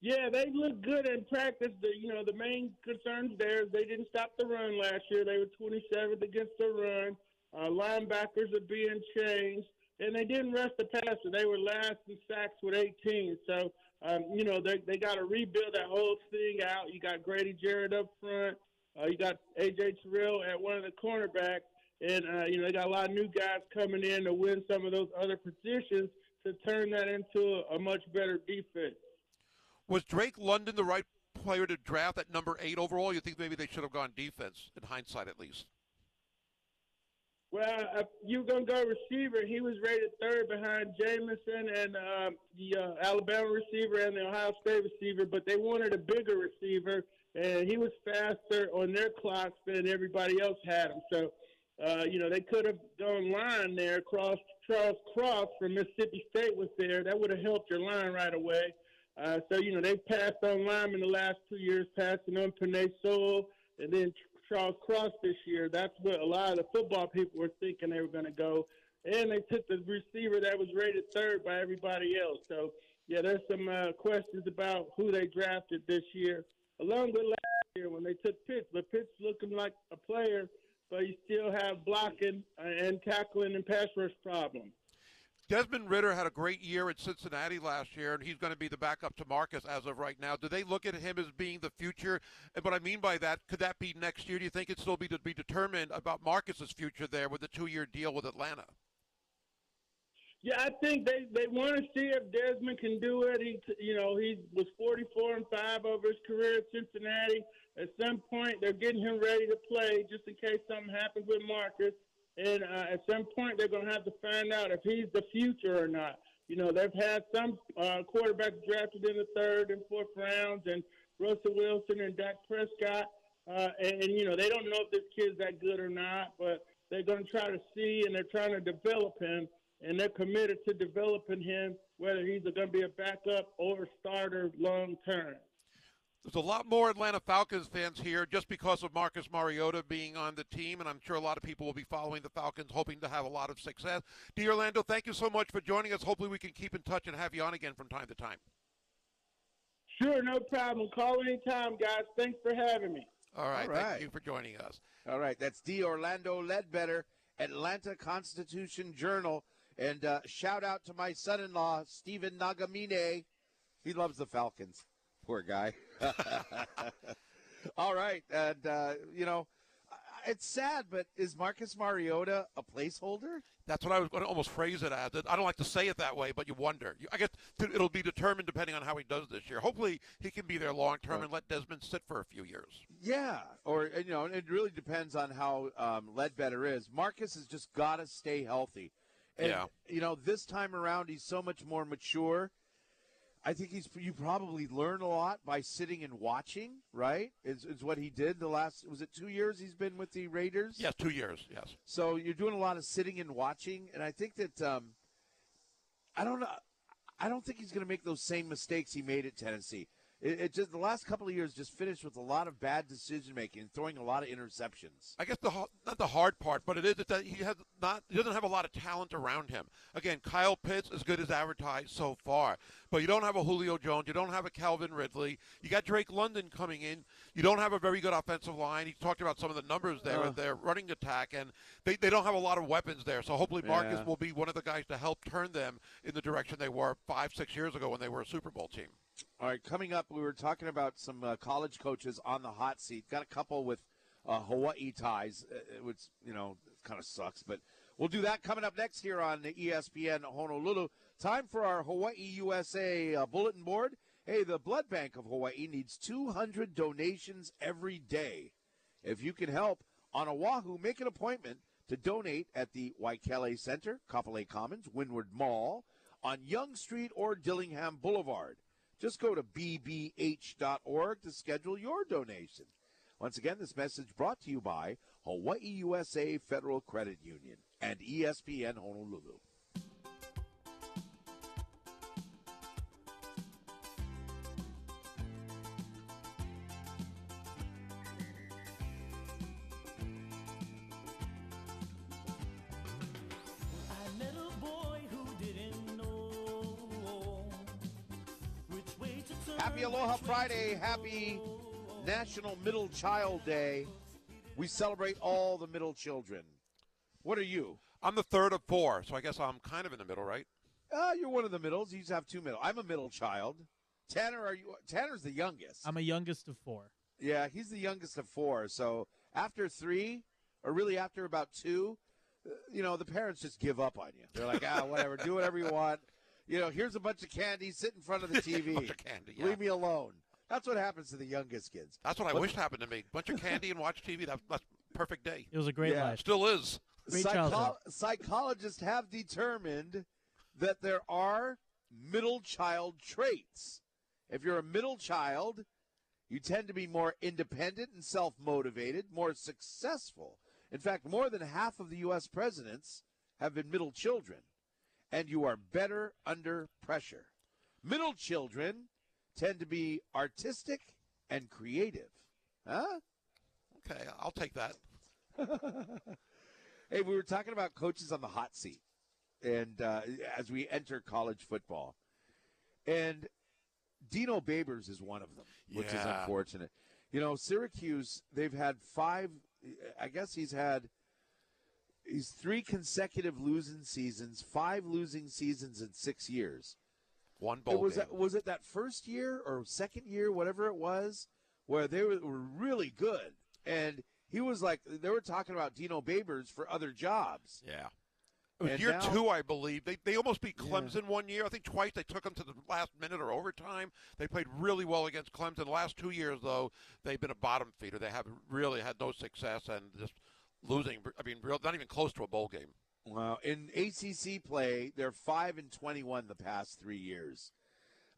Yeah, they look good in practice. The you know the main concerns there is they didn't stop the run last year. They were 27th against the run. Uh, linebackers are being changed, and they didn't rush the passer. They were last in sacks with 18. So um, you know they they got to rebuild that whole thing out. You got Grady Jarrett up front. Uh, you got AJ Terrell at one of the cornerbacks, and uh, you know they got a lot of new guys coming in to win some of those other positions to turn that into a, a much better defense. Was Drake London the right player to draft at number eight overall? You think maybe they should have gone defense, in hindsight at least? Well, if you're going to go receiver, he was rated third behind Jameson and uh, the uh, Alabama receiver and the Ohio State receiver, but they wanted a bigger receiver, and he was faster on their clocks than everybody else had him. So, uh, you know, they could have gone line there. Cross Charles Cross from Mississippi State was there. That would have helped your line right away. Uh, so, you know, they've passed on linemen the last two years, passing on Penei and then Charles Cross this year. That's what a lot of the football people were thinking they were going to go. And they took the receiver that was rated third by everybody else. So, yeah, there's some uh, questions about who they drafted this year, along with last year when they took Pitts. But Pitts looking like a player, but you still have blocking uh, and tackling and pass rush problems. Desmond Ridder had a great year at Cincinnati last year, and he's going to be the backup to Marcus as of right now. Do they look at him as being the future? And what I mean by that, could that be next year? Do you think it still be to be determined about Marcus's future there with the two-year deal with Atlanta? Yeah, I think they, they want to see if Desmond can do it. He, you know, he was 44 and five over his career at Cincinnati. At some point, they're getting him ready to play, just in case something happens with Marcus. And uh, at some point, they're going to have to find out if he's the future or not. You know, they've had some uh, quarterbacks drafted in the third and fourth rounds, and Russell Wilson and Dak Prescott. Uh, and, and, you know, they don't know if this kid's that good or not, but they're going to try to see, and they're trying to develop him, and they're committed to developing him, whether he's going to be a backup or starter long term. There's a lot more Atlanta Falcons fans here just because of Marcus Mariota being on the team, and I'm sure a lot of people will be following the Falcons, hoping to have a lot of success. D. Orlando, thank you so much for joining us. Hopefully, we can keep in touch and have you on again from time to time. Sure, no problem. Call anytime, guys. Thanks for having me. All right, All right. thank you for joining us. All right, that's D. Orlando Ledbetter, Atlanta Constitution Journal. And uh, shout out to my son in law, Stephen Nagamine. He loves the Falcons. Poor guy. <laughs> All right. And, uh, you know, it's sad, but is Marcus Mariota a placeholder? That's what I was going to almost phrase it as. I don't like to say it that way, but you wonder. I guess it'll be determined depending on how he does this year. Hopefully, he can be there long term and let Desmond sit for a few years. Yeah, or you know, it really depends on how um, Ledbetter is. Marcus has just got to stay healthy. And, Yeah. You know, this time around, he's so much more mature. I think he's you probably learn a lot by sitting and watching. Right? Is is what he did the last was it two years he's been with the Raiders? Yes, two years. Yes. So you're doing a lot of sitting and watching, and I think that um, I don't know. I don't think he's going to make those same mistakes he made at Tennessee. It, it, just the last couple of years just finished with a lot of bad decision making and throwing a lot of interceptions. I guess the not the hard part, but it is that he has not he doesn't have a lot of talent around him. Again, Kyle Pitts as good as advertised so far, but you don't have a Julio Jones, you don't have a Calvin Ridley, you got Drake London coming in. You don't have a very good offensive line. He talked about some of the numbers there Uh. with their running attack, and they, they don't have a lot of weapons there. So hopefully Marcus Yeah. will be one of the guys to help turn them in the direction they were five six years ago when they were a Super Bowl team. All right, coming up, we were talking about some uh, college coaches on the hot seat. Got a couple with uh, Hawaii ties, uh, which you know kind of sucks, but we'll do that coming up next here on the ESPN Honolulu. Time for our Hawaii USA uh, bulletin board. Hey, the Blood Bank of Hawaii needs 200 donations every day. If you can help on Oahu, make an appointment to donate at the Waikele Center, Kapolei Commons, Windward Mall, on Young Street or Dillingham Boulevard. Just go to bbh.org to schedule your donation. Once again, this message brought to you by Hawaii USA Federal Credit Union and ESPN Honolulu. Happy National Middle Child Day. We celebrate all the middle children. What are you? I'm the third of four, so I guess I'm kind of in the middle, right? Uh, you're one of the middles. You have two middle. I'm a middle child. Tanner, are you? Tanner's the youngest. I'm a youngest of four. Yeah, he's the youngest of four. So after three, or really after about two, uh, you know, the parents just give up on you. They're like, ah, <laughs> whatever, do whatever you want. You know, here's a bunch of candy, sit in front of the TV. bunch of candy. Yeah. Leave me alone. That's what happens to the youngest kids. That's what I But- wished happened to me. Bunch of candy and watch TV. That, that's perfect day. It was a great Yeah. life. Still is. Psycho- psychologists have determined that there are middle child traits. If you're a middle child, you tend to be more independent and self motivated, more successful. In fact, more than half of the U.S. presidents have been middle children, and you are better under pressure. Middle children tend to be artistic and creative. Huh? Okay, I'll take that. <laughs> Hey, we were talking about coaches on the hot seat, and uh, as we enter college football, and Dino Babers is one of them, which is unfortunate. You know, Syracuse, they've had five. I guess he's had he's three consecutive losing seasons, five losing seasons in six years. One It bowl was game. that, was it that first year or second year, whatever it was, where they were, were really good, and he was like they were talking about Dino Babers for other jobs. Yeah. It was And year now- two, I believe. They they almost beat Yeah. Clemson one year. I think twice they took them to the last minute or overtime. They played really well against Clemson. The last two years, though, they've been a bottom feeder. They have really had no success and just losing. I mean, real, not even close to a bowl game. Well, in ACC play, they're five and twenty-one the past three years.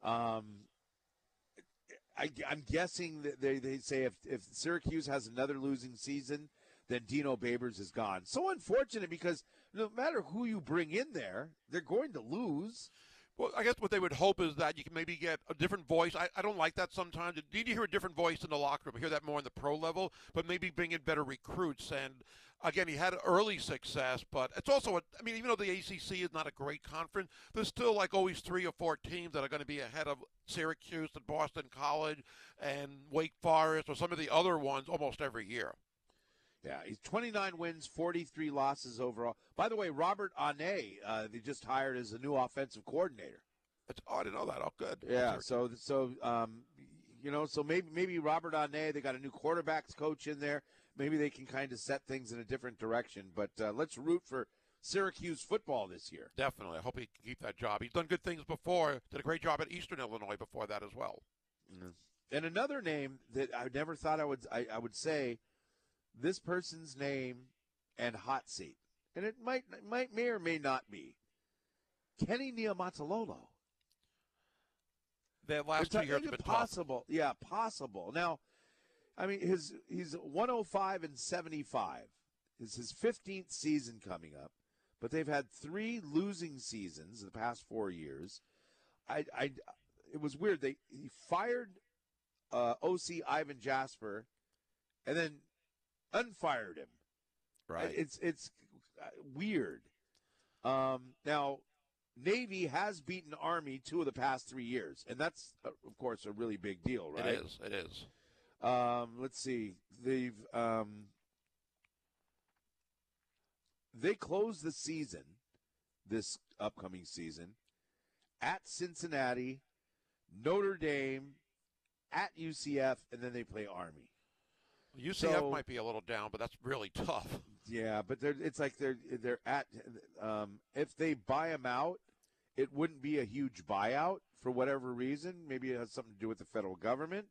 Um, I, I'm guessing that they, they say if, if Syracuse has another losing season, then Dino Babers is gone. So unfortunate because no matter who you bring in there, they're going to lose. Well, I guess what they would hope is that you can maybe get a different voice. I, I don't like that sometimes. You need to hear a different voice in the locker room. I hear that more in the pro level, but maybe bring in better recruits. And again, he had early success, but it's also, a, I mean, even though the ACC is not a great conference, there's still like always three or four teams that are going to be ahead of Syracuse and Boston College and Wake Forest or some of the other ones almost every year. Yeah, he's 29 wins, 43 losses overall. By the way, Robert Anae, uh, they just hired as the new offensive coordinator. It's, oh, I didn't know that. Oh, good. Yeah, so so um, you know, so maybe maybe Robert Anae, they got a new quarterbacks coach in there. Maybe they can kind of set things in a different direction. But uh, let's root for Syracuse football this year. Definitely. I hope he can keep that job. He's done good things before. Did a great job at Eastern Illinois before that as well. And another name that I never thought I would I, I would say this person's name and hot seat, and it might might may or may not be Kenny Niumatalolo. That last two years have been tough. possible. Yeah, possible. Now, I mean, his he's 105 and 75. It's his 15th season coming up, but they've had three losing seasons in the past four years. I, I, it was weird. They he fired uh, OC Ivan Jasper, and then unfired him. Right. It's it's weird. Um, now, Navy has beaten Army two of the past three years, and that's uh, of course a really big deal, right? It is. It is. Um, let's see. They've um, they close the season, this upcoming season, at Cincinnati, Notre Dame, at UCF, and then they play Army. UCF So- might be a little down, but that's really tough. Yeah, but they're, it's like they're they're at um, if they buy them out, it wouldn't be a huge buyout for whatever reason. Maybe it has something to do with the federal government.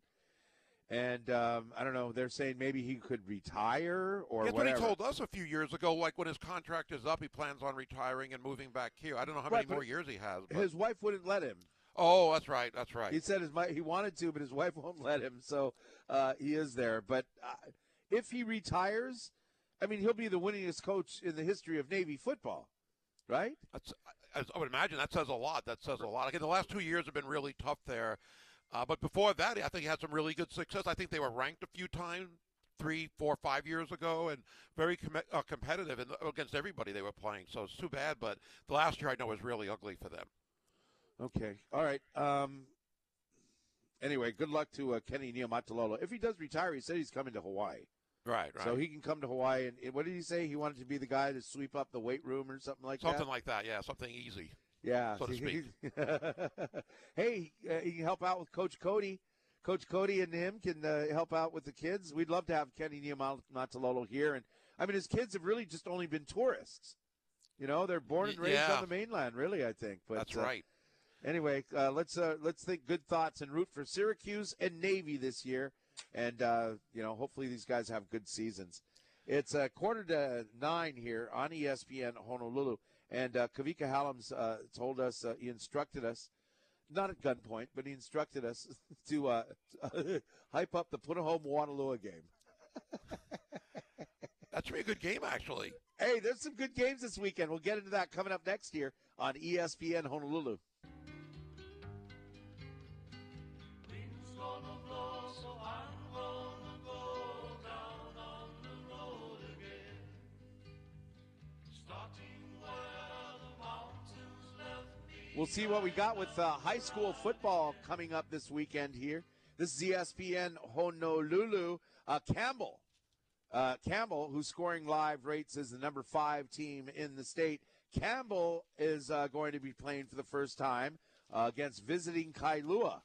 And um, I don't know. They're saying maybe he could retire or That's whatever. what he told us a few years ago. Like when his contract is up, he plans on retiring and moving back here. I don't know how Right, many more years he has. But... His wife wouldn't let him. Oh, that's right. That's right. He said his he wanted to, but his wife <laughs> won't let him. So uh, he is there. But uh, if he retires, I mean, he'll be the winningest coach in the history of Navy football, right? That's, I, I would imagine that says a lot. That says a lot. Again, the last two years have been really tough there. Uh, but before that, I think he had some really good success. I think they were ranked a few times, three, four, five years ago, and very com- uh, competitive in, against everybody they were playing. So it's too bad. But the last year I know was really ugly for them. Okay. All right. Um, anyway, good luck to uh, Kenny Niumatalolo. If he does retire, he said he's coming to Hawaii. Right, right. So he can come to Hawaii. And, and what did he say? He wanted to be the guy to sweep up the weight room or something like Something that? Something like that. Yeah, something easy. Yeah. so to speak. <laughs> hey, uh, he can help out with Coach Cody. Coach Cody and him can uh, help out with the kids. We'd love to have Kenny Niumatalolo here. And I mean, his kids have really just only been tourists. You know, they're born and raised yeah. on the mainland, really. I think. But, That's uh, right. Anyway, uh, let's uh, let's think good thoughts and root for Syracuse and Navy this year, and uh, you know hopefully these guys have good seasons. It's a quarter to nine here on ESPN Honolulu, and uh, Kavika Hallams uh, told us uh, he instructed us, not at gunpoint, but he instructed us <laughs> to uh, <laughs> hype up the Punahou Moanalua game. <laughs> That's should be a good game, actually. Hey, there's some good games this weekend. We'll get into that coming up next year on ESPN Honolulu. We'll see what we got with uh, high school football coming up this weekend here. This is ESPN Honolulu. Uh, Campbell, uh, Campbell, who's scoring live rates as the number five team in the state. Campbell is uh, going to be playing for the first time uh, against visiting Kailua.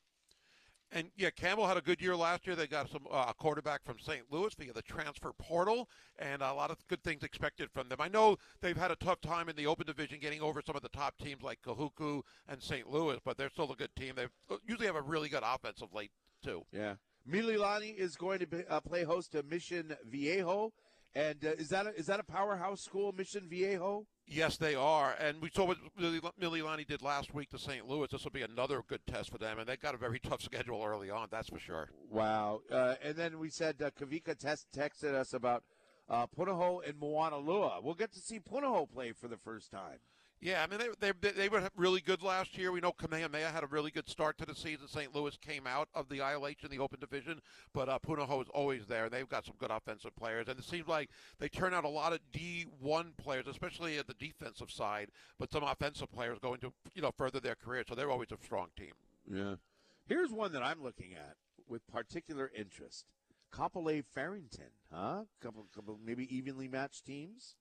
And yeah, Campbell had a good year last year. They got some uh, quarterback from St. Louis via the transfer portal, and a lot of good things expected from them. I know they've had a tough time in the Open Division getting over some of the top teams like Kahuku and St. Louis, but they're still a good team. They usually have a really good offense of late too. Yeah. Mililani is going to be, uh, play host to Mission Viejo. And uh, is that a, is that a powerhouse school, Mission Viejo? Yes, they are, and we saw what Mililani did last week to St. Louis. This will be another good test for them, and they got a very <laughs> tough schedule early on. That's for sure. Wow. Uh, and then we said uh, Kavika test, texted us about uh, Punahou and Moanalua. We'll get to see Punahou play for the first time. Yeah, I mean they they they were really good last year. We know Kamehameha had a really good start to the season. St. Louis came out of the ILH in the Open Division, but uh, Punahou is always there. They've got some good offensive players, and it seems like they turn out a lot of D1 players, especially at the defensive side, but some offensive players going to you know further their career. So they're always a strong team. Yeah. Here's one that I'm looking at with particular interest. Kapolei Farrington, huh? Couple, couple, maybe evenly matched teams.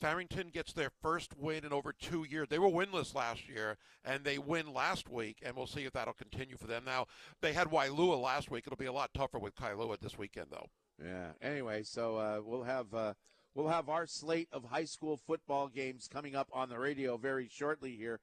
Farrington gets their first win in over two years. They were winless last year, and they win last week, and we'll see if that'll continue for them. Now, they had Wailua last week. It'll be a lot tougher with Kailua this weekend, though. Yeah. Anyway, so uh, we'll have uh, we'll have our slate of high school football games coming up on the radio very shortly here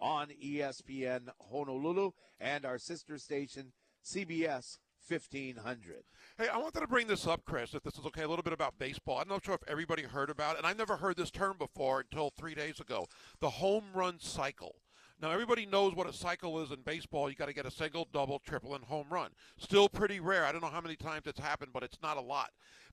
on ESPN Honolulu and our sister station CBS 1500. Hey, I wanted to bring this up, Chris, if this is okay, a little bit about baseball. I'm not sure if everybody heard about it, and I've never heard this term before until three days ago the home run cycle. Now, everybody knows what a cycle is in baseball. You got to get a single, double, triple, and home run. Still pretty rare. I don't know how many times it's happened, but it's not a lot.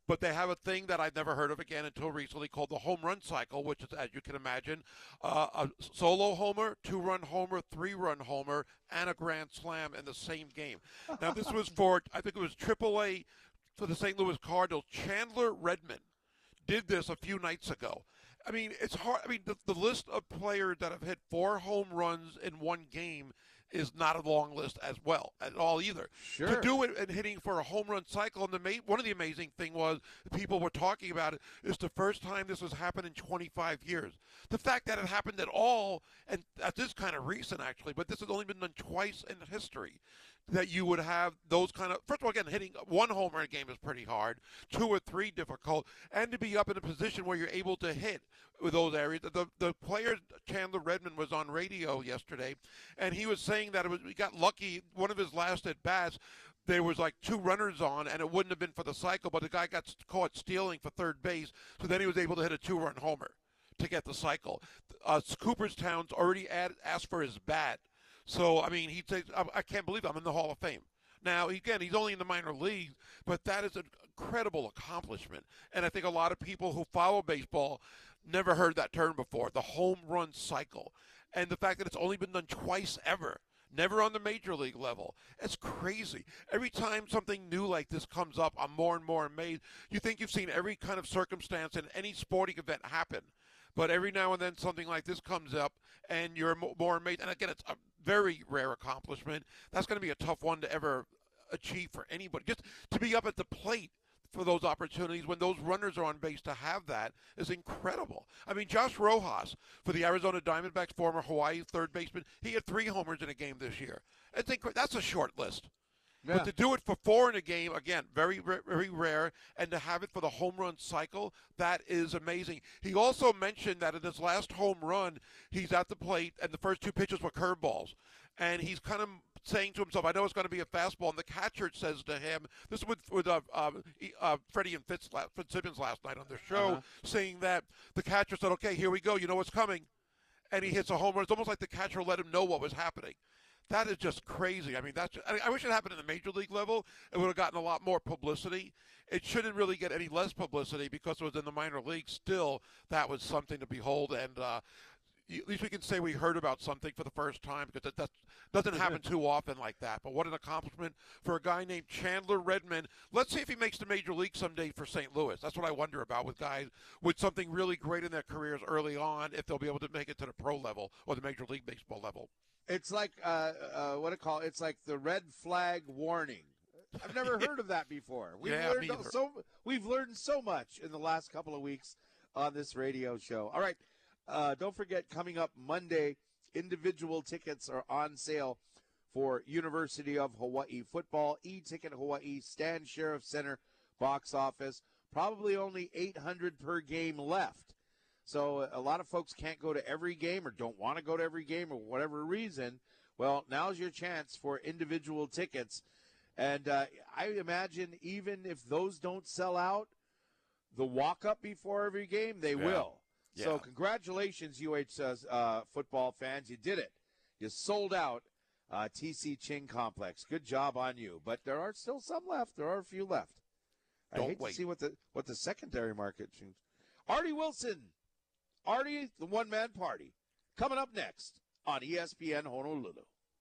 But they have a thing that I've never heard of again until recently called the home run cycle, which is, as you can imagine, uh, a solo homer, two run homer, three run homer, and a grand slam in the same game. Now, this was <laughs> for, I think it was AAA for the St. Louis Cardinals. Chandler Redmond did this a few nights ago. I mean, it's hard. I mean, the, the list of players that have hit four home runs in one game is not a long list as well at all either. Sure. To do it and hitting for a home run cycle, and the ma- one of the amazing thing was people were talking about it is the first time this has happened in 25 years. The fact that it happened at all, and that is kind of recent actually, but this has only been done twice in history that you would have those kind of first of all again hitting one homer a game is pretty hard. Two or three difficult. And to be up in a position where you're able to hit with those areas. The the player Chandler Redmond was on radio yesterday and he was saying that it was he got lucky. One of his last at bats there was like two runners on and it wouldn't have been for the cycle but the guy got caught stealing for third base so then he was able to hit a two run homer to get the cycle. Uh, Cooperstown's already add, asked for his bat so I mean, he says, I, I can't believe I'm in the Hall of Fame. Now, again, he's only in the minor leagues, but that is an incredible accomplishment. And I think a lot of people who follow baseball never heard that term before the home run cycle. And the fact that it's only been done twice ever, never on the major league level. It's crazy. Every time something new like this comes up, I'm more and more amazed. You think you've seen every kind of circumstance in any sporting event happen. But every now and then something like this comes up, and you're more amazed. And again, it's a very rare accomplishment. That's going to be a tough one to ever achieve for anybody. Just to be up at the plate for those opportunities when those runners are on base to have that is incredible. I mean, Josh Rojas for the Arizona Diamondbacks, former Hawaii third baseman, he had three homers in a game this year. It's incre- that's a short list. Yeah. But to do it for four in a game, again, very, very rare, and to have it for the home run cycle, that is amazing. He also mentioned that in his last home run, he's at the plate, and the first two pitches were curveballs. And he's kind of saying to himself, I know it's going to be a fastball. And the catcher says to him, this is with, with uh, uh, uh, Freddie and Fitz, Fitzsimmons last night on their show, Uh-huh. saying that the catcher said, okay, here we go. You know what's coming. And he hits a home run. It's almost like the catcher let him know what was happening. That is just crazy. I mean, that's. I, I wish it happened in the major league level. It would have gotten a lot more publicity. It shouldn't really get any less publicity because it was in the minor league. Still, that was something to behold, and uh, at least we can say we heard about something for the first time because that, that doesn't happen <laughs> too often like that. But what an accomplishment for a guy named Chandler Redmond. Let's see if he makes the major league someday for St. Louis. That's what I wonder about with guys with something really great in their careers early on, if they'll be able to make it to the pro level or the major league baseball level. It's like uh, uh, what it call? It's like the red flag warning. I've never <laughs> heard of that before. We've Yeah, learned so we've learned so much in the last couple of weeks on this radio show. All right, uh, don't forget coming up Monday, individual tickets are on sale for University of Hawaii football. E-ticket Hawaii Stan Sheriff Center box office. Probably only 800 per game left. So a lot of folks can't go to every game or don't want to go to every game or whatever reason. Well, now's your chance for individual tickets. And uh, I imagine even if those don't sell out, the walk up before every game, they Yeah. will. So congratulations, UH uh, football fans. You did it. You sold out uh, TC Ching Complex. Good job on you. But there are still some left. There are a few left. I Don't hate wait. to see what the what the secondary market. Artie Wilson, Artie, the one man party, coming up next on ESPN Honolulu.